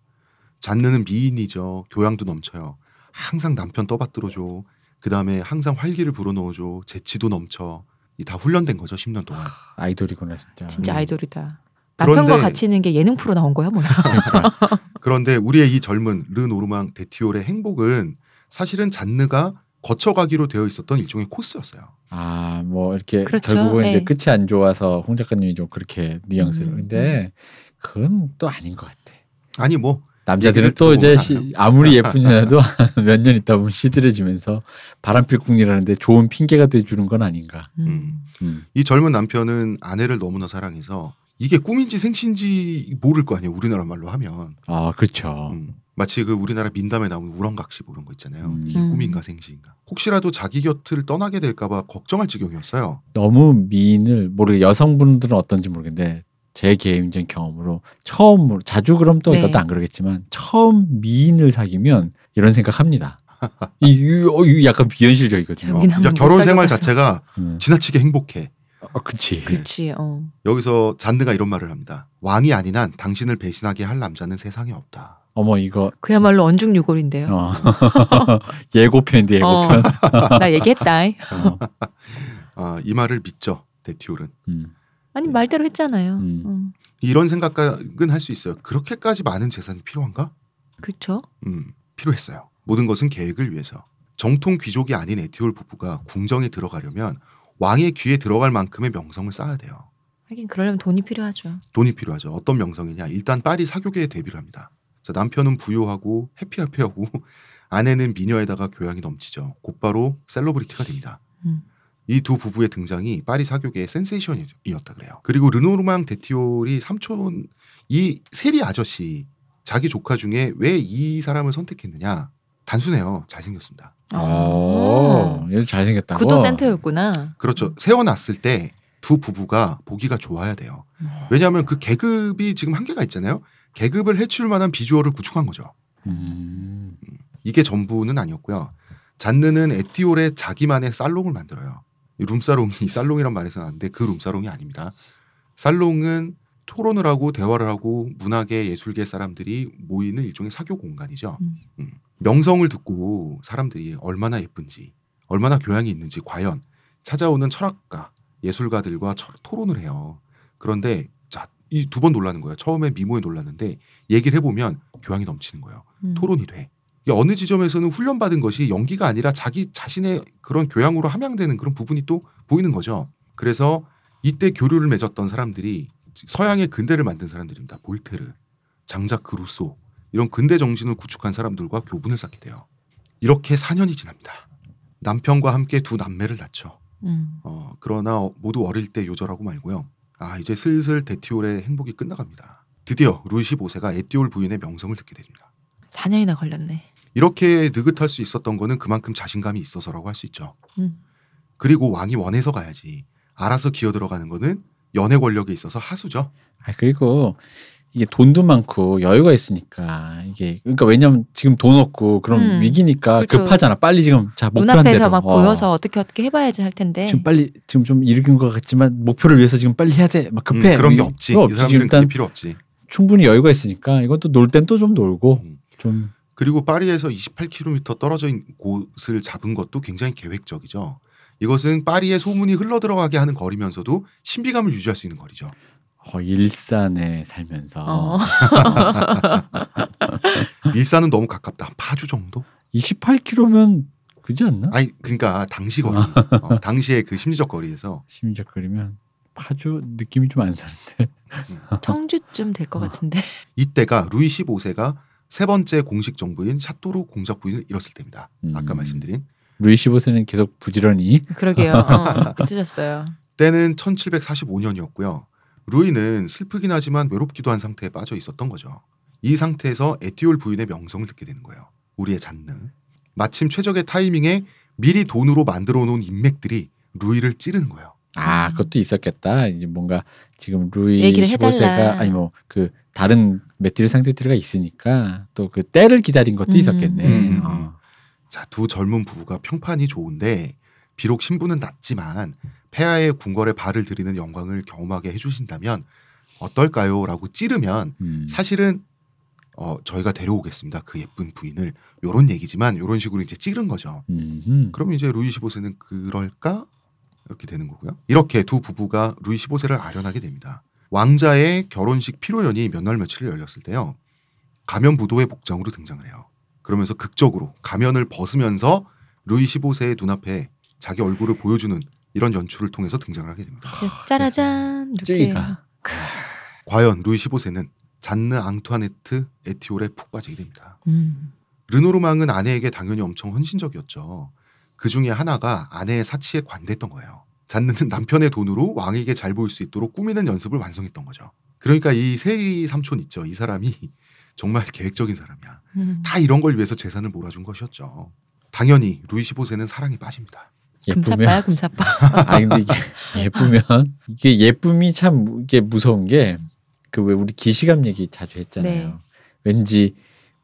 잔느는 미인이죠. 교양도 넘쳐요. 항상 남편 떠받들어줘. 그 다음에 항상 활기를 불어넣어줘. 재치도 넘쳐. 이 다 훈련된 거죠. 10년 동안. 아이돌이구나 진짜. 진짜 음. 아이돌이다. 남편과 그런데- 같이 있는 게 예능 프로 나온 거야 뭐야? 그러니까. 그런데 우리의 이 젊은 르 노르망 데티올의 행복은 사실은 잔느가 거쳐가기로 되어 있었던 일종의 코스였어요. 아, 뭐 이렇게 그렇죠. 결국은 이제 네. 끝이 안 좋아서 홍 작가님이 좀 그렇게 뉘앙스를. 음, 근데 그건 또 아닌 것 같아. 아니 뭐 남자들은 또 이제 시- 아무리 예쁜 여자도 몇 년 있다 보면 시들해지면서 바람필궁이라는데 좋은 핑계가 돼주는 건 아닌가. 음. 음. 이 젊은 남편은 아내를 너무나 사랑해서 이게 꿈인지 생신지 모를 거 아니에요. 우리나라 말로 하면 아, 그렇죠. 음, 마치 그 우리나라 민담에 나오는 우렁각시 뭐 이런 거 있잖아요. 음. 이게 음. 꿈인가 생신인가. 혹시라도 자기 곁을 떠나게 될까봐 걱정할 지경이었어요. 너무 미인을 모르게 여성분들은 어떤지 모르겠는데 제 개인적인 경험으로 처음으로 자주 그럼 또 네. 이것도 안 그러겠지만 처음 미인을 사귀면 이런 생각합니다. 이, 이, 어, 이 약간 비현실적이거든요. 참, 미남 그러니까 못 결혼 생활. 자체가 음. 지나치게 행복해. 어, 그치. 그렇지. 어. 여기서 잔느가 이런 말을 합니다. 왕이 아닌 한 당신을 배신하게 할 남자는 세상에 없다. 어머 이거 그야말로 언중유골인데요. 어. 예고편인데 예고편. 나 얘기했다. 어. 아, 이 말을 믿죠. 데티올은. 음. 아니 말대로 했잖아요. 음. 음. 이런 생각은 할 수 있어요. 그렇게까지 많은 재산이 필요한가? 그렇죠. 음, 필요했어요. 모든 것은 계획을 위해서. 정통 귀족이 아닌 에티올 부부가 궁정에 들어가려면 왕의 귀에 들어갈 만큼의 명성을 쌓아야 돼요. 하긴 그러려면 돈이 필요하죠. 돈이 필요하죠. 어떤 명성이냐? 일단 파리 사교계에 데뷔를 합니다. 자, 남편은 부유하고 happy happy하고 아내는 미녀에다가 교양이 넘치죠. 곧바로 셀러브리티가 됩니다. 음. 이두 부부의 등장이 파리 사교계의 센세이션이었다 그래요. 그리고 르노르망 데티올이 삼촌 이 세리 아저씨 자기 조카 중에 왜 이 사람을 선택했느냐? 단순해요. 잘생겼습니다. 어, 얘 잘생겼다고. 구도 센터였구나. 그렇죠. 세워놨을 때 두 부부가 보기가 좋아야 돼요. 왜냐하면 그 계급이 지금 한계가 있잖아요. 계급을 해칠 만한 비주얼을 구축한 거죠. 음. 이게 전부는 아니었고요. 잔느는 에티올의 자기만의 살롱을 만들어요. 이 룸사롱이 살롱이란 말에서 나는데 그 룸사롱이 아닙니다. 살롱은 토론을 하고 대화를 하고 문학계 예술계 사람들이 모이는 일종의 사교 공간이죠. 음. 음. 명성을 듣고 사람들이 얼마나 예쁜지, 얼마나 교양이 있는지 과연 찾아오는 철학가, 예술가들과 철- 토론을 해요. 그런데 자, 이 두 번 놀라는 거예요. 처음에 미모에 놀랐는데 얘기를 해보면 교양이 넘치는 거예요. 음. 토론이 돼. 어느 지점에서는 훈련받은 것이 연기가 아니라 자기 자신의 그런 교양으로 함양되는 그런 부분이 또 보이는 거죠. 그래서 이때 교류를 맺었던 사람들이 서양의 근대를 만든 사람들입니다. 볼테르, 장작 그루소 이런 근대 정신을 구축한 사람들과 교분을 쌓게 돼요. 이렇게 4년이 지납니다. 남편과 함께 두 남매를 낳죠. 음. 어, 그러나 어- 모두 어릴 때 요절하고 말고요. 아 이제 슬슬 데티올의 행복이 끝나갑니다. 드디어 루이 15세가 에티올 부인의 명성을 듣게 됩니다. 4년이나 걸렸네. 이렇게 느긋할 수 있었던 거는 그만큼 자신감이 있어서라고 할 수 있죠. 음. 그리고 왕이 원해서 가야지. 알아서 기어 들어가는 거는 연애 권력에 있어서 하수죠. 아 그리고 이게 돈도 많고 여유가 있으니까 이게 그러니까 왜냐면 지금 돈 없고 그런 음, 위기니까 그렇죠. 급하잖아. 빨리 지금 자 목표한 눈앞에서 막 어. 보여서 어떻게 어떻게 해봐야지 할 텐데. 지금 빨리 지금 좀 이르긴 것 같지만 목표를 위해서 지금 빨리 해야 돼. 막 급해. 음, 그런 게뭐 없지. 이 사람들은 일단 그게 필요 없지. 충분히 여유가 있으니까 이것도 놀 땐 또 좀 놀고 음. 좀 그리고 파리에서 28km 떨어져 있는 곳을 잡은 것도 굉장히 계획적이죠. 이것은 파리의 소문이 흘러 들어가게 하는 거리면서도 신비감을 유지할 수 있는 거리죠. 어, 일산에 살면서 어. 일산은 너무 가깝다. 파주 정도? 28km면 그지 않나? 아니 그러니까 당시 거리, 어, 당시의 그 심리적 거리에서 심지어 그리면 파주 느낌이 좀 안 사는데. 청주쯤 될 것 같은데. 이때가 루이 15세가 세 번째 공식 정부인 샤토르 공작 부인을 잃었을 때입니다. 아까 음. 말씀드린 루이 15세는 계속 부지런히 그러게요. 어, 있으셨어요. 때는 1745년이었고요. 루이는 슬프긴 하지만 외롭기도 한 상태에 빠져 있었던 거죠. 이 상태에서 에티올 부인의 명성을 듣게 되는 거예요. 우리의 잔느. 마침 최적의 타이밍에 미리 돈으로 만들어 놓은 인맥들이 루이를 찌르는 거예요. 아 음. 그것도 있었겠다. 이제 뭔가 지금 루이 얘기를 15세가 해달라. 아니 뭐 그 다른 메티르 상태들가 있으니까 또 그 때를 기다린 것도 음. 있었겠네. 음, 음, 어. 자, 두 젊은 부부가 평판이 좋은데 비록 신부는 낮지만 폐하의 궁궐에 발을 들이는 영광을 경험하게 해주신다면 어떨까요?라고 찌르면 음. 사실은 어, 저희가 데려오겠습니다. 그 예쁜 부인을 요런 얘기지만 요런 식으로 이제 찌른 거죠. 음. 그럼 이제 루이 15세는 그럴까 이렇게 되는 거고요. 이렇게 두 부부가 루이 15세를 아련하게 됩니다. 왕자의 결혼식 피로연이 몇 날 며칠을 열렸을 때요. 가면 부도의 복장으로 등장을 해요. 그러면서 극적으로 가면을 벗으면서 루이 15세의 눈앞에 자기 얼굴을 보여주는 이런 연출을 통해서 등장을 하게 됩니다. 짜라잔 이렇게. 과연 루이 15세는 잔느 앙투아네트 에티올에 푹 빠지게 됩니다. 음. 르노르망은 아내에게 당연히 엄청 헌신적이었죠. 그 중에 하나가 아내의 사치에 관대했던 거예요. 잔느는 남편의 돈으로 왕에게 잘 보일 수 있도록 꾸미는 연습을 완성했던 거죠. 그러니까 이 세리 삼촌 있죠. 이 사람이 정말 계획적인 사람이야. 음. 다 이런 걸 위해서 재산을 몰아준 것이었죠. 당연히 루이 15세는 사랑에 빠집니다. 금사빠야 예쁘면 금사빠. 아 근데 이게 예쁘면 이게 예쁨이 참 무- 이게 무서운 게 그 왜 우리 기시감 얘기 자주 했잖아요. 네. 왠지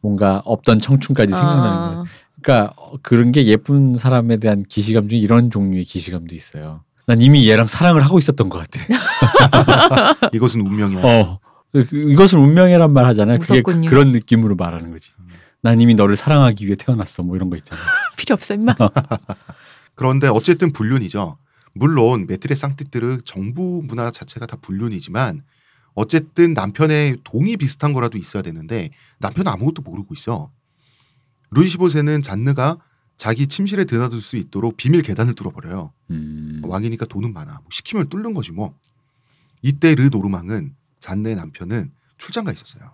뭔가 없던 청춘까지 생각나는 거예요. 어. 그러니까 어, 그런 게 예쁜 사람에 대한 기시감 중에 이런 종류의 기시감도 있어요. 난 이미 얘랑 사랑을 하고 있었던 것 같아. 이것은 운명이야. 어, 그- 그- 이것은 운명이란 말 하잖아요. 그게 그- 무섭군요. 그런 느낌으로 말하는 거지. 음. 난 이미 너를 사랑하기 위해 태어났어. 뭐 이런 거 있잖아. 필요 없어 임마. 그런데 어쨌든 불륜이죠. 물론 메트레 상티트르 정부 문화 자체가 다 불륜이지만 어쨌든 남편의 동의 비슷한 거라도 있어야 되는데 남편은 아무것도 모르고 있어. 루이 15세는 잔느가 자기 침실에 드나들 수 있도록 비밀 계단을 뚫어버려요. 음. 왕이니까 돈은 많아. 뭐 시키면 뚫는 거지 뭐. 이때 르 노르망은 잔느의 남편은 출장 가 있었어요.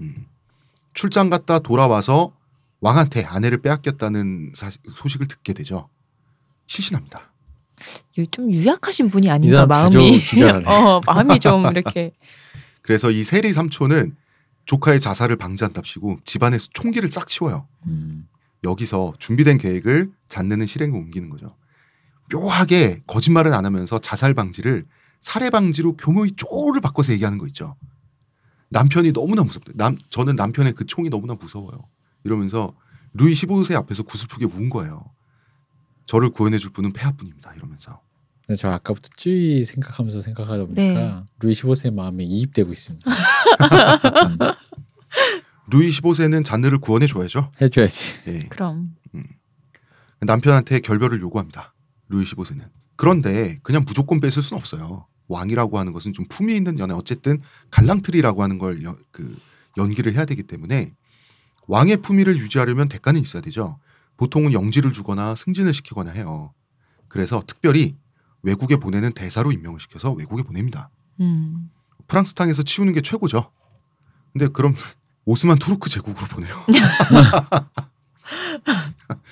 음. 출장 갔다 돌아와서 왕한테 아내를 빼앗겼다는 사- 소식을 듣게 되죠. 실신합니다. 유- 좀 유약하신 분이 아닌가 마음이. 어 마음이 좀 이렇게. 그래서 이 세리 삼촌은 조카의 자살을 방지한답시고 집안에서 총기를 싹 치워요. 음. 여기서 준비된 계획을 잔느는 실행에 옮기는 거죠. 묘하게 거짓말을 안 하면서 자살 방지를 살해 방지로 교묘히 쪼를 바꿔서 얘기하는 거 있죠. 남편이 너무나 무섭대. 남 저는 남편의 그 총이 너무나 무서워요. 이러면서 루이 15세 앞에서 구슬프게 운 거예요. 저를 구원해 줄 분은 폐하뿐입니다. 이러면서 근데 저 아까부터 쭈이 생각하면서 생각하다 보니까 네. 루이 15세 마음에 이입되고 있습니다. 음, 루이 15세는 잔느를 구원해 줘야죠. 해줘야지. 예. 그럼. 남편한테 결별을 요구합니다. 루이 15세는. 그런데 그냥 무조건 뺏을 수는 없어요. 왕이라고 하는 것은 좀 품위 있는 연애 어쨌든 갈랑트리라고 하는 걸 연, 그 연기를 해야 되기 때문에 왕의 품위를 유지하려면 대가는 있어야 되죠. 보통은 영지를 주거나 승진을 시키거나 해요. 그래서 특별히 외국에 보내는 대사로 임명을 시켜서 외국에 보냅니다. 음. 프랑스 땅에서 치우는 게 최고죠. 근데 그럼 오스만 투르크 제국으로 보내요.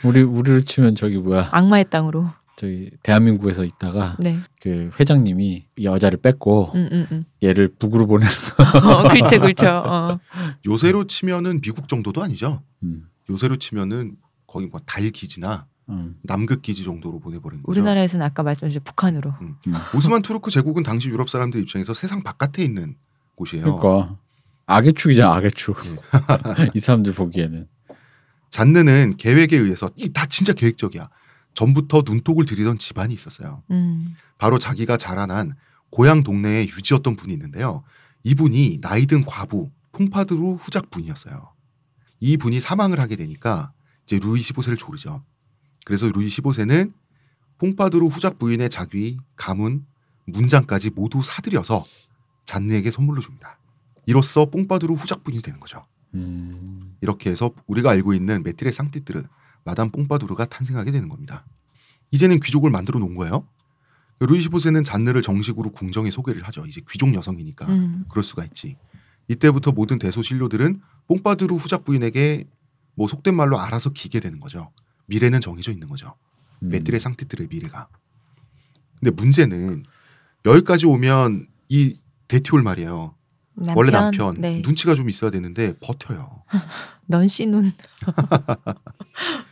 우리 우리로 치면 저기 뭐야 악마의 땅으로. 저기 대한민국에서 있다가 네. 그 회장님이 여자를 뺏고 음, 음, 음. 얘를 북으로 보내는. 어, 그렇죠, 그렇죠. 어. 요새로 치면은 미국 정도도 아니죠. 음, 요새로 치면은 거의 뭐 달 기지나 음, 남극 기지 정도로 보내버린 거죠. 우리나라에서는 아까 말씀하신 북한으로. 음. 오스만 투르크 제국은 당시 유럽 사람들 입장에서 세상 바깥에 있는 곳이에요. 그러니까 악의 축이잖아 악의 축. 예. 이 사람들 보기에는. 잔느는 계획에 의해서 이 다 진짜 계획적이야. 전부터 눈독을 들이던 집안이 있었어요. 음. 바로 자기가 자라난 고향 동네에 유지였던 분이 있는데요. 이분이 나이든 과부 퐁파드루 후작 분이었어요. 이 분이 사망을 하게 되니까 이제 루이 15세를 조르죠. 그래서 루이 15세는 퐁파드루 후작 부인의 자귀, 가문, 문장까지 모두 사들여서 잔느에게 선물로 줍니다. 이로써 뽕파드루 후작 부인이 되는 거죠. 음, 이렇게 해서 우리가 알고 있는 메트레 상티뜨르 마담 뽕파두르가 탄생하게 되는 겁니다. 이제는 귀족을 만들어 놓은 거예요. 루이 15세는 잔느를 정식으로 궁정에 소개를 하죠. 이제 귀족 여성이니까 음. 그럴 수가 있지. 이때부터 모든 대소신료들은 뽕파드루 후작 부인에게 뭐 속된 말로 알아서 기게 되는 거죠. 미래는 정해져 있는 거죠. 음. 메트레 상티뜨르의 미래가. 근데 문제는 여기까지 오면 이 데티올 말이에요. 남편, 원래 남편 네. 눈치가 좀 있어야 되는데 버텨요. 넌 씨눈.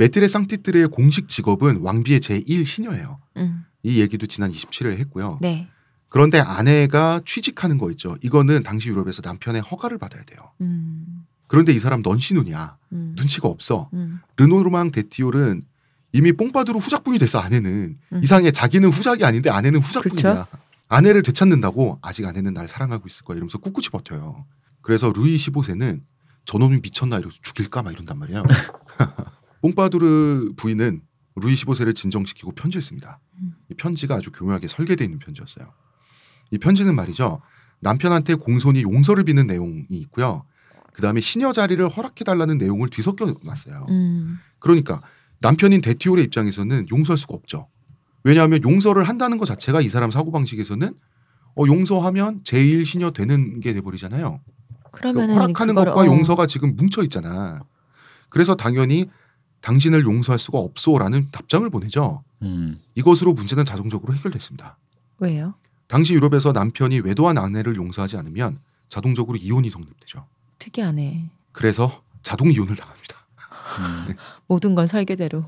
메트레 상티뜨레의 공식 직업은 왕비의 제1 시녀예요. 음. 이 얘기도 지난 27회에 했고요. 네. 그런데 아내가 취직하는 거 있죠. 이거는 당시 유럽에서 남편의 허가를 받아야 돼요. 음. 그런데 이 사람 넌시눈이야. 음. 눈치가 없어. 음. 르노르망 데티올은 이미 뽕파드로 후작분이 됐어 아내는 음. 이상해 자기는 후작이 아닌데 아내는 후작분이야. 그렇죠. 아내를 되찾는다고 아직 아내는 날 사랑하고 있을 거야 이러면서 꿋꿋이 버텨요. 그래서 루이 15세는 저놈이 미쳤나 이러면서 죽일까 막 이런단 말이에요. 뽕바두르 부인은 루이 15세를 진정시키고 편지를 씁니다. 음. 이 편지가 아주 교묘하게 설계되어 있는 편지였어요. 이 편지는 말이죠. 남편한테 공손히 용서를 비는 내용이 있고요. 그 다음에 시녀 자리를 허락해달라는 내용을 뒤섞여 놨어요. 음. 그러니까 남편인 데티올의 입장에서는 용서할 수가 없죠. 왜냐하면 용서를 한다는 것 자체가 이 사람 사고 방식에서는 어, 용서하면 제1 시녀 되는 게 돼버리잖아요. 그러면은 허락하는 것과 어. 용서가 지금 뭉쳐 있잖아. 그래서 당연히 당신을 용서할 수가 없소라는 답장을 보내죠. 음. 이것으로 문제는 자동적으로 해결됐습니다. 왜요? 당시 유럽에서 남편이 외도한 아내를 용서하지 않으면 자동적으로 이혼이 성립되죠. 특이하네. 그래서 자동 이혼을 당합니다. 음. 모든 건 설계대로.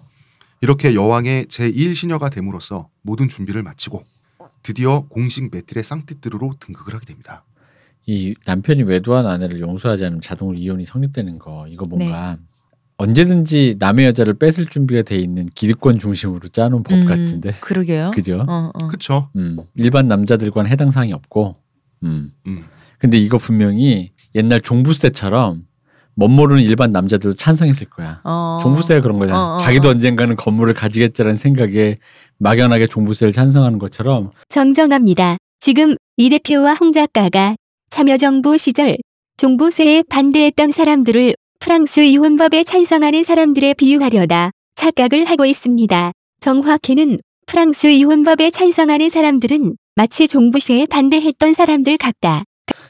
이렇게 여왕의 제1 시녀가 됨으로써 모든 준비를 마치고 드디어 공식 메트레 상티트르로 등극을 하게 됩니다. 이 남편이 외도한 아내를 용서하지 않으면 자동으로 이혼이 성립되는 거 이거 뭔가 언제든지 남의 여자를 뺏을 준비가 돼 있는 기득권 중심으로 짜놓은 법 음, 같은데 그러게요. 그죠? 어, 어. 그쵸? 음, 일반 남자들과는 해당 사항이 없고 음. 음. 근데 이거 분명히 옛날 종부세처럼 멋 모르는 일반 남자들도 찬성했을 거야. 어. 종부세가 그런 거잖아. 어, 어, 자기도 어. 언젠가는 건물을 가지겠다는 생각에 막연하게 종부세를 찬성하는 것처럼 정정합니다. 지금 이 대표와 홍 작가가 참여정부 시절 종부세에 반대했던 사람들을 프랑스 이혼법에 찬성하는 사람들에 비유하려다 착각을 하고 있습니다. 정확히는 프랑스 이혼법에 찬성하는 사람들은 마치 종부세에 반대했던 사람들 같다.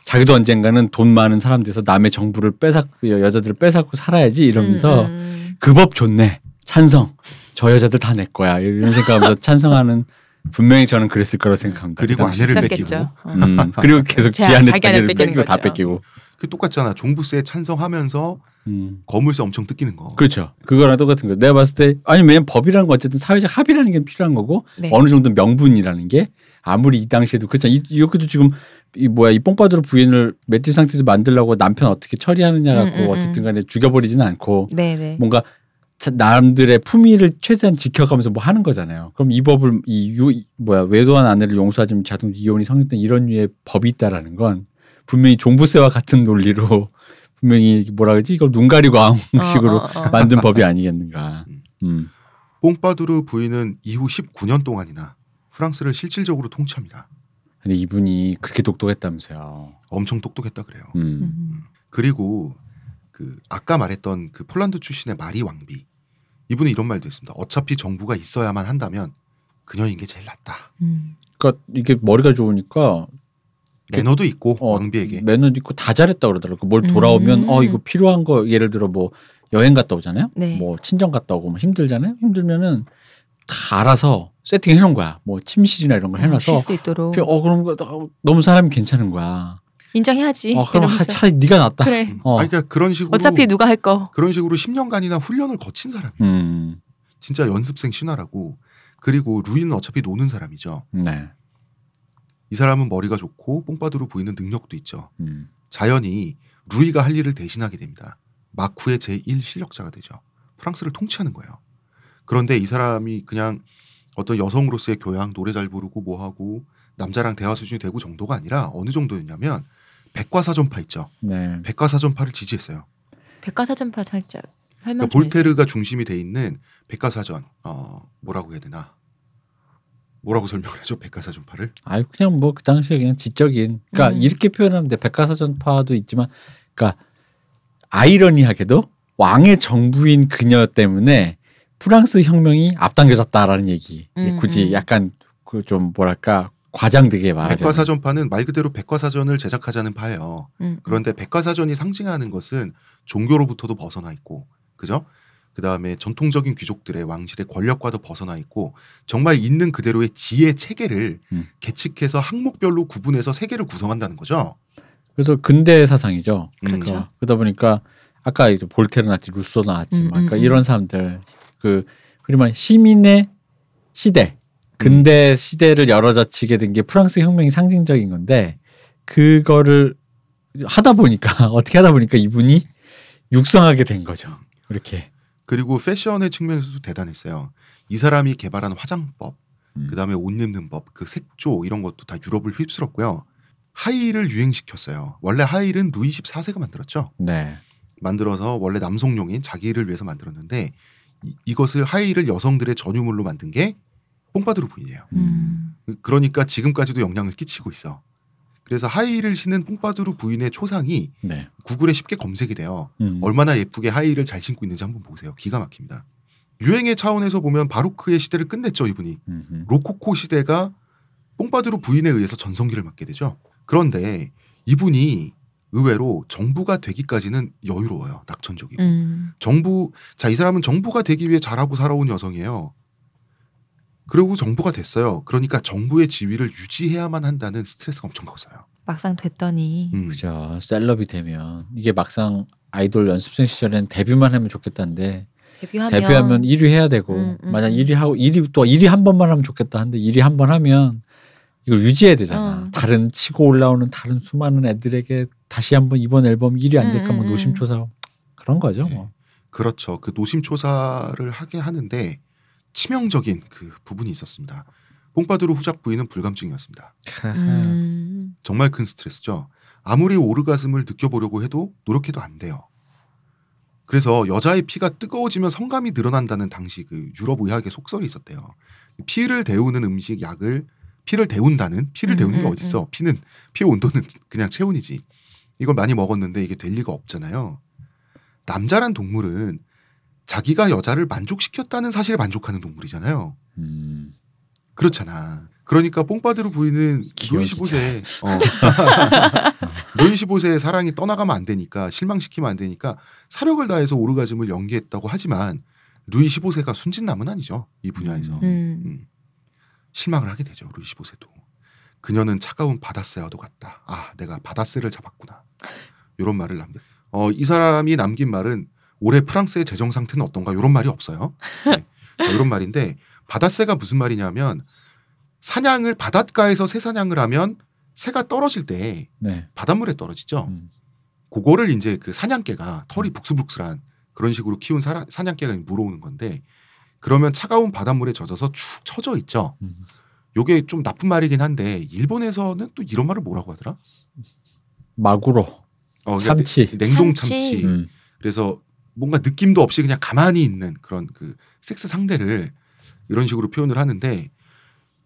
자기도 언젠가는 돈 많은 사람 돼서 남의 정부를 뺏앗고 여자들을 뺏앗고 살아야지 이러면서 음, 음. 그법 좋네 찬성 저 여자들 다 내 거야 이런 생각하면서 찬성하는 분명히 저는 그랬을 거라고 생각합니다. 그리고. 아내를. 뺏기고. 어. 음, 그리고 계속 자기 안에 자기를 뺏기고 다 거죠. 뺏기고 그 똑같잖아. 종부세에 찬성하면서 음. 거물세 엄청 뜯기는 거. 그렇죠. 그거랑 똑같은 거. 내가 봤을 때 아니 왜냐면 법이라는 건 어쨌든 사회적 합의라는 게 필요한 거고 네. 어느 정도 명분이라는 게 아무리 이 당시에도 그렇잖아. 이- 이렇게도 지금 이 뭐야 이 뽕바드로 부인을 매튜 상태도 만들려고 남편 어떻게 처리하느냐 갖고 음, 음, 음. 어쨌든 간에 죽여버리지는 않고 네네. 뭔가 자- 남들의 품위를 최대한 지켜가면서 뭐 하는 거잖아요. 그럼 이 법을 이 유 뭐야 외도한 아내를 용서하지만 자동 이혼이 성립된 이런 류의 법이 있다라는 건 분명히 종부세와 같은 논리로 분명히 뭐라 그러지 이걸 눈 가리고 아웅식으로 어, 어, 어. 만든 법이 아니겠는가. 음. 뽕바두르 부인은 이후 19년 동안이나 프랑스를 실질적으로 통치합니다. 근데 이분이 그렇게 똑똑했다면서요. 엄청 똑똑했다 그래요. 음. 음. 그리고 그 아까 말했던 그 폴란드 출신의 마리 왕비 이분은 이런 말도 했습니다. 어차피 정부가 있어야만 한다면 그녀인 게 제일 낫다. 음. 그러니까 이게 머리가 좋으니까 매너도 있고 어, 왕비에게 매너 있고 다 잘했다 그러더라고. 뭘 돌아오면 음. 어 이거 필요한 거 예를 들어 뭐 여행 갔다 오잖아요. 네. 뭐 친정 갔다 오고 뭐 힘들잖아요. 힘들면은 다 알아서 세팅해 놓은 거야. 뭐 침실이나 이런 걸 해놔서 쉴수 있도록 어 그럼 거- 너무 사람이 괜찮은 거야. 인정해야지. 어 그럼 하-. 차라리 네가 낫다. 그래. 음. 어. 아니, 그러니까 그런 식으로 어차피 누가 할 거. 그런 식으로 10년간이나 훈련을 거친 사람이 음. 진짜 연습생 신화라고 그리고 루이는 어차피 노는 사람이죠. 네. 이 사람은 머리가 좋고 뽕바두르 부인은 능력도 있죠. 음. 자연히 루이가 할 일을 대신하게 됩니다. 마쿠의 제1 실력자가 되죠. 프랑스를 통치하는 거예요. 그런데 이 사람이 그냥 어떤 여성으로서의 교양, 노래 잘 부르고 뭐 하고 남자랑 대화 수준이 되고 정도가 아니라 어느 정도였냐면 백과사전파 있죠. 네. 백과사전파를 지지했어요. 백과사전파 살짝 설명 그러니까 좀 해주세요. 볼테르가 중심이 돼 있는 백과사전 어 뭐라고 해야 되나? 뭐라고 설명을 하죠? 백과사전파를? 아유 그냥 뭐 그 당시에 그냥 지적인. 그러니까 음. 이렇게 표현하면 돼. 백과사전파도 있지만, 그러니까 아이러니하게도 왕의 정부인 그녀 때문에 프랑스 혁명이 앞당겨졌다라는 얘기. 음, 굳이 음. 약간 그 좀 뭐랄까 과장되게 말하자면. 백과사전파는 말 그대로 백과사전을 제작하자는 파예요. 음. 그런데 백과사전이 상징하는 것은 종교로부터도 벗어나 있고, 그죠? 그 다음에 전통적인 귀족들의 왕실의 권력과도 벗어나 있고, 정말 있는 그대로의 지혜 체계를 음. 계측해서 항목별로 구분해서 세계를 구성한다는 거죠. 그래서 근대 사상이죠. 그렇죠. 그러니까 그러다 보니까 아까 이제 볼테르 나왔지 루소 나왔지만 음, 그러니까 음, 음. 이런 사람들 그 그러면 시민의 시대 근대 시대를 열어젖히게 된 게 프랑스 혁명이 상징적인 건데 그거를 하다 보니까 어떻게 하다 보니까 이분이 육성하게 된 거죠. 그렇게 그리고 패션의 측면에서도 대단했어요. 이 사람이 개발한 화장법, 음. 그다음에 옷 입는 법, 그 색조 이런 것도 다 유럽을 휩쓸었고요. 하이힐을 유행시켰어요. 원래 하이힐은 루이 14세가 만들었죠. 네. 만들어서 원래 남성용인 자기를 위해서 만들었는데 이, 이것을 하이힐을 여성들의 전유물로 만든 게 뽕바드루 부인이에요. 음. 그러니까 지금까지도 영향을 끼치고 있어. 그래서 하이힐을 신은 뽕바드루 부인의 초상이 네. 구글에 쉽게 검색이 돼요. 음. 얼마나 예쁘게 하이힐을 잘 신고 있는지 한번 보세요. 기가 막힙니다. 유행의 차원에서 보면 바로크의 시대를 끝냈죠 이분이. 음흠. 로코코 시대가 뽕바드루 부인에 의해서 전성기를 맞게 되죠. 그런데 이분이 의외로 정부가 되기까지는 여유로워요. 낙천적이고. 음. 정부 자 이 사람은 정부가 되기 위해 잘하고 살아온 여성이에요. 그리고 정부가 됐어요. 그러니까 정부의 지위를 유지해야만 한다는 스트레스가 엄청 컸어요. 막상 됐더니 음. 그죠. 셀럽이 되면 이게 막상 아이돌 연습생 시절엔 데뷔만 하면 좋겠다는데 데뷔하면 데뷔하면 1위 해야 되고 음, 음, 만약 음. 1위 하고 1위 또 1위 한 번만 하면 좋겠다 하는데 1위 한 번 하면 이걸 유지해야 되잖아. 음. 다른 치고 올라오는 다른 수많은 애들에게 다시 한번 이번 앨범 1위 안 될까 음, 뭐 음, 노심초사 그런 거죠. 네. 뭐. 그렇죠. 그 노심초사를 하게 하는데 치명적인 그 부분이 있었습니다. 뽕바드루 후작 부인은 불감증이었습니다. 음. 정말 큰 스트레스죠. 아무리 오르가즘을 느껴보려고 해도 노력해도 안 돼요. 그래서 여자의 피가 뜨거워지면 성감이 늘어난다는 당시 그 유럽 의학의 속설이 있었대요. 피를 데우는 음식 약을 피를 데운다는 피를 음, 데우는 게 음, 어딨어? 피는 피 온도는 그냥 체온이지. 이걸 많이 먹었는데 이게 될 리가 없잖아요. 남자란 동물은 자기가 여자를 만족시켰다는 사실에 만족하는 동물이잖아요. 음. 그렇잖아. 그러니까 뽕바드루 부인은 루이 15세 어. 루이 15세의 사랑이 떠나가면 안 되니까 실망시키면 안 되니까 사력을 다해서 오르가즘을 연기했다고 하지만 루이 15세가 순진남은 아니죠 이 분야에서 음. 음. 실망을 하게 되죠 루이 15세도 그녀는 차가운 바다새와도 같다 아 내가 바다새를 잡았구나 이런 말을 남겨 어, 이 사람이 남긴 말은 올해 프랑스의 재정 상태는 어떤가 이런 말이 없어요 네. 이런 말인데 바다새가 무슨 말이냐면 사냥을 바닷가에서 새 사냥을 하면 새가 떨어질 때 네. 바닷물에 떨어지죠. 음. 그거를 이제 그 사냥개가 털이 북슬북슬한 그런 식으로 키운 사라, 사냥개가 물어오는 건데 그러면 차가운 바닷물에 젖어서 축 처져 있죠. 음. 요게 좀 나쁜 말이긴 한데 일본에서는 또 이런 말을 뭐라고 하더라? 마구로 어, 그러니까 참치. 내- 냉동 참치. 참치. 음. 그래서 뭔가 느낌도 없이 그냥 가만히 있는 그런 그 섹스 상대를 이런 식으로 표현을 하는데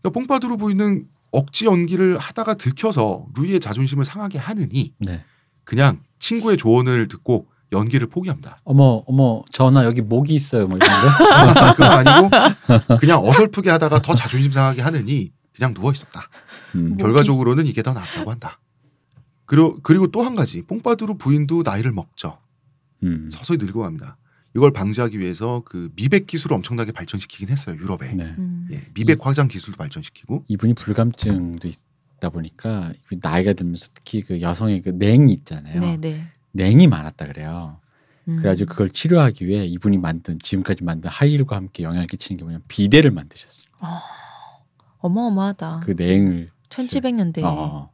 그러니까 뽕바두루 부인은 억지 연기를 하다가 들켜서 루이의 자존심을 상하게 하느니 네. 그냥 친구의 조언을 듣고 연기를 포기합니다. 어머 어머 전화 여기 모기 있어요 뭐 이런 거. 그건 아니고 그냥 어설프게 하다가 더 자존심 상하게 하느니 그냥 누워 있었다. 음. 결과적으로는 이게 더 나았다고 한다. 그리고 그리고 또 한 가지 뽕바두루 부인도 나이를 먹죠. 음. 서서히 늙어갑니다. 이걸 방지하기 위해서 그 미백 기술을 엄청나게 발전시키긴 했어요 유럽에. 네. 음. 예, 미백 화장 기술도 발전시키고. 이분이 불감증도 있다 보니까 나이가 들면서 특히 그 여성의 그 냉이 있잖아요. 네, 네. 냉이 많았다 그래요. 음. 그래가지고 그걸 치료하기 위해 이분이 만든 지금까지 만든 하이힐과 함께 영향을 끼치는 게 뭐냐면 비데를 만드셨어요. 아, 어마어마하다. 그 냉을 1700년대. 어,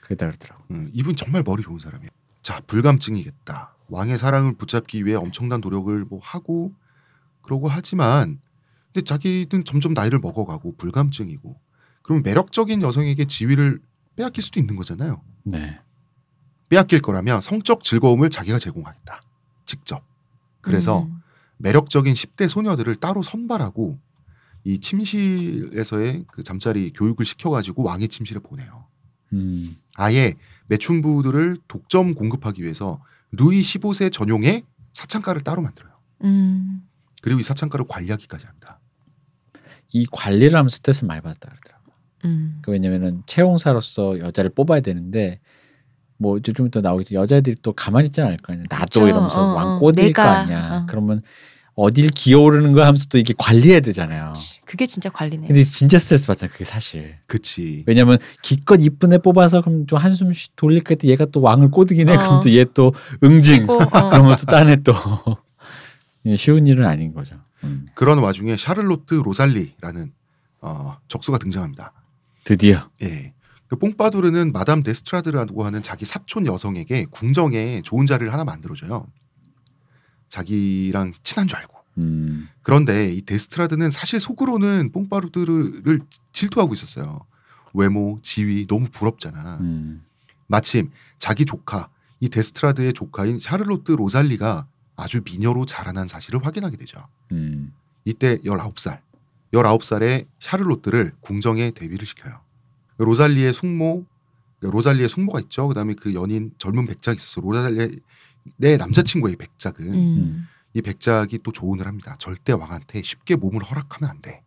그러다 그러더라고. 음, 이분 정말 머리 좋은 사람이에요. 자 불감증이겠다. 왕의 사랑을 붙잡기 위해 엄청난 노력을 뭐 하고 그러고 하지만 근데 자기는 점점 나이를 먹어가고 불감증이고 그럼 매력적인 여성에게 지위를 빼앗길 수도 있는 거잖아요. 네. 빼앗길 거라면 성적 즐거움을 자기가 제공하겠다. 직접. 그래서 음. 매력적인 10대 소녀들을 따로 선발하고 이 침실에서의 그 잠자리 교육을 시켜가지고 왕의 침실에 보내요. 음. 아예 매춘부들을 독점 공급하기 위해서 루이 15세 전용의 사창가를 따로 만들어요. 음. 그리고 이 사창가를 관리하기까지 합니다. 이 관리를 하면 스트레스 많이 받았다 그러더라고. 음. 그 왜냐면은 채용사로서 여자를 뽑아야 되는데 뭐 이제 좀더 나오겠지 여자들이 또 가만히 있지 않을 거 아니야. 나도 그쵸. 이러면서 어, 왕 어. 꼬드릴 거 아니야. 어. 그러면 어딜 기어오르는 거 하면서 또 이게 관리해야 되잖아요. 그게 진짜 관리네. 근데 진짜 스트레스 받잖아 그게 사실. 그치. 왜냐면 기껏 이쁜 애 뽑아서 그럼 좀 한숨 쉬- 돌릴까 했더니 얘가 또 왕을 꼬드긴 해. 어. 그럼 또 얘 또 응징. 어. 그러면 또 딴 애 또. 예, 쉬운 일은 아닌 거죠. 음. 그런 와중에 샤를로트 로살리라는 어, 적수가 등장합니다. 드디어. 예. 그 퐁파두르는 마담 데스트라드라고 하는 자기 사촌 여성에게 궁정에 좋은 자리를 하나 만들어줘요. 자기랑 친한 줄 알고. 음. 그런데 이 데스트라드는 사실 속으로는 퐁파두르를 질투하고 있었어요. 외모, 지위 너무 부럽잖아. 음. 마침 자기 조카 이 데스트라드의 조카인 샤를로트 로살리가 아주 미녀로 자라난 사실을 확인하게 되죠. 음. 이때 19살, 19살의 샤를로트를 궁정에 데뷔를 시켜요. 로살리의 숙모, 로살리의 숙모가 있죠. 그다음에 그 연인 젊은 백작이 있었어. 로살리의 내 남자친구의 백작은 음. 이 백작이 또 조언을 합니다. 절대 왕한테 쉽게 몸을 허락하면 안 돼.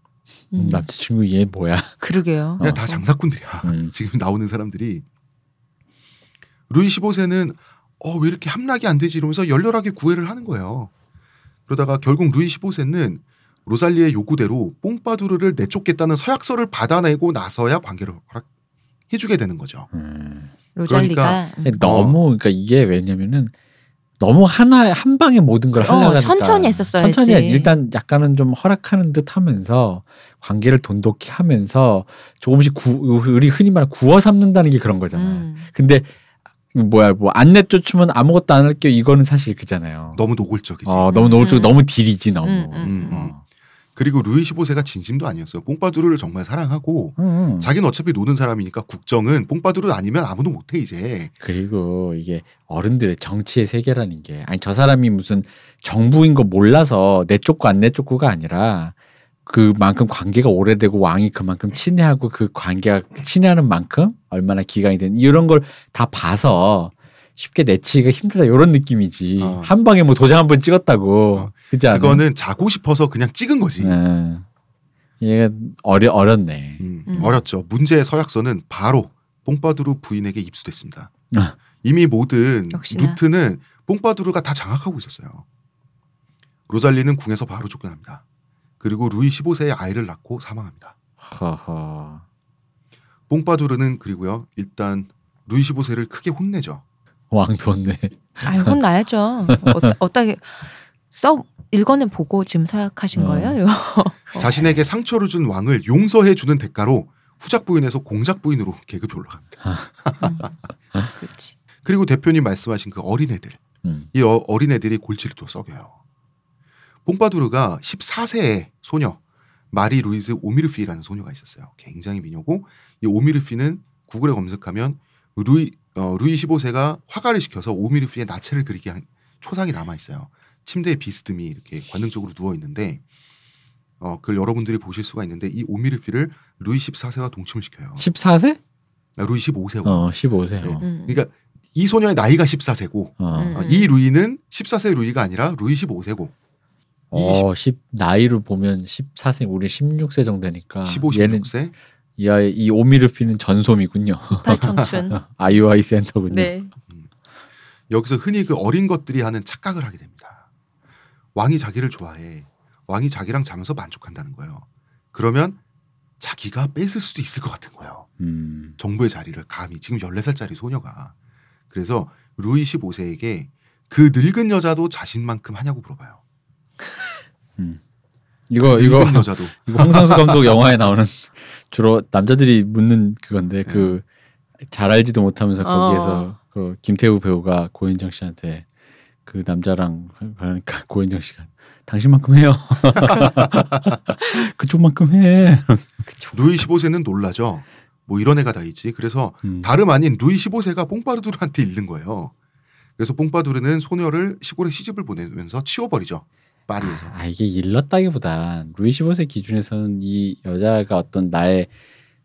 음. 남자친구 얘 뭐야? 그러게요. 그냥 어. 다 장사꾼들이야. 음. 지금 나오는 사람들이 루이 15세는 어 왜 이렇게 함락이 안 되지 이러면서 열렬하게 구애를 하는 거예요. 그러다가 결국 루이 15세는 로살리의 요구대로 뽕파두르를 내쫓겠다는 서약서를 받아내고 나서야 관계를 허락해주게 되는 거죠. 음. 로잘리가 음. 너무 그러니까 이게 왜냐면은 너무 하나 한 방에 모든 걸 어, 하려고 하니까 천천히 했었어야지. 천천히 일단 약간은 좀 허락하는 듯 하면서 관계를 돈독히 하면서 조금씩 구, 우리 흔히 말하는 구워 삼는다는 게 그런 거잖아. 음. 근데 뭐야 뭐 안 내 쫓으면 아무것도 안 할게요. 이거는 사실 그잖아요. 너무 노골적이지. 어, 너무 노골적 음. 너무 딜이지 너무. 음, 음, 음. 어. 그리고 루이 15세가 진심도 아니었어요. 뽕파두르를 정말 사랑하고 음, 음. 자기는 어차피 노는 사람이니까 국정은 뽕파두르 아니면 아무도 못해 이제. 그리고 이게 어른들의 정치의 세계라는 게 아니 저 사람이 무슨 정부인 거 몰라서 내쫓고 안 내쫓고가 아니라 그만큼 관계가 오래되고 왕이 그만큼 친애하고 그 관계가 친애하는 만큼 얼마나 기간이 된 이런 걸 다 봐서 쉽게 내치기가 힘들다 이런 느낌이지 어. 한 방에 뭐 도장 한 번 찍었다고 어. 그지 않아? 그거는 자고 싶어서 그냥 찍은 거지. 네. 얘가 어려 어렸네. 음, 음. 어렸죠. 문제의 서약서는 바로 뽕파두르 부인에게 입수됐습니다. 아. 이미 모든 역시나. 루트는 뽕파두르가 다 장악하고 있었어요. 로잘리는 궁에서 바로 쫓겨납니다. 그리고 루이 15세의 아이를 낳고 사망합니다. 허허. 뽕파두르는 그리고요 일단 루이 15세를 크게 혼내죠. 왕 뒀네. 아, 혼나야죠. 어따, 어따게 써 읽어는 보고 지금 서약하신 어. 거예요? 이거? 자신에게 상처를 준 왕을 용서해 주는 대가로 후작 부인에서 공작 부인으로 계급이 올라갑니다. 음. 그렇지. 그리고 대표님 말씀하신 그 어린애들 음. 이 어, 어린애들이 골치를 또 썩여요. 뽕파두르가 14세의 소녀 마리 루이즈 오미르피라는 소녀가 있었어요. 굉장히 미녀고 이 오미르피는 구글에 검색하면 루이 어, 루이 15세가 화가를 시켜서 오미르피의 나체를 그리게 한 초상이 남아 있어요. 침대에 비스듬히 이렇게 관능적으로 누워 있는데 어, 그걸 여러분들이 보실 수가 있는데 이 오미르피를 루이 14세와 동침을 시켜요. 14세? 아, 루이 15세와. 어, 15세. 네. 어. 음. 그러니까 이 소녀의 나이가 14세고 어. 음. 어, 이 루이는 14세 루이가 아니라 루이 15세고 어, 10 나이로 보면 14세, 우리 16세 정도니까 15, 얘는 16세 이, 아이- 이 오미르피는 전솜이군요. 이팔 청춘. 아이오아이 센터군요. 네. 여기서 흔히 그 어린 것들이 하는 착각을 하게 됩니다. 왕이 자기를 좋아해. 왕이 자기랑 자면서 만족한다는 거예요. 그러면 자기가 뺏을 수도 있을 것 같은 거예요. 음. 정부의 자리를 감히 지금 14살짜리 소녀가. 그래서 루이 15세에게 그 늙은 여자도 자신만큼 하냐고 물어봐요. 음. 이거 이거 늙은 여자도 이거 홍상수 감독 영화에 나오는 주로 남자들이 묻는 그건데 그잘 알지도 못하면서 거기에서 어. 그 김태우 배우가 고현정 씨한테 그 남자랑 그러니까 고현정 씨가 당신만큼 해요. 그쪽만큼 해. 루이 15세는 놀라죠. 뭐 이런 애가 다 있지. 그래서 음. 다름 아닌 루이 15세가 뽕파두르한테 잃는 거예요. 그래서 뽕파두르는 소녀를 시골에 시집을 보내면서 치워버리죠. 파리에서. 아 이게 일렀다기보다 루이 15세 기준에서는 이 여자가 어떤 나의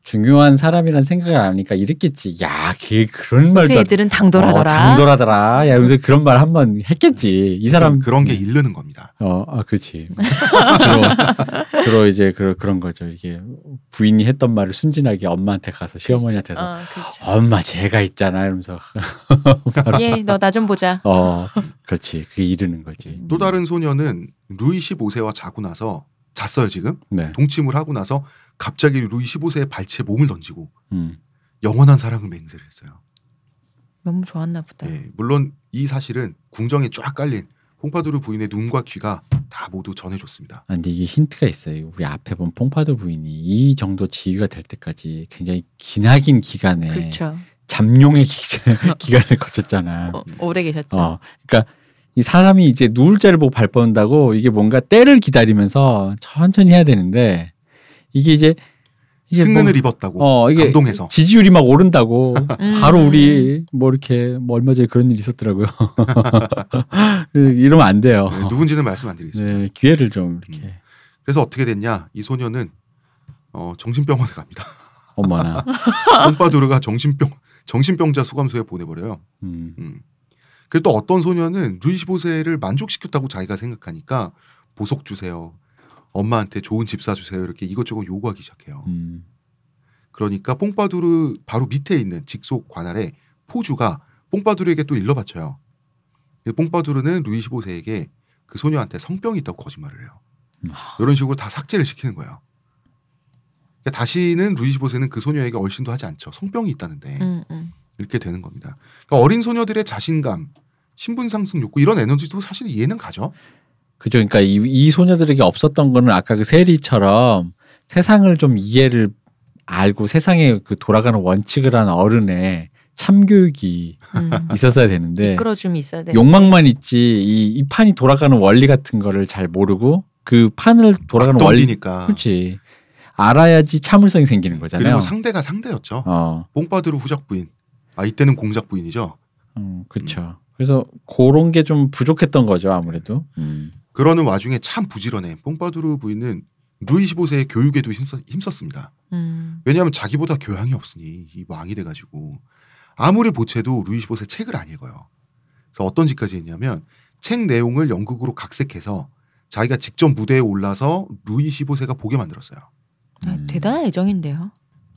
중요한 사람이란 생각을 안 하니까 이랬겠지. 야, 걔 그런 말도 요새 애들은 당돌하더라. 어, 당돌하더라. 야, 이러면서 그런 말 한 번 했겠지. 이 사람 그런 게 잃는 겁니다. 어, 아, 그렇지. 주로, 주로 이제 그, 그런 거죠. 이게 부인이 했던 말을 순진하게 엄마한테 가서 시어머니한테서 어, 그렇죠. 엄마 제가 있잖아 이러면서 얘, 너나 좀 보자. 어, 그렇지. 그게 이르는 거지. 또 다른 소녀는 루이 15세와 자고 나서 잤어요 지금 네. 동침을 하고 나서 갑자기 루이 15세의 발치에 몸을 던지고 음. 영원한 사랑을 맹세를 했어요. 너무 좋았나 보다. 예, 물론 이 사실은 궁정에 쫙 깔린 퐁파두르 부인의 눈과 귀가 다 모두 전해줬습니다. 아, 근데 이게 힌트가 있어요. 우리 앞에 본 퐁파도 부인이 이 정도 지위가 될 때까지 굉장히 기나긴 기간에 그렇죠. 잠룡의 기, 기간을 거쳤잖아. 어, 오래 계셨죠. 어, 그러니까 이 사람이 이제 누울 자를 보고 발 뻗는다고 이게 뭔가 때를 기다리면서 천천히 해야 되는데 이게 이제 이게 승근을 뭐- 입었다고 어 이게 감동해서 지지율이 막 오른다고 음. 바로 우리 뭐 이렇게 뭐 얼마 전에 그런 일이 있었더라고요. 이러면 안 돼요. 네, 누군지는 말씀 안 드리겠습니다. 네, 기회를 좀 이렇게 그래서 어떻게 됐냐? 이 소녀는 어, 정신병원에 갑니다. 어머나. pom파두르가 정신병 정신병자 수감소에 보내버려요. 음. 음. 그리고 또 어떤 소녀는 루이 15세를 만족시켰다고 자기가 생각하니까 보석 주세요. 엄마한테 좋은 집 사주세요. 이렇게 이것저것 요구하기 시작해요. 음. 그러니까 뽕파두르 바로 밑에 있는 직속 관할의 포주가 뽕파두르에게 또 일러 바쳐요. 뽕파두르는 루이 15세에게 그 소녀한테 성병이 있다고 거짓말을 해요. 음. 이런 식으로 다 삭제를 시키는 거예요. 그러니까 다시는 루이 15세는 그 소녀에게 얼씬도 하지 않죠. 성병이 있다는데 음, 음. 이렇게 되는 겁니다. 그러니까 어린 소녀들의 자신감, 신분 상승 욕구 이런 에너지도 사실 이해는 가죠. 그죠. 그러니까 이, 이 소녀들에게 없었던 거는 아까 그 세리처럼 세상을 좀 이해를 알고 세상에 그 돌아가는 원칙을 한 어른의 참교육이 음. 있었어야 되는데 이끌어줌이 있어야 돼. 욕망만 있지 이, 이 판이 돌아가는 원리 같은 거를 잘 모르고 그 판을 돌아가는 원리 덤비니까. 그렇지 알아야지 참을성이 생기는 거잖아요. 그리고 상대가 상대였죠. 어, 뽕파두르 후작 부인. 아 이때는 공작 부인이죠. 음, 그렇죠. 그래서 그런 게 좀 부족했던 거죠 아무래도. 음. 그러는 와중에 참 부지런해. 뽕파두르 부인은 루이 15세의 교육에도 힘썼, 힘썼 습니다. 음. 왜냐하면 자기보다 교양이 없으니 이 왕이 돼가지고 아무리 보채도 루이 15세 책을 안 읽어요. 그래서 어떤 짓까지 했냐면 책 내용을 연극으로 각색해서 자기가 직접 무대에 올라서 루이 15세가 보게 만들었어요. 아, 음. 대단한 애정인데요.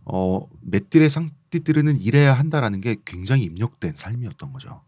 어, 맷들의 상띠들은 이래야 한다라는 게 굉장히 입력된 삶이었던 거죠.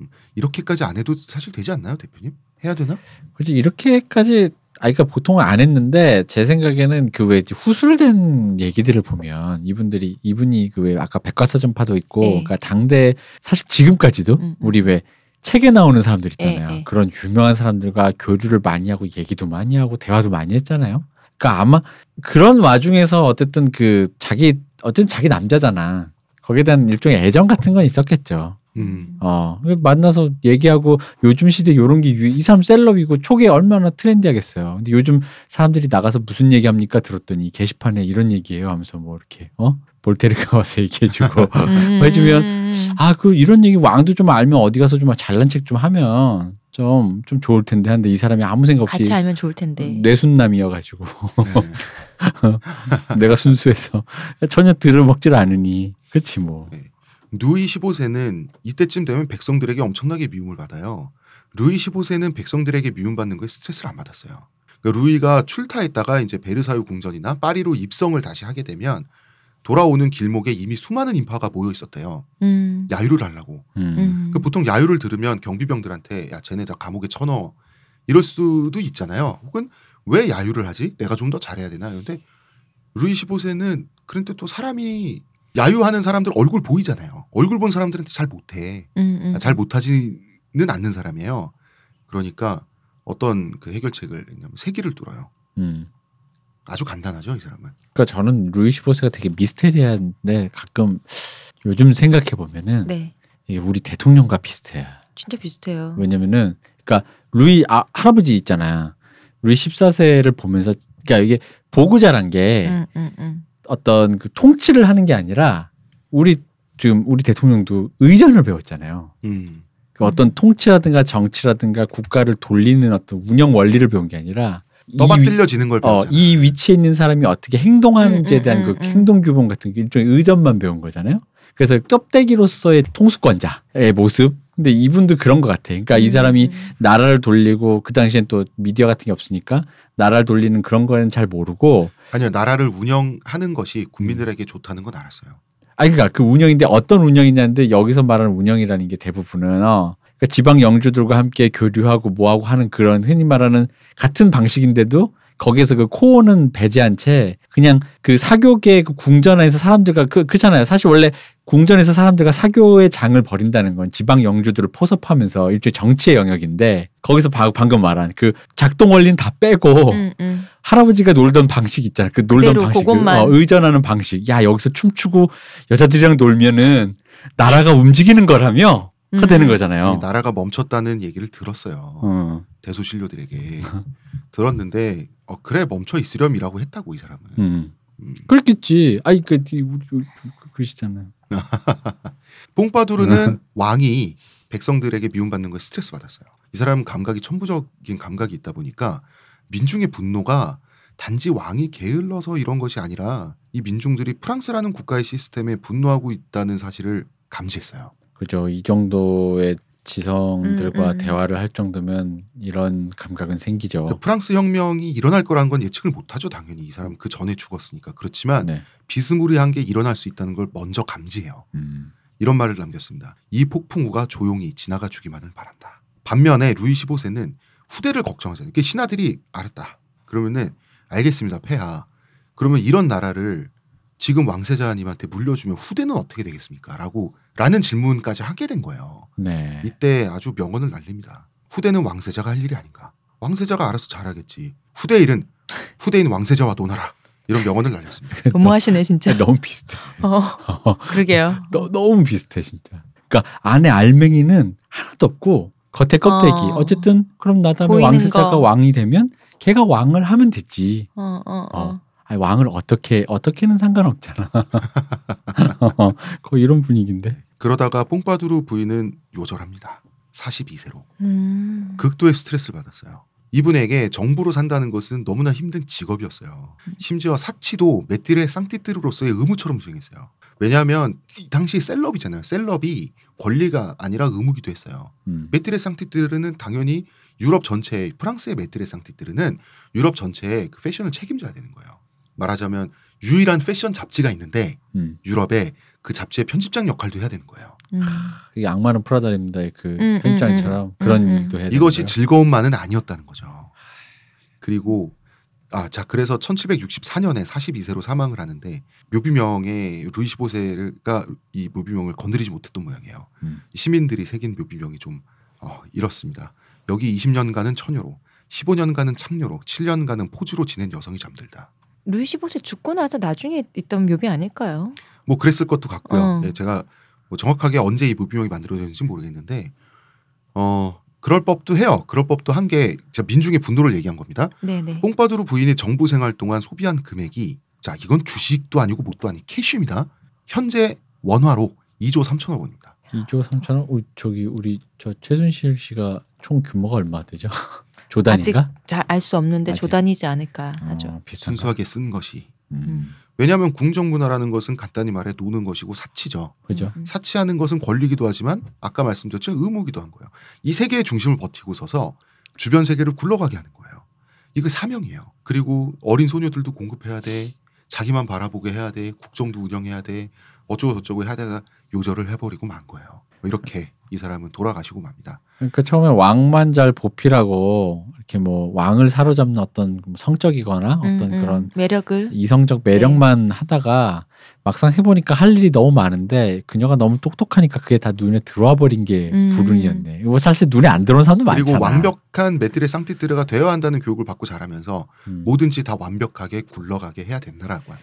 음, 이렇게까지 안 해도 사실 되지 않나요, 대표님? 해야 되나? 그렇지 이렇게까지 아 그러니까 보통은 안 했는데 제 생각에는 그 왜 후술된 얘기들을 보면 이분들이 이분이 그 왜 아까 백과사전파도 있고 예. 그러니까 당대 사실 지금까지도 음, 음. 우리 왜 책에 나오는 사람들 있잖아요. 예, 예. 그런 유명한 사람들과 교류를 많이 하고 얘기도 많이 하고 대화도 많이 했잖아요. 그러니까 아마 그런 와중에서 어쨌든 그 자기 어쨌든 자기 남자잖아. 거기에 대한 일종의 애정 같은 건 있었겠죠. 음. 어, 만나서 얘기하고 요즘 시대 요런 게이 사람 셀럽이고 초기에 얼마나 트렌디하겠어요. 근데 요즘 사람들이 나가서 무슨 얘기 합니까 들었더니 게시판에 이런 얘기예요 하면서 뭐 이렇게 어 볼테르가 와서 얘기해주고 음. 해주면 아 그 이런 얘기 왕도 좀 알면 어디 가서 좀 잘난 책 좀 하면 좀 좀 좋을 텐데 한데 이 사람이 아무 생각 없이 같이 알면 좋을 텐데. 뇌순남이어가지고 네. 내가 순수해서 전혀 들어먹질 않으니 그렇지 뭐. 루이 15세는 이때쯤 되면 백성들에게 엄청나게 미움을 받아요. 루이 15세는 백성들에게 미움받는 거에 스트레스를 안 받았어요. 그러니까 루이가 출타했다가 이제 베르사유 궁전이나 파리로 입성을 다시 하게 되면 돌아오는 길목에 이미 수많은 인파가 모여 있었대요. 음. 야유를 하려고. 음. 음. 그 보통 야유를 들으면 경비병들한테 야 쟤네 다 감옥에 쳐넣어 이럴 수도 있잖아요. 혹은 왜 야유를 하지? 내가 좀 더 잘해야 되나? 근데 루이 15세는 그런데 또 사람이 야유하는 사람들 얼굴 보이잖아요. 얼굴 본 사람들한테 잘 못해. 음, 음. 잘 못하지는 않는 사람이에요. 그러니까 어떤 그 해결책을 세기를 뚫어요. 음. 아주 간단하죠, 이 사람은. 그러니까 저는 루이 15세가 되게 미스테리한데 가끔 요즘 생각해 보면은 네. 이게 우리 대통령과 비슷해요. 진짜 비슷해요. 왜냐면은 그러니까 루이 아, 할아버지 있잖아. 루이 14세를 보면서 그러니까 이게 보고 자란 게 음, 음, 음. 어떤 그 통치를 하는 게 아니라 우리 지금 우리 대통령도 의전을 배웠잖아요. 음. 그 어떤 통치라든가 정치라든가 국가를 돌리는 어떤 운영 원리를 배운 게 아니라 이 위- 떠받들려지는 걸 어, 배웠잖아. 이 위치에 있는 사람이 어떻게 행동하는지에 음, 음, 대한 음, 그 음. 행동 규범 같은 게 일종의 의전만 배운 거잖아요. 그래서 껍데기로서의 통수권자의 모습. 근데 이분도 그런 것 같아. 그러니까 이 사람이 음. 나라를 돌리고 그 당시엔 또 미디어 같은 게 없으니까 나라를 돌리는 그런 거는 잘 모르고 아니요, 나라를 운영하는 것이 국민들에게 좋다는 건 알았어요. 아니 그러니까 그 운영인데 어떤 운영이냐인데 여기서 말하는 운영이라는 게 대부분은 어 그러니까 지방 영주들과 함께 교류하고 뭐하고 하는 그런 흔히 말하는 같은 방식인데도 거기에서 그 코어는 배제한 채 그냥 그 사교계 그 궁전 안에서 사람들과 그 그잖아요. 사실 원래 궁전에서 사람들과 사교의 장을 벌인다는 건 지방 영주들을 포섭하면서 일종의 정치의 영역인데 거기서 바- 방금 말한 그 작동 원리는 다 빼고 음, 음. 할아버지가 놀던 방식 있잖아. 그 놀던 방식. 어, 의전하는 방식. 야, 여기서 춤추고 여자들이랑 놀면은 나라가 움직이는 거라며. 그 되는 거잖아요. 이 나라가 멈췄다는 얘기를 들었어요. 어. 대소신료들에게 들었는데 어, 그래 멈춰 있으렴이라고 했다고 이 사람은. 음. 음. 그렇겠지. 아이 그 이- 우리 그- 그러시잖아요. 뽕빠두르는 왕이 백성들에게 미움받는 거에 스트레스 받았어요. 이 사람은 감각이 천부적인 감각이 있다 보니까 민중의 분노가 단지 왕이 게을러서 이런 것이 아니라 이 민중들이 프랑스라는 국가의 시스템에 분노하고 있다는 사실을 감지했어요. 그죠. 이 정도의 지성들과 음, 음. 대화를 할 정도면 이런 감각은 생기죠. 그 프랑스 혁명이 일어날 거란 건 예측을 못하죠. 당연히 이 사람은 그 전에 죽었으니까 그렇지만 네. 비스무리한 게 일어날 수 있다는 걸 먼저 감지해요. 음. 이런 말을 남겼습니다. 이 폭풍우가 조용히 지나가 주기만을 바란다. 반면에 루이 15세는 후대를 걱정하잖아요. 신하들이 알았다. 그러면은 알겠습니다. 폐하. 그러면 이런 나라를 지금 왕세자님한테 물려주면 후대는 어떻게 되겠습니까? 라고 라는 질문까지 하게 된 거예요. 네. 이때 아주 명언을 날립니다. 후대는 왕세자가 할 일이 아닌가? 왕세자가 알아서 잘하겠지. 후대 일은 후대인 왕세자와 논하라. 이런 명언을 날렸습니다. 너무하시네 진짜. 너무 비슷해. 어, 그러게요. 너, 너무 비슷해 진짜. 그러니까 안에 알맹이는 하나도 없고 겉에 껍데기. 어. 어. 쨌든 그럼 나 다음에 왕세자가 거. 왕이 되면 걔가 왕을 하면 됐지. 어, 어, 어. 어. 아니, 왕을 어떻게 어떻게는 상관없잖아. 어, 거의 이런 분위기인데. 그러다가 뽕빠두루 부인은 요절합니다. 42세로. 음. 극도의 스트레스를 받았어요. 이분에게 정부로 산다는 것은 너무나 힘든 직업이었어요. 심지어 사치도 메띠레 상티트르로서의 의무처럼 수행했어요. 왜냐하면 이 당시 셀럽이잖아요. 셀럽이 권리가 아니라 의무기도 했어요. 음. 메띠레 상티트르는 당연히 유럽 전체, 프랑스의 메띠레 상티트르는 유럽 전체의 그 패션을 책임져야 되는 거예요. 말하자면 유일한 패션 잡지가 있는데 음. 유럽에 그 잡지의 편집장 역할도 해야 되는 거예요. 음. 이게 악마는 프라다입니다의 그 음, 편집장처럼 음, 그런 음, 음. 일도 해야 이것이? 즐거움만은 아니었다는 거죠. 그리고 아, 자 그래서 1764년에 42세로 사망을 하는데 묘비명에 루이 15세가 이 묘비명을 건드리지 못했던 모양이에요. 음. 시민들이 새긴 묘비명이 좀 어, 이렇습니다. 여기 20년간은 처녀로, 15년간은 창녀로, 7년간은 포주로 지낸 여성이 잠들다. 루이 15세 죽고 나서 나중에 있던 묘비 아닐까요? 뭐 그랬을 것도 같고요. 어. 예, 제가 뭐 정확하게 언제 이 묘비명이 만들어졌는지 모르겠는데 어 그럴 법도 해요. 그럴 법도 한 게 제가 민중의 분노를 얘기한 겁니다. 네네. 뽕빠두루 부인이 정부 생활 동안 소비한 금액이 자 이건 주식도 아니고 뭣도 아니 캐시입니다. 현재 원화로 2조 3천억 원입니다. 2조 3천원? 어, 저기 우리 저 최순실 씨가 총 규모가 얼마 되죠? 조단인가? 잘알 수 없는데 아직. 조단이지 않을까 하죠. 어, 순수하게 쓴 것이 음. 왜냐하면 궁정문화라는 것은 간단히 말해 노는 것이고 사치죠. 그죠? 음. 사치하는 것은 권리기도 하지만 아까 말씀드렸죠 의무기도 한 거예요. 이 세계의 중심을 버티고 서서 주변 세계를 굴러가게 하는 거예요. 이거 사명이에요. 그리고 어린 소녀들도 공급해야 돼. 자기만 바라보게 해야 돼. 국정도 운영해야 돼. 어쩌고 저쩌고 하다가 요절을 해버리고 만 거예요. 뭐 이렇게 이 사람은 돌아가시고 맙니다. 그러니까 처음에 왕만 잘 보필하고 이렇게 뭐 왕을 사로잡는 어떤 성적이거나 어떤 음, 음. 그런 매력을 이성적 매력만 하다가 막상 해보니까 할 일이 너무 많은데 그녀가 너무 똑똑하니까 그게 다 눈에 들어와 버린 게 음. 불운이었네. 이거 사실 눈에 안 들어온 사람도 그리고 많잖아. 완벽한 메트레 상티트르가 되어야 한다는 교육을 받고 자라면서 음. 뭐든지 다 완벽하게 굴러가게 해야 된다라고 하는.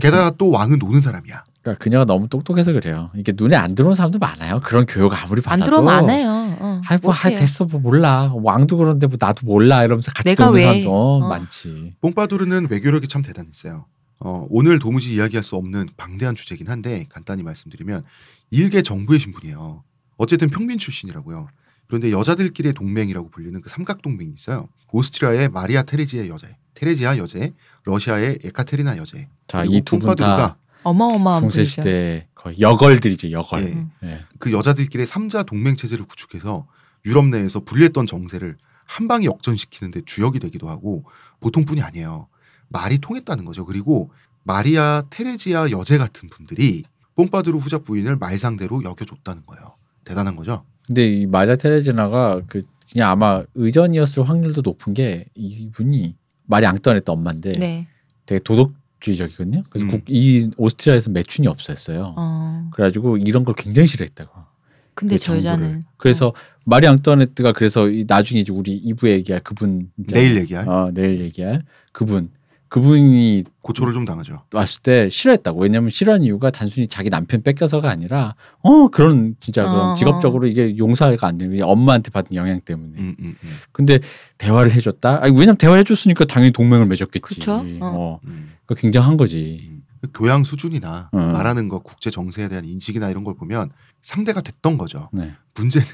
게다가 또 왕은 노는 사람이야. 그러니까 그녀가 너무 똑똑해서 그래요. 이게 눈에 안 들어온 사람도 많아요. 그런 교육 아무리 안 받아도 들어오면 안 해요. 어, 아이 뭐 못해요. 됐어 뭐 몰라 왕도 그런데 뭐 나도 몰라 이러면서 같이 노는 왜? 사람도 어. 많지. 뽕빠두르는 외교력이 참 대단했어요. 어, 오늘 도무지 이야기할 수 없는 방대한 주제긴 한데 간단히 말씀드리면 일개 정부의 신분이에요. 어쨌든 평민 출신이라고요. 그런데 여자들끼리의 동맹이라고 불리는 그 삼각 동맹이 있어요. 오스트리아의 마리아 테레지아 여제, 테레지아 여제, 러시아의 에카테리나 여제. 자 이 두 분 다 어마어마한 중세. 시대 거의 여걸들이죠 여걸. 예. 예. 그 여자들끼리 삼자 동맹 체제를 구축해서 유럽 내에서 불리했던 정세를 한 방에 역전시키는데 주역이 되기도 하고 보통뿐이 아니에요. 말이 통했다는 거죠. 그리고 마리아 테레지아 여제 같은 분들이 뽕빠두루 후작 부인을 말상대로 여겨줬다는 거예요. 대단한 거죠. 근데 이 마리아 테레지나가 그 그냥 아마 의전이었을 확률도 높은 게 이분이 마리 앙뚜아네트 엄마인데 네. 되게 도덕주의적이거든요. 그래서 음. 국, 이 오스트리아에서 매춘이 없었어요. 어. 그래가지고 이런 걸 굉장히 싫어했다고. 근데 그저 여자는. 그래서 마리 앙뚜아네트가 그래서 이 나중에 이제 우리 2부에 얘기할 그분 있잖아요. 내일 얘기할. 어, 내일 얘기할 그분 그분이 고초를 좀 당하죠. 왔을 때 싫어했다고. 왜냐면 싫어하는 이유가 단순히 자기 남편 뺏겨서가 아니라 어 그런 진짜 어, 그런 어. 직업적으로 이게 용서가 안 되는 게 엄마한테 받은 영향 때문에. 음, 음, 음, 근데 대화를 해줬다. 아니, 왜냐면 대화를 해줬으니까 당연히 동맹을 맺었겠지. 그쵸? 어. 어. 음. 그러니까 굉장한 거지. 음. 교양 수준이나 어. 말하는 거 국제 정세에 대한 인식이나 이런 걸 보면 상대가 됐던 거죠. 네. 문제는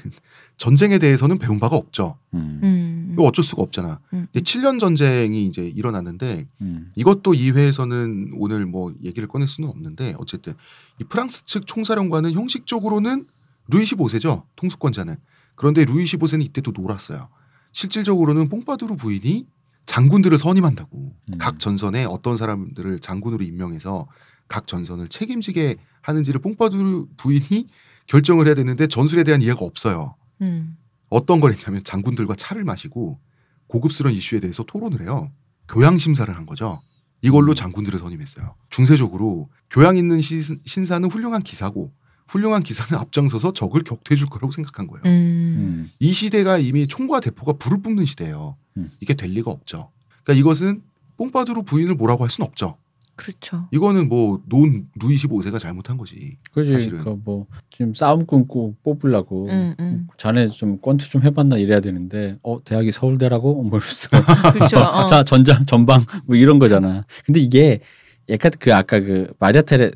전쟁에 대해서는 배운 바가 없죠. 음. 음. 이거 어쩔 수가 없잖아. 음. 이제 7년 전쟁이 이제 일어났는데 음. 이것도 이 회에서는 오늘 뭐 얘기를 꺼낼 수는 없는데 어쨌든 이 프랑스 측 총사령관은 형식적으로는 루이 15세죠 통수권자는 그런데 루이 15세는 이때도 놀았어요 실질적으로는 뽕파두르 부인이 장군들을 선임한다고 음. 각 전선에 어떤 사람들을 장군으로 임명해서 각 전선을 책임지게 하는지를 뽕파두르 부인이 결정을 해야 되는데 전술에 대한 이해가 없어요 음. 어떤 걸 했냐면 장군들과 차를 마시고 고급스러운 이슈에 대해서 토론을 해요. 교양 심사를 한 거죠. 이걸로 음. 장군들을 선임했어요. 중세적으로 교양 있는 시- 신사는 훌륭한 기사고 훌륭한 기사는 앞장서서 적을 격퇴해 줄 거라고 생각한 거예요. 음. 음. 이 시대가 이미 총과 대포가 불을 뿜는 시대예요. 음. 이게 될 리가 없죠. 그러니까 이것은 뽕파두르 부인을 뭐라고 할 수는 없죠. 그렇죠. 이거는 뭐 논 루이 15세가 잘못한 거지. 그지. 사실은. 그뭐 지금 싸움 끊고 뽑으려고. 음, 음. 자네 좀 권투 좀 해봤나 이래야 되는데 어 대학이 서울대라고 뭐 이러면서 그렇죠. 어. 자 전장 전방 뭐 이런 거잖아. 근데 이게 약간 그 아까 그 마리아 테레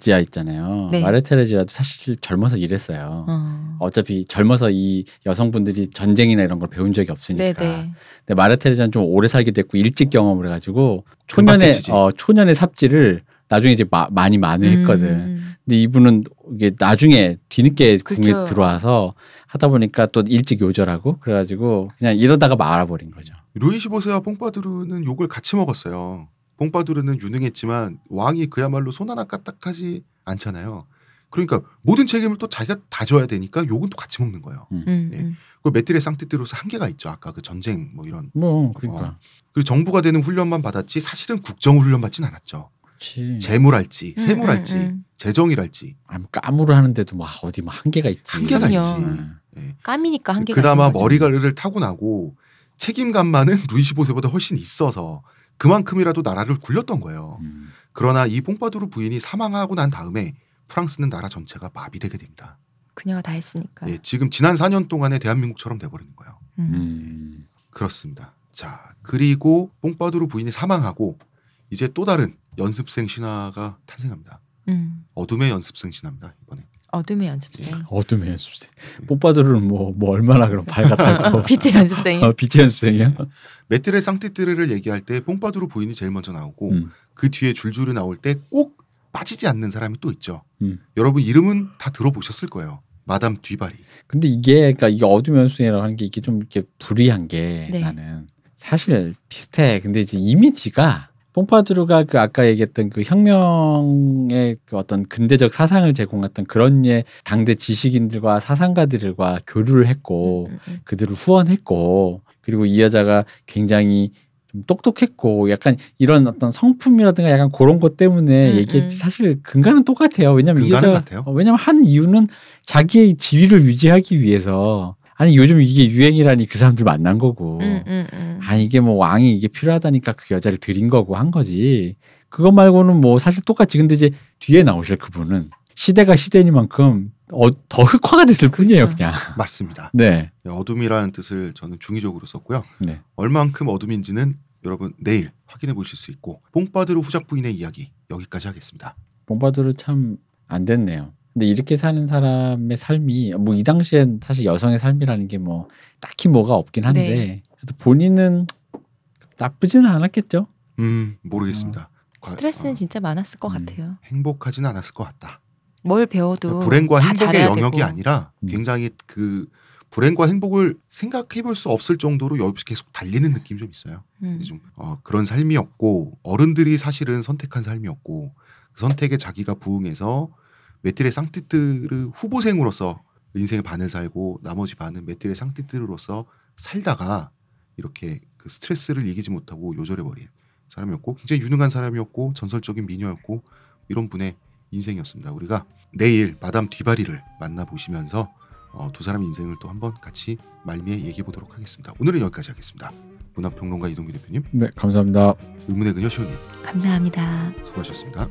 지아 있잖아요. 네. 마리아 테레지아도 사실 젊어서 일했어요. 어. 어차피 젊어서 이 여성분들이 전쟁이나 이런 걸 배운 적이 없으니까. 네네. 근데 마리아 테레지아는 좀 오래 살게 됐고 일찍 경험을 해가지고 초년의. 어 초년의 삽질을 나중에 이제 마- 많이 만회했거든. 음. 근데 이분은 이게 나중에 뒤늦게 궁에 그쵸. 들어와서 하다 보니까 또 일찍 요절하고 그래가지고 그냥 이러다가 말아버린 거죠. 루이 15세와 뽕파두르는 욕을 같이 먹었어요. 뽕파두르는 유능했지만 왕이 그야말로 손 하나 까딱하지 않잖아요. 그러니까 모든 책임을 또 자기가 다 져야 되니까 욕은 또 같이 먹는 거예요. 음. 예. 음. 그 메티레 상티트로서 한계가 있죠. 아까 그 전쟁 뭐 이런. 뭐 그러니까 어. 그리고 정부가 되는 훈련만 받았지 사실은 국정 훈련 받진 않았죠. 그렇지. 재물할지, 음, 세물할지, 음, 음. 재정이랄지 아무 까무를 하는데도 막 어디 막 한계가 있지. 한계가 그럼요. 있지. 음. 예. 까미니까 한계가 그나마. 머리가를 타고나고 책임감만은 루이 15세보다 훨씬 있어서 그만큼이라도 나라를 굴렸던 거예요. 음. 그러나 이 뽕파두르 부인이 사망하고 난 다음에 프랑스는 나라 전체가 마비되게 됩니다. 그녀가 다 했으니까. 예, 지금 지난 4년 동안의 대한민국처럼 돼버리는 거예요. 음. 음. 그렇습니다. 자 그리고 뽕파두르 부인이 사망하고 이제 또 다른 연습생 신화가 탄생합니다. 음. 어둠의 연습생 신화입니다 이번에. 어둠의 연습생. 어둠의 연습생. 뽀빠들은 뭐, 뭐 얼마나 그럼 밝았다고. 빛의 연습생이. 어, 빛의 연습생이야? 메트레 상티트르를 얘기할 때 뽕파두르 부인이 제일 먼저 나오고 음. 그 뒤에 줄줄이 나올 때 꼭 빠지지 않는 사람이 또 있죠. 음. 여러분 이름은 다 들어보셨을 거예요. 마담 뒤바리. 근데 이게 그러니까 이게 어둠의 연습생이라고 하는 게 이게 좀 이렇게 불이한 게 네. 나는 사실 비슷해. 근데 이제 이미지가 뽕파두르가 그 아까 얘기했던 그 혁명의 그 어떤 근대적 사상을 제공했던 그런 예 당대 지식인들과 사상가들과 교류를 했고 음, 음, 그들을 후원했고 그리고 이 여자가 굉장히 좀 똑똑했고 약간 이런 어떤 성품이라든가 약간 그런 것 때문에 음, 얘기했지 음. 사실 근간은 똑같아요. 왜냐면 이 근간은 같아요. 어, 왜냐면 한 이유는 자기의 지위를 유지하기 위해서 아니 요즘 이게 유행이라니 그 사람들 만난 거고 음, 음, 음. 아 이게 뭐 왕이 이게 필요하다니까 그 여자를 들인 거고 한 거지. 그것 말고는 뭐 사실 똑같지. 근데 이제 뒤에 나오실 그분은 시대가 시대니만큼 어, 더 흑화가 됐을 뿐이에요, 그렇죠. 그냥. 맞습니다. 네. 어둠이라는 뜻을 저는 중의적으로 썼고요. 네. 얼만큼 어둠인지는 여러분 내일 확인해 보실 수 있고 뽕파드르 후작 부인의 이야기 여기까지 하겠습니다. 봉바두르 참 안 됐네요. 근데 이렇게 사는 사람의 삶이 뭐 이 당시엔 사실 여성의 삶이라는 게 뭐 딱히 뭐가 없긴 한데 네. 그래도 본인은 나쁘지는 않았겠죠. 음 모르겠습니다. 과- 스트레스는 어, 진짜 많았을 것 음. 같아요. 행복하진 않았을 것 같다. 뭘 배워도 불행과 다 행복의 영역이 되고. 아니라 음. 굉장히 그 불행과 행복을 생각해 볼 수 없을 정도로 여기서 계속 달리는 느낌이 좀 있어요. 음. 좀 어, 그런 삶이었고 어른들이 사실은 선택한 삶이었고 그 선택에 자기가 부응해서 메티레 상티트르 후보생으로서 인생의 반을 살고 나머지 반은 메티레 상티트르로서 살다가 이렇게 그 스트레스를 이기지 못하고 요절해 버린 사람이었고 굉장히 유능한 사람이었고 전설적인 미녀였고 이런 분의 인생이었습니다. 우리가 내일 마담 뒤바리를 만나 보시면서 어, 두 사람의 인생을 또 한번 같이 말미에 얘기해 보도록 하겠습니다. 오늘은 여기까지 하겠습니다. 문화평론가 이동규 대표님, 네, 감사합니다. 의문의 그녀 시호님 감사합니다. 수고하셨습니다.